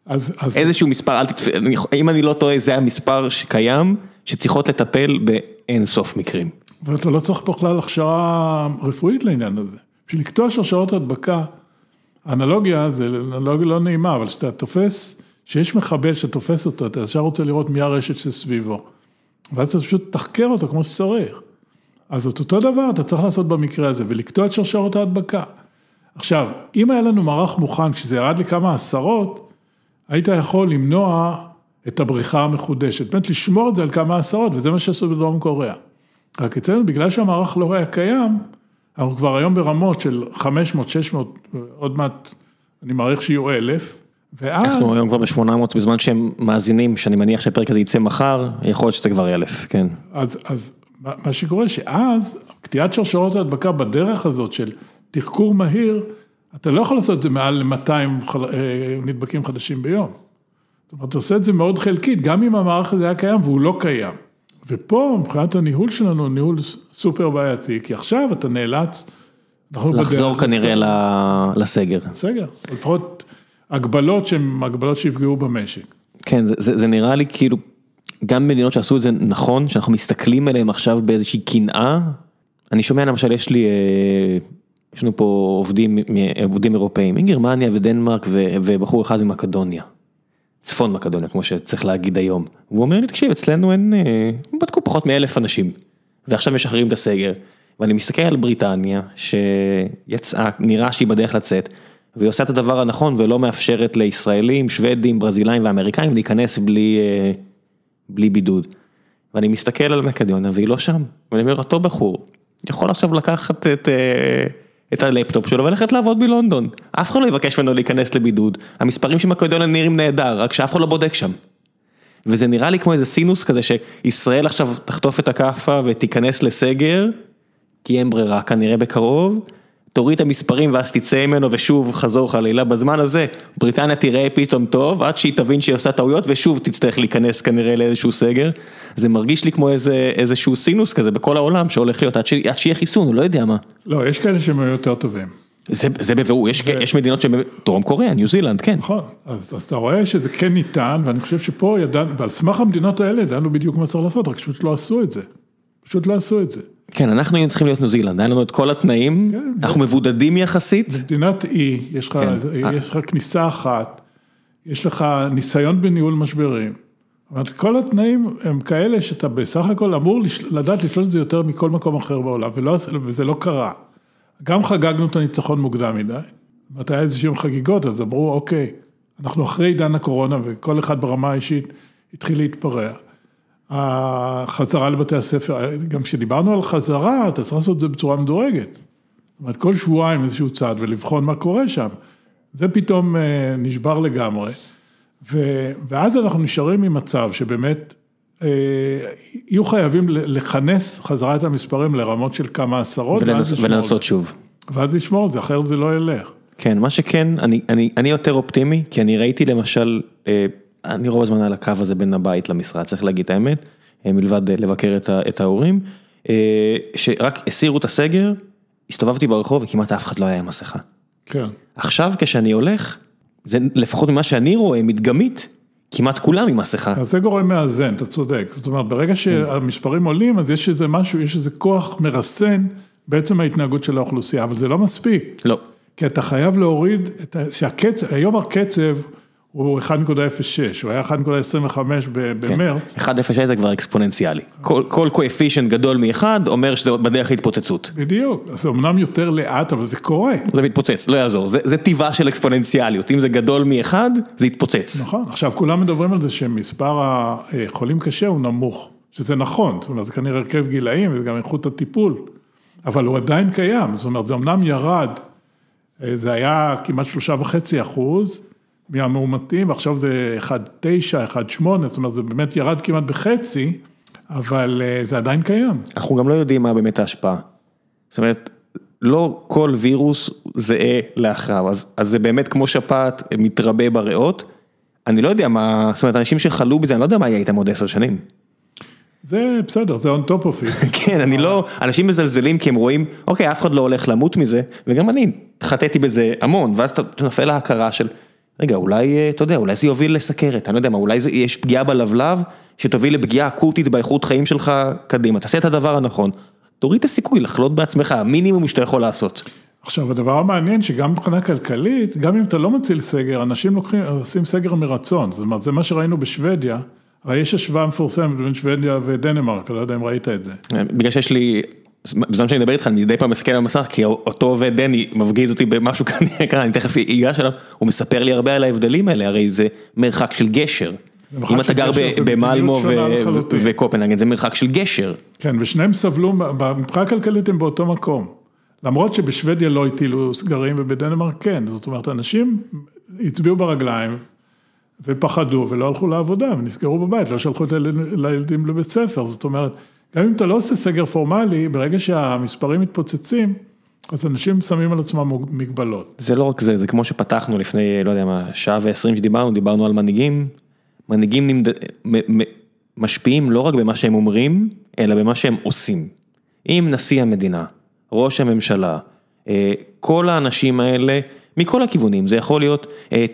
A: אז, אז... איזשהו מספר, אל תתפ... אם אני לא טועה, זה המספר שקיים, שצריכות לטפל באין סוף מקרים.
B: ואתה לא צריך בכלל הכשרה רפואית לעניין הזה. בשביל לקטוע שרשרות הדבקה, האנלוגיה זה אנלוגיה לא נעימה, אבל כשאתה תופס, שיש מחבל שאתה תופס אותו, אתה ישר רוצה לראות מי הרשת שסביבו. ואז אתה פשוט תחקר אותו כמו שצריך. אז את אותו דבר אתה צריך לעשות במקרה הזה, ולקטוע את שרשרות ההדבקה. עכשיו, אם היה לנו מערך מוכן, כשזה ירד לכמה עשרות, היית יכול למנוע את הבריחה המחודשת, באמת לשמור את זה על כמה עשרות, וזה מה שעשו בדרום קוריאה. רק אצלנו, בגלל שהמערך לא היה קיים, אנחנו כבר היום ברמות של 500, 600, עוד מעט, אני מעריך שיהיו אלף,
A: ואז... אנחנו היום כבר ב-800 בזמן שהם מאזינים, שאני מניח שהפרק הזה יצא מחר, יכול להיות שזה כבר אלף, כן.
B: אז, אז מה שקורה שאז, קטיעת שרשרות ההדבקה בדרך הזאת של תחקור מהיר, אתה לא יכול לעשות את זה מעל 200 אה, נדבקים חדשים ביום. זאת אומרת, אתה עושה את זה מאוד חלקית, גם אם המערך הזה היה קיים והוא לא קיים. ופה, מבחינת הניהול שלנו, ניהול סופר בעייתי, כי עכשיו אתה נאלץ,
A: לחזור כנראה לסגר.
B: לסגר, לפחות הגבלות שהן הגבלות שיפגעו במשק.
A: כן, זה, זה, זה נראה לי כאילו, גם מדינות שעשו את זה נכון, שאנחנו מסתכלים עליהן עכשיו באיזושהי קנאה, אני שומע למשל, יש לי, אה, יש לנו פה עובדים, עובדים אירופאים, מגרמניה ודנמרק ובחור אחד ממקדוניה. צפון מקדוניה, כמו שצריך להגיד היום. והוא אומר לי, תקשיב, אצלנו אין, אה, בדקו פחות מאלף אנשים, ועכשיו משחררים את הסגר. ואני מסתכל על בריטניה, שיצאה, נראה שהיא בדרך לצאת, והיא עושה את הדבר הנכון ולא מאפשרת לישראלים, שוודים, ברזילאים ואמריקאים להיכנס בלי, אה, בלי בידוד. ואני מסתכל על מקדוניה והיא לא שם. ואני אומר, אותו בחור, יכול עכשיו לקחת את... אה, את הלפטופ שלו וללכת לעבוד בלונדון. אף אחד לא יבקש ממנו להיכנס לבידוד. המספרים של מקדוניה נראים נהדר, רק שאף אחד לא בודק שם. וזה נראה לי כמו איזה סינוס כזה שישראל עכשיו תחטוף את הכאפה ותיכנס לסגר, כי אין ברירה כנראה בקרוב, תוריד את המספרים ואז תצא ממנו ושוב חזור חלילה, בזמן הזה בריטניה תראה פתאום טוב עד שהיא תבין שהיא עושה טעויות ושוב תצטרך להיכנס כנראה לאיזשהו סגר. זה מרגיש לי כמו איזה, איזשהו סינוס כזה בכל העולם שהולך להיות עד, ש, עד שיהיה חיסון, הוא לא יודע מה.
B: לא, יש כאלה שהם יותר טובים.
A: זה, זה בבירור, יש, ו... יש מדינות שהן דרום קוריאה, ניו זילנד, כן.
B: נכון, אז, אז אתה רואה שזה כן ניתן, ואני חושב שפה ידענו, ועל סמך המדינות האלה ידענו בדיוק מה צריך לעשות, רק פשוט לא עשו את זה. פשוט לא עשו את זה.
A: כן, אנחנו היינו צריכים להיות ניו זילנד, היה לנו את כל התנאים, כן, אנחנו מבודדים יחסית.
B: מדינת אי, יש לך, כן. יש לך כניסה אחת, יש לך ניסיון בניהול משברים. כל התנאים הם כאלה שאתה בסך הכל אמור לדעת לשלוט את זה יותר מכל מקום אחר בעולם, ולא, וזה לא קרה. גם חגגנו את הניצחון מוקדם מדי, מתי היה איזשהם חגיגות, אז אמרו, אוקיי, אנחנו אחרי עידן הקורונה, וכל אחד ברמה האישית התחיל להתפרע. החזרה לבתי הספר, גם כשדיברנו על חזרה, אתה צריך לעשות את זה בצורה מדורגת. זאת אומרת, כל שבועיים איזשהו צעד ולבחון מה קורה שם. זה פתאום אה, נשבר לגמרי. ו, ואז אנחנו נשארים עם מצב שבאמת אה, יהיו חייבים לכנס חזרה את המספרים לרמות של כמה עשרות,
A: ולנס, ולנסות שוב.
B: ואז לשמור את זה, אחרת זה לא ילך.
A: כן, מה שכן, אני, אני, אני יותר אופטימי, כי אני ראיתי למשל, אה, אני רוב הזמן על הקו הזה בין הבית למשרד, צריך להגיד את האמת, אה, מלבד אה, לבקר את ההורים, אה, שרק הסירו את הסגר, הסתובבתי ברחוב וכמעט אף אחד לא היה עם מסכה.
B: כן.
A: עכשיו כשאני הולך, זה לפחות ממה שאני רואה, מדגמית, כמעט כולם עם מסכה.
B: אז זה גורם מאזן, אתה צודק. זאת אומרת, ברגע שהמספרים עולים, אז יש איזה משהו, יש איזה כוח מרסן בעצם ההתנהגות של האוכלוסייה, אבל זה לא מספיק.
A: לא.
B: כי אתה חייב להוריד, שהקצב, היום הקצב הוא 1.06, הוא היה 1.25 במרץ.
A: 1.06 זה כבר אקספוננציאלי. כל קואפישנט גדול מאחד אומר שזה בדרך להתפוצצות.
B: בדיוק, זה אמנם יותר לאט, אבל זה קורה.
A: זה מתפוצץ, לא יעזור, זה טבעה של אקספוננציאליות, אם זה גדול מאחד, זה יתפוצץ.
B: נכון, עכשיו כולם מדברים על זה שמספר החולים קשה הוא נמוך, שזה נכון, זאת אומרת, זה כנראה הרכב גילאים וזה גם איכות הטיפול, אבל הוא עדיין קיים, זאת אומרת, זה אמנם ירד זה היה כמעט שלושה וחצי אחוז מהמאומתים, ועכשיו זה 1.9, 1.8, זאת אומרת, זה באמת ירד כמעט בחצי, אבל זה עדיין קיים.
A: אנחנו גם לא יודעים מה באמת ההשפעה. זאת אומרת, לא כל וירוס זהה לאחריו, אז זה באמת כמו שפעת מתרבה בריאות, אני לא יודע מה, זאת אומרת, אנשים שחלו בזה, אני לא יודע מה יהיה איתם עוד עשר שנים.
B: זה בסדר, זה on top of it.
A: כן, אני לא, אנשים מזלזלים כי הם רואים, אוקיי, אף אחד לא הולך למות מזה, וגם אני התחתיתי בזה המון, ואז אתה נופל להכרה של, רגע, אולי, אתה יודע, אולי זה יוביל לסכרת, אני לא יודע מה, אולי יש פגיעה בלבלב, שתוביל לפגיעה אקוטית באיכות חיים שלך קדימה, תעשה את הדבר הנכון, תוריד את הסיכוי לחלות בעצמך, המינימום שאתה יכול לעשות.
B: עכשיו, הדבר המעניין שגם מבחינה כלכלית, גם אם אתה לא מציל סגר, אנשים לוקחים, עושים סגר מרצון, זאת אומרת, זה מה שראינו בשוודיה, הרי יש השוואה מפורסמת בין שוודיה ודנמרק, אני לא יודע אם ראית את זה.
A: בגלל שיש לי, בזמן שאני מדבר איתך, אני מדי פעם מסתכל על המסך, כי אותו עובד דני מפגיז אותי במשהו כאן, אני תכף אגש אליו, הוא מספר לי הרבה על ההבדלים האלה, הרי זה מרחק של גשר. אם אתה גר במלמו וקופנהגן, זה מרחק של גשר.
B: כן, ושניהם סבלו, מבחינה כלכלית הם באותו מקום. למרות שבשוודיה לא הטילו סגרים ובדנמרק כן, זאת אומרת, אנשים הצביעו ברגליים ופחדו ולא הלכו לעבודה ונסגרו בבית, לא שלחו את הילדים לבית ספר, זאת אומרת, גם אם אתה לא עושה סגר פורמלי, ברגע שהמספרים מתפוצצים, אז אנשים שמים על עצמם מגבלות.
A: זה לא רק זה, זה כמו שפתחנו לפני, לא יודע מה, שעה ועשרים שדיברנו, דיברנו על מנהיגים, מנהיגים נמד... משפיעים לא רק במה שהם אומרים, אלא במה שהם עושים. אם נשיא המדינה, ראש הממשלה, כל האנשים האלה, מכל הכיוונים, זה יכול להיות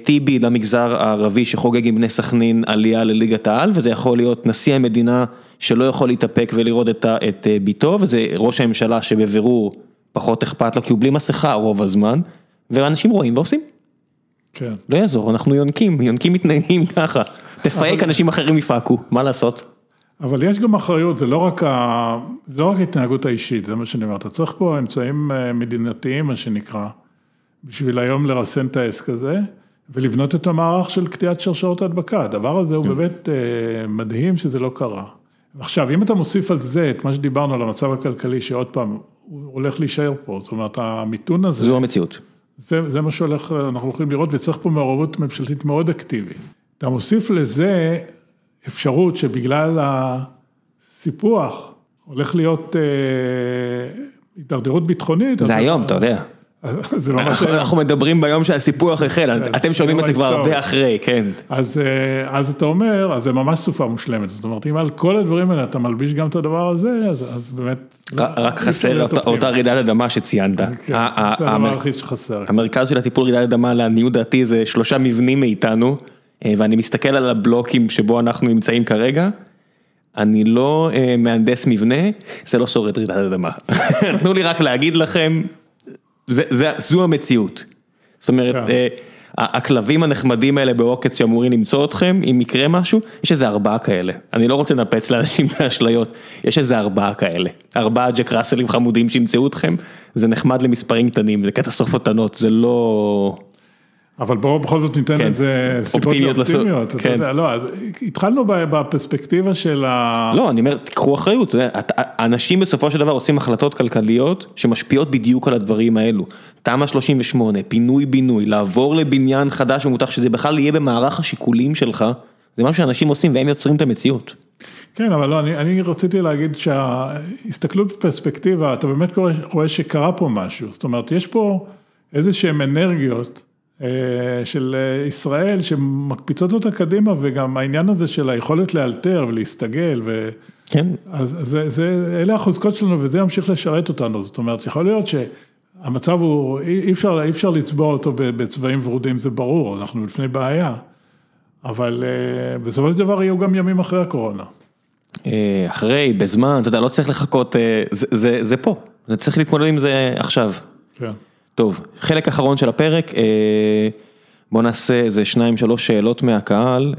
A: טיבי למגזר הערבי שחוגג עם בני סכנין עלייה לליגת העל, וזה יכול להיות נשיא המדינה שלא יכול להתאפק ולראות את ביתו, וזה ראש הממשלה שבבירור פחות אכפת לו כי הוא בלי מסכה רוב הזמן, ואנשים רואים ועושים.
B: כן.
A: לא יעזור, אנחנו יונקים, יונקים מתנהגים ככה, תפייק אנשים אחרים יפהקו, מה לעשות?
B: אבל יש גם אחריות, זה לא רק ה... זה לא רק ההתנהגות האישית, זה מה שאני אומר, אתה צריך פה אמצעים מדינתיים, מה שנקרא, בשביל היום לרסן את העסק הזה, ולבנות את המערך של קטיעת שרשרות ההדבקה, הדבר הזה הוא באמת מדהים שזה לא קרה. עכשיו, אם אתה מוסיף על זה את מה שדיברנו על המצב הכלכלי, שעוד פעם, הוא הולך להישאר פה, זאת אומרת, המיתון הזה...
A: זו המציאות.
B: זה, זה מה שהולך, אנחנו הולכים לראות, וצריך פה מעורבות ממשלתית מאוד אקטיבית. אתה מוסיף לזה אפשרות שבגלל הסיפוח הולך להיות הידרדרות ביטחונית.
A: זה היום, אתה יודע.
B: זה לא מה ש...
A: אנחנו מדברים ביום שהסיפוח החל, אתם שומעים את זה כבר הרבה אחרי, כן.
B: אז אתה אומר, אז זה ממש סופה מושלמת, זאת אומרת, אם על כל הדברים האלה אתה מלביש גם את הדבר הזה, אז באמת...
A: רק חסר אותה רעידת אדמה שציינת.
B: כן, זה הדבר היחיד שחסר.
A: המרכז של הטיפול רעידת אדמה, לעניות דעתי, זה שלושה מבנים מאיתנו. ואני מסתכל על הבלוקים שבו אנחנו נמצאים כרגע, אני לא מהנדס מבנה, זה לא שורד רעידת אדמה. תנו לי רק להגיד לכם, זו המציאות. זאת אומרת, הכלבים הנחמדים האלה בעוקץ שאמורים למצוא אתכם, אם יקרה משהו, יש איזה ארבעה כאלה. אני לא רוצה לנפץ לאנשים באשליות, יש איזה ארבעה כאלה. ארבעה ג'ק ראסלים חמודים שימצאו אתכם, זה נחמד למספרים קטנים, זה קטסטרופות קטנות, זה לא...
B: אבל בואו בכל זאת ניתן איזה סיבות אופטימיות, אתה יודע, לא, אז התחלנו בפרספקטיבה של ה...
A: לא, אני אומר, תקחו אחריות, אנשים בסופו של דבר עושים החלטות כלכליות שמשפיעות בדיוק על הדברים האלו. תמ"א 38, פינוי בינוי, לעבור לבניין חדש ומותח, שזה בכלל יהיה במערך השיקולים שלך, זה משהו שאנשים עושים והם יוצרים את המציאות.
B: כן, אבל לא, אני, אני רציתי להגיד שההסתכלות בפרספקטיבה, אתה באמת רואה שקרה פה משהו, זאת אומרת, יש פה איזה שהן אנרגיות. של ישראל שמקפיצות אותה קדימה וגם העניין הזה של היכולת לאלתר ולהסתגל ו...
A: כן.
B: אז זה, זה, אלה החוזקות שלנו וזה ימשיך לשרת אותנו, זאת אומרת, יכול להיות שהמצב הוא, אי אפשר, אי אפשר לצבוע אותו בצבעים ורודים, זה ברור, אנחנו לפני בעיה, אבל בסופו של דבר יהיו גם ימים אחרי הקורונה.
A: אחרי, בזמן, אתה יודע, לא צריך לחכות, זה, זה, זה פה, זה צריך להתמודד עם זה עכשיו.
B: כן.
A: טוב, חלק אחרון של הפרק, בוא נעשה איזה שניים שלוש שאלות מהקהל.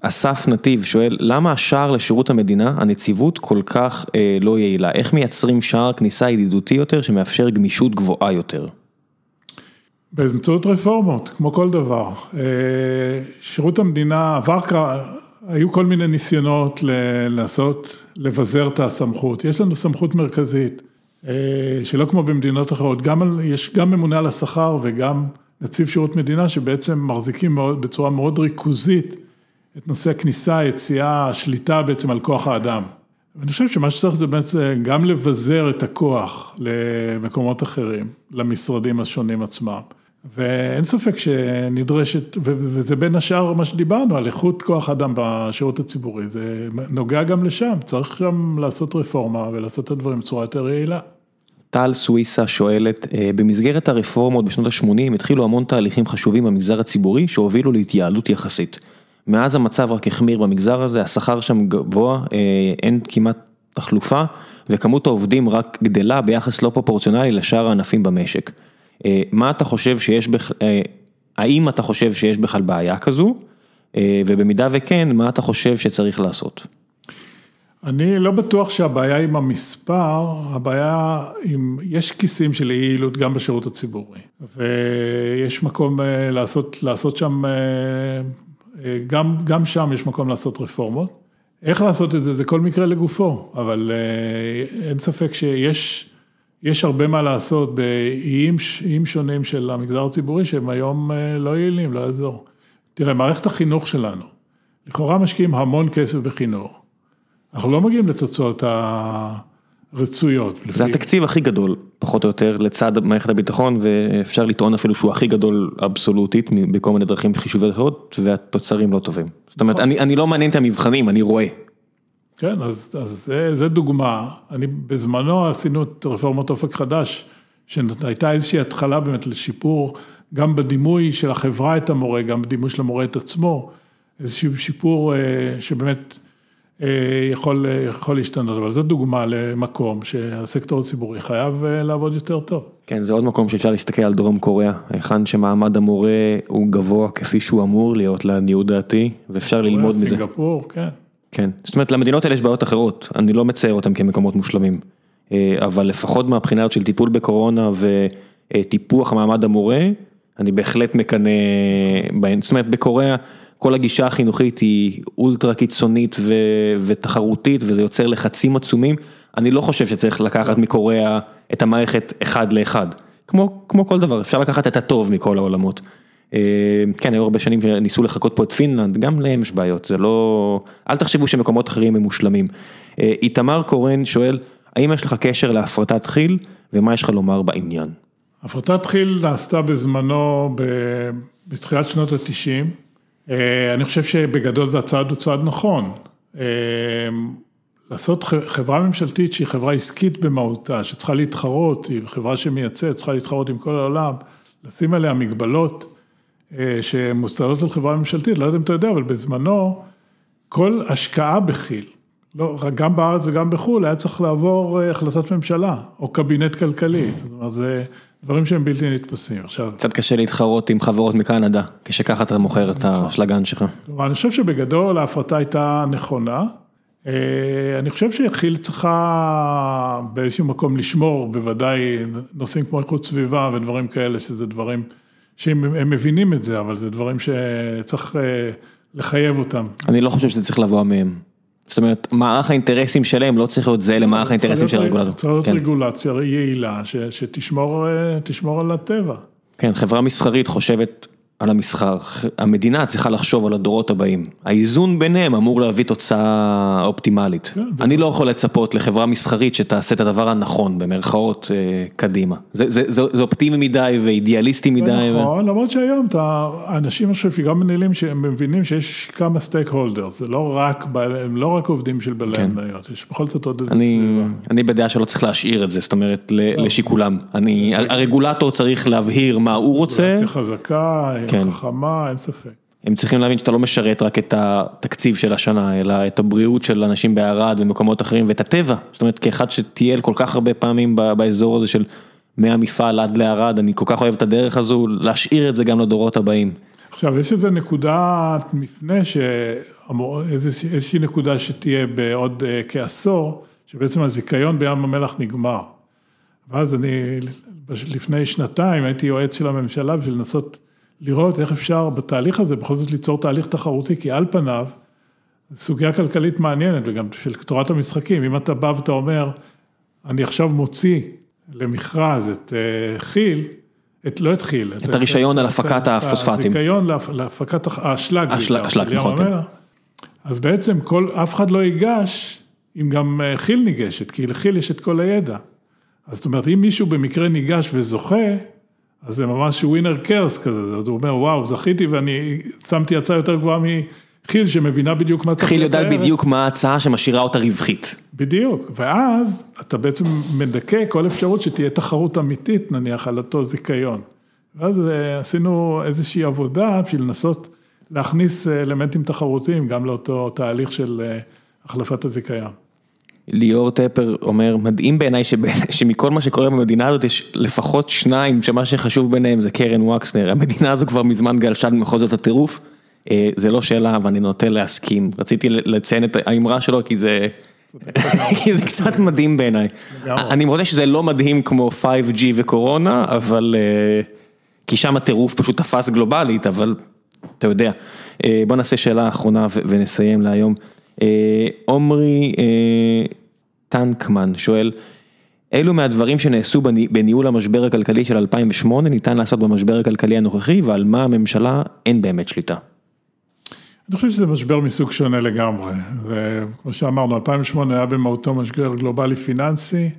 A: אסף נתיב שואל, למה השער לשירות המדינה, הנציבות כל כך לא יעילה? איך מייצרים שער כניסה ידידותי יותר שמאפשר גמישות גבוהה יותר?
B: באמצעות רפורמות, כמו כל דבר. שירות המדינה עבר, היו כל מיני ניסיונות לנסות לבזר את הסמכות, יש לנו סמכות מרכזית. שלא כמו במדינות אחרות, גם, יש גם ממונה על השכר וגם נציב שירות מדינה שבעצם מחזיקים מאוד, בצורה מאוד ריכוזית את נושא הכניסה, היציאה, השליטה בעצם על כוח האדם. ואני חושב שמה שצריך זה בעצם גם לבזר את הכוח למקומות אחרים, למשרדים השונים עצמם. ואין ספק שנדרשת, וזה בין השאר מה שדיברנו, על איכות כוח אדם בשירות הציבורי, זה נוגע גם לשם, צריך שם לעשות רפורמה ולעשות את הדברים בצורה יותר יעילה.
A: טל סוויסה שואלת, אה, במסגרת הרפורמות בשנות ה-80 התחילו המון תהליכים חשובים במגזר הציבורי שהובילו להתייעלות יחסית. מאז המצב רק החמיר במגזר הזה, השכר שם גבוה, אה, אין כמעט תחלופה וכמות העובדים רק גדלה ביחס לא פרופורציונלי לשאר הענפים במשק. אה, מה אתה חושב שיש, בכ... האם אתה חושב שיש בכלל בעיה כזו, ובמידה וכן, מה אתה חושב שצריך לעשות?
B: אני לא בטוח שהבעיה עם המספר, הבעיה עם, יש כיסים של אי יעילות גם בשירות הציבורי, ויש מקום אה, לעשות, לעשות שם, אה, אה, גם, גם שם יש מקום לעשות רפורמות. איך לעשות את זה, זה כל מקרה לגופו, אבל אין ספק שיש יש הרבה מה לעשות באיים שונים של המגזר הציבורי שהם היום לא יעילים, לא יעזור. תראה, מערכת החינוך שלנו, לכאורה משקיעים המון כסף בחינוך. אנחנו לא מגיעים לתוצאות הרצויות.
A: זה התקציב הכי גדול, פחות או יותר, לצד מערכת הביטחון, ואפשר לטעון אפילו שהוא הכי גדול אבסולוטית, בכל מיני דרכים חישוביות אחרות, והתוצרים לא טובים. זאת אומרת, נכון. אני, אני לא מעניין את המבחנים, אני רואה.
B: כן, אז, אז זה, זה דוגמה. אני, בזמנו עשינו את רפורמת אופק חדש, שהייתה איזושהי התחלה באמת לשיפור, גם בדימוי של החברה את המורה, גם בדימוי של המורה את עצמו, איזשהו שיפור אה, שבאמת... אה, יכול, יכול להשתנות, אבל זו דוגמה למקום שהסקטור הציבורי חייב אה, לעבוד יותר טוב.
A: כן, זה עוד מקום שאפשר להסתכל על דרום קוריאה, היכן שמעמד המורה הוא גבוה כפי שהוא אמור להיות לעניות דעתי, ואפשר ללמוד מזה.
B: סינגפור, כן.
A: כן, זאת אומרת למדינות האלה יש בעיות אחרות, אני לא מצייר אותן כמקומות מושלמים, אה, אבל לפחות מהבחינה של טיפול בקורונה וטיפוח מעמד המורה, אני בהחלט מקנא בהן, זאת אומרת בקוריאה. כל הגישה החינוכית היא אולטרה קיצונית ו- ותחרותית וזה יוצר לחצים עצומים, אני לא חושב שצריך לקחת מקוריאה את המערכת אחד לאחד, כמו, כמו כל דבר, אפשר לקחת את הטוב מכל העולמות. אה, כן, היו הרבה שנים שניסו לחקות פה את פינלנד, גם להם יש בעיות, זה לא, אל תחשבו שמקומות אחרים הם מושלמים. אה, איתמר קורן שואל, האם יש לך קשר להפרטת חיל ומה יש לך לומר בעניין?
B: הפרטת חיל נעשתה בזמנו בתחילת שנות התשעים. אה, אני חושב שבגדול זה הצעד הוא צעד נכון. לעשות חברה ממשלתית שהיא חברה עסקית במהותה, שצריכה להתחרות, היא חברה שמייצאת, צריכה להתחרות עם כל העולם, לשים עליה מגבלות אה, שמוסתרות על חברה ממשלתית, לא יודע אם אתה יודע, אבל בזמנו כל השקעה בכי"ל, לא, גם בארץ וגם בחו"ל, היה צריך לעבור החלטת ממשלה, או קבינט כלכלי, זאת אומרת, זה... דברים שהם בלתי נתפסים. עכשיו...
A: קצת קשה להתחרות עם חברות מקנדה, כשככה אתה מוכר את האשלגן שלך.
B: אני חושב שבגדול ההפרטה הייתה נכונה. אה, אני חושב שכי"ל צריכה באיזשהו מקום לשמור, בוודאי נושאים כמו איכות סביבה ודברים כאלה, שזה דברים שהם מבינים את זה, אבל זה דברים שצריך אה, לחייב אותם.
A: אני לא חושב שזה צריך לבוא מהם. זאת אומרת, מערך האינטרסים שלהם לא צריך להיות זהה למערך האינטרסים של הרגולטור.
B: צריך להיות כן. רגולציה יעילה שתשמור על הטבע.
A: כן, חברה מסחרית חושבת על המסחר, המדינה צריכה לחשוב על הדורות הבאים, האיזון ביניהם אמור להביא תוצאה אופטימלית. כן, אני לא יכול לצפות לחברה מסחרית שתעשה את הדבר הנכון במרכאות אה, קדימה, זה זה, זה, זה אופטימי מדי ואידיאליסטי מדי.
B: נכון, ו... למרות שהיום האנשים אני חושב שגם מנהלים שהם מבינים שיש כמה סטייק הולדר, זה לא רק, הם לא רק עובדים של בעלי כן. המניות, יש בכל זאת עוד איזה
A: סביבה. אני בדעה שלא צריך להשאיר את זה, זאת אומרת לא. לשיקולם, אני, הרגולטור צריך להבהיר מה הוא רוצה. רגולציה
B: חזקה. כן. חכמה, אין ספק.
A: הם צריכים להבין שאתה לא משרת רק את התקציב של השנה, אלא את הבריאות של אנשים בערד ומקומות אחרים ואת הטבע. זאת אומרת, כאחד שטייל כל כך הרבה פעמים באזור הזה של מהמפעל עד לערד, אני כל כך אוהב את הדרך הזו, להשאיר את זה גם לדורות הבאים.
B: עכשיו, יש איזה נקודת מפנה, ש... איזושהי נקודה שתהיה בעוד uh, כעשור, שבעצם הזיכיון בים המלח נגמר. ואז אני, לפני שנתיים הייתי יועץ של הממשלה בשביל לנסות לראות איך אפשר בתהליך הזה בכל זאת ליצור תהליך תחרותי, כי על פניו, סוגיה כלכלית מעניינת וגם של תורת המשחקים, אם אתה בא ואתה אומר, אני עכשיו מוציא למכרז את כי"ל, את, לא את כי"ל.
A: את הרישיון על הפקת הפוספטים.
B: את הזיכיון להפקת האשלג.
A: אשלג, נכון. כן.
B: אז בעצם כל, אף אחד לא ייגש אם גם כי"ל ניגשת, כי לכי"ל יש את כל הידע. אז זאת אומרת, אם מישהו במקרה ניגש וזוכה, אז זה ממש ווינר קרס כזה, הוא אומר, וואו, זכיתי ואני שמתי הצעה יותר גבוהה מכי"ל, שמבינה בדיוק מה צריך
A: כי"ל יודעת בדיוק מה ההצעה שמשאירה אותה רווחית.
B: בדיוק, ואז אתה בעצם מדכא כל אפשרות שתהיה תחרות אמיתית, נניח, על אותו זיכיון. ואז אה, עשינו איזושהי עבודה בשביל לנסות להכניס אלמנטים תחרותיים גם לאותו תהליך של אה, החלפת הזיכיון.
A: ליאור טפר אומר, מדהים בעיניי שמכל מה שקורה במדינה הזאת יש לפחות שניים שמה שחשוב ביניהם זה קרן ווקסנר, המדינה הזו כבר מזמן גלשה במחוזות הטירוף, אה, זה לא שאלה ואני נוטה להסכים, רציתי לציין את האמרה שלו כי זה, כי זה קצת מדהים בעיניי, אני מודה שזה לא מדהים כמו 5G וקורונה, אבל, אה, כי שם הטירוף פשוט תפס גלובלית, אבל אתה יודע, אה, בוא נעשה שאלה אחרונה ונסיים להיום. עומרי טנקמן שואל, אילו מהדברים שנעשו בניהול המשבר הכלכלי של 2008 ניתן לעשות במשבר הכלכלי הנוכחי ועל מה הממשלה אין באמת שליטה?
B: אני חושב שזה משבר מסוג שונה לגמרי, וכמו שאמרנו, 2008 היה במהותו משבר גלובלי פיננסי,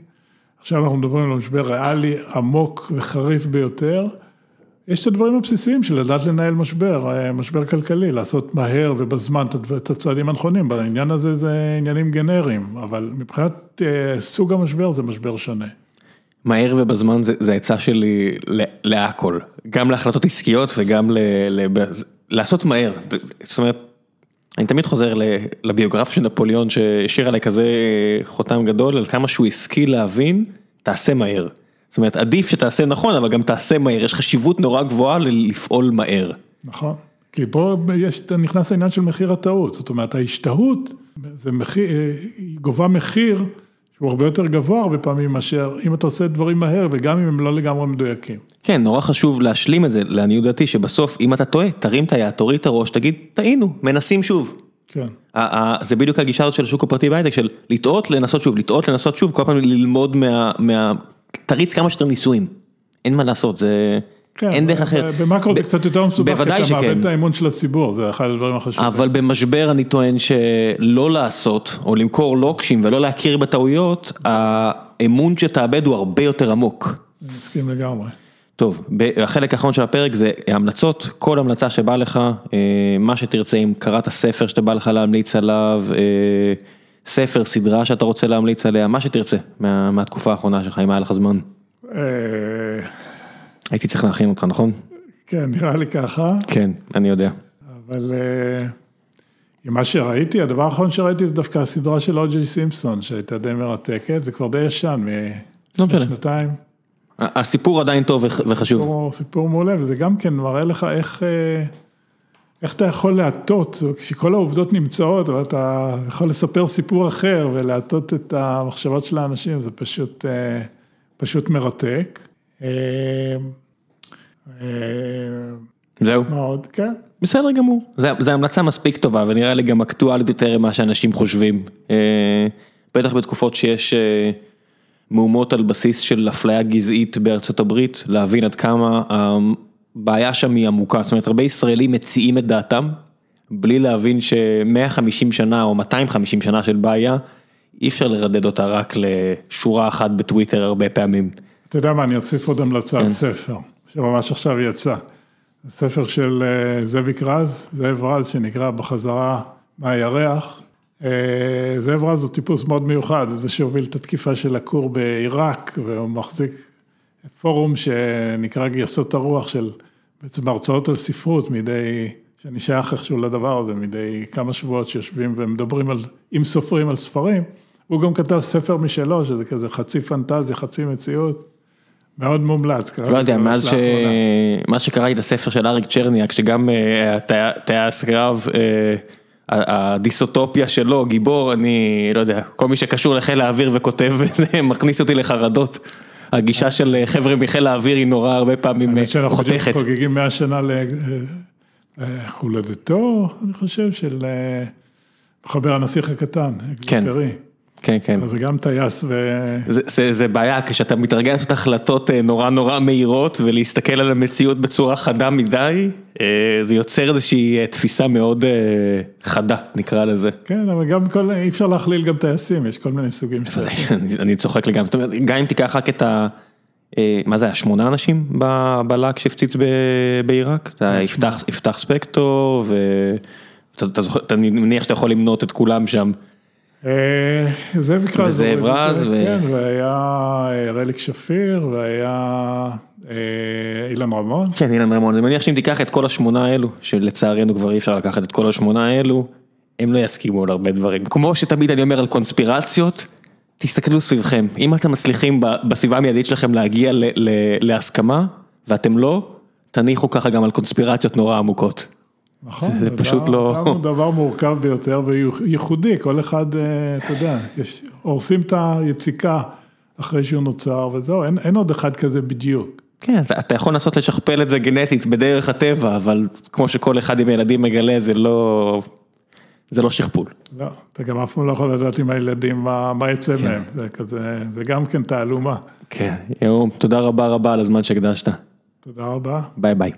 B: עכשיו אנחנו מדברים על משבר ריאלי עמוק וחריף ביותר. יש את הדברים הבסיסיים של לדעת לנהל משבר, אה, משבר כלכלי, לעשות מהר ובזמן את הצעדים הנכונים, בעניין הזה זה עניינים גנריים, אבל מבחינת אה, סוג המשבר זה משבר שונה.
A: מהר ובזמן זה, זה עצה שלי להכל, גם להחלטות עסקיות וגם ל, ל, לעשות מהר, זאת אומרת, אני תמיד חוזר לביוגרפיה של נפוליאון שהשאיר עליי כזה חותם גדול על כמה שהוא השכיל להבין, תעשה מהר. זאת אומרת, עדיף שתעשה נכון, אבל גם תעשה מהר, יש חשיבות נורא גבוהה לפעול מהר.
B: נכון, כי פה יש, נכנס העניין של מחיר הטעות, זאת אומרת, ההשתהות, זה מחיר, היא גובה מחיר שהוא הרבה יותר גבוה הרבה פעמים מאשר אם אתה עושה דברים מהר וגם אם הם לא לגמרי מדויקים.
A: כן, נורא חשוב להשלים את זה, לעניות דעתי, שבסוף אם אתה טועה, תרים את היד, תוריד את הראש, תגיד, טעינו, מנסים שוב.
B: כן.
A: זה בדיוק הגישה הזאת של השוק הפרטי בהייטק, של לטעות, לנסות שוב, לטעות, לנסות שוב, כל פעם ללמוד מה... תריץ כמה שיותר ניסויים, אין מה לעשות, זה... כן, אין דרך אחרת.
B: במאקרו זה קצת יותר מסובך, כי אתה מאבד את האמון של הציבור, זה אחד הדברים החשובים.
A: אבל במשבר אני טוען שלא לעשות, או למכור לוקשים ולא להכיר בטעויות, האמון שתאבד הוא הרבה יותר עמוק.
B: אני מסכים לגמרי.
A: טוב, החלק האחרון של הפרק זה המלצות, כל המלצה שבא לך, אה, מה שתרצה, אם קראת ספר שאתה בא לך להמליץ עליו, אה, ספר, סדרה שאתה רוצה להמליץ עליה, מה שתרצה מה, מהתקופה האחרונה שלך, אם היה לך זמן. אה, הייתי צריך להכין אותך, נכון?
B: כן, נראה לי ככה.
A: כן, אני יודע.
B: אבל עם מה שראיתי, הדבר האחרון שראיתי זה דווקא הסדרה של אוג'י סימפסון, שהייתה די מרתקת, זה כבר די ישן, משנתיים. לא
A: הסיפור עדיין טוב וחשוב.
B: סיפור, סיפור מעולה, וזה גם כן מראה לך איך, אה, איך אתה יכול להטות, כשכל העובדות נמצאות, ואתה יכול לספר סיפור אחר ולהטות את המחשבות של האנשים, זה פשוט, אה, פשוט מרתק. אה,
A: זהו.
B: מאוד, כן.
A: בסדר גמור, זו המלצה מספיק טובה ונראה לי גם אקטואלית יותר ממה שאנשים חושבים. בטח בתקופות שיש... מהומות על בסיס של אפליה גזעית בארצות הברית, להבין עד כמה הבעיה שם היא עמוקה, זאת אומרת הרבה ישראלים מציעים את דעתם, בלי להבין ש-150 שנה או 250 שנה של בעיה, אי אפשר לרדד אותה רק לשורה אחת בטוויטר הרבה פעמים.
B: אתה יודע מה, אני אוסיף עוד המלצה על כן. ספר, שממש עכשיו יצא. ספר של אה, זאביק רז, זאב רז, שנקרא בחזרה מהירח. אה, זאב רז הוא טיפוס מאוד מיוחד, זה שהוביל את התקיפה של הכור בעיראק, והוא מחזיק פורום שנקרא גייסות הרוח של בעצם הרצאות על ספרות מדי, שאני שייך איכשהו לדבר הזה, מדי כמה שבועות שיושבים ומדברים על, אם סופרים על ספרים, הוא גם כתב ספר משלו, שזה כזה חצי פנטזיה, חצי מציאות. מאוד מומלץ.
A: לא יודע, מאז ש... מה שקראתי את הספר של אריק צ'רניאק, שגם אה, טייס קרב, אה, הדיסוטופיה שלו, גיבור, אני לא יודע, כל מי שקשור לחיל האוויר וכותב מכניס אותי לחרדות. הגישה של חבר'ה מחיל האוויר היא נורא הרבה פעמים חותכת. אנחנו
B: חוגגים 100 שנה להולדתו, אני חושב, של מחבר הנסיך הקטן,
A: כן. כן, כן.
B: זה גם טייס ו...
A: זה, זה, זה בעיה כשאתה מתרגל לעשות החלטות אה, נורא נורא מהירות ולהסתכל על המציאות בצורה חדה מדי, אה, זה יוצר איזושהי אה, תפיסה מאוד חדה נקרא לזה.
B: כן, אבל גם כל, אי אפשר להכליל גם טייסים, יש כל מיני סוגים של טייסים.
A: אני צוחק לגמרי, זאת אומרת, גם אם תיקח רק את ה... מה זה היה, שמונה אנשים בלהק שהפציץ בעיראק? זה היה יפתח ספקטור ואני מניח שאתה יכול למנות את כולם שם.
B: זאב קרז,
A: וזאב רז,
B: כן, והיה רליק שפיר, והיה אילן רמון.
A: כן, אילן רמון, אני מניח שאם תיקח את כל השמונה האלו, שלצערנו כבר אי אפשר לקחת את כל השמונה האלו, הם לא יסכימו על הרבה דברים. כמו שתמיד אני אומר על קונספירציות, תסתכלו סביבכם, אם אתם מצליחים בסביבה המיידית שלכם להגיע להסכמה, ואתם לא, תניחו ככה גם על קונספירציות נורא עמוקות.
B: נכון, זה פשוט לא... זה דבר מורכב ביותר וייחודי, כל אחד, אתה יודע, הורסים את היציקה אחרי שהוא נוצר וזהו, אין, אין עוד אחד כזה בדיוק.
A: כן, אתה, אתה יכול לנסות לשכפל את זה גנטית בדרך הטבע, אבל כמו שכל אחד עם הילדים מגלה, זה לא, זה לא שכפול.
B: לא, אתה גם אף פעם לא יכול לדעת עם הילדים מה, מה יצא כן. מהם, זה כזה, זה גם כן תעלומה.
A: כן, יום, תודה רבה רבה על הזמן שהקדשת.
B: תודה רבה.
A: ביי ביי.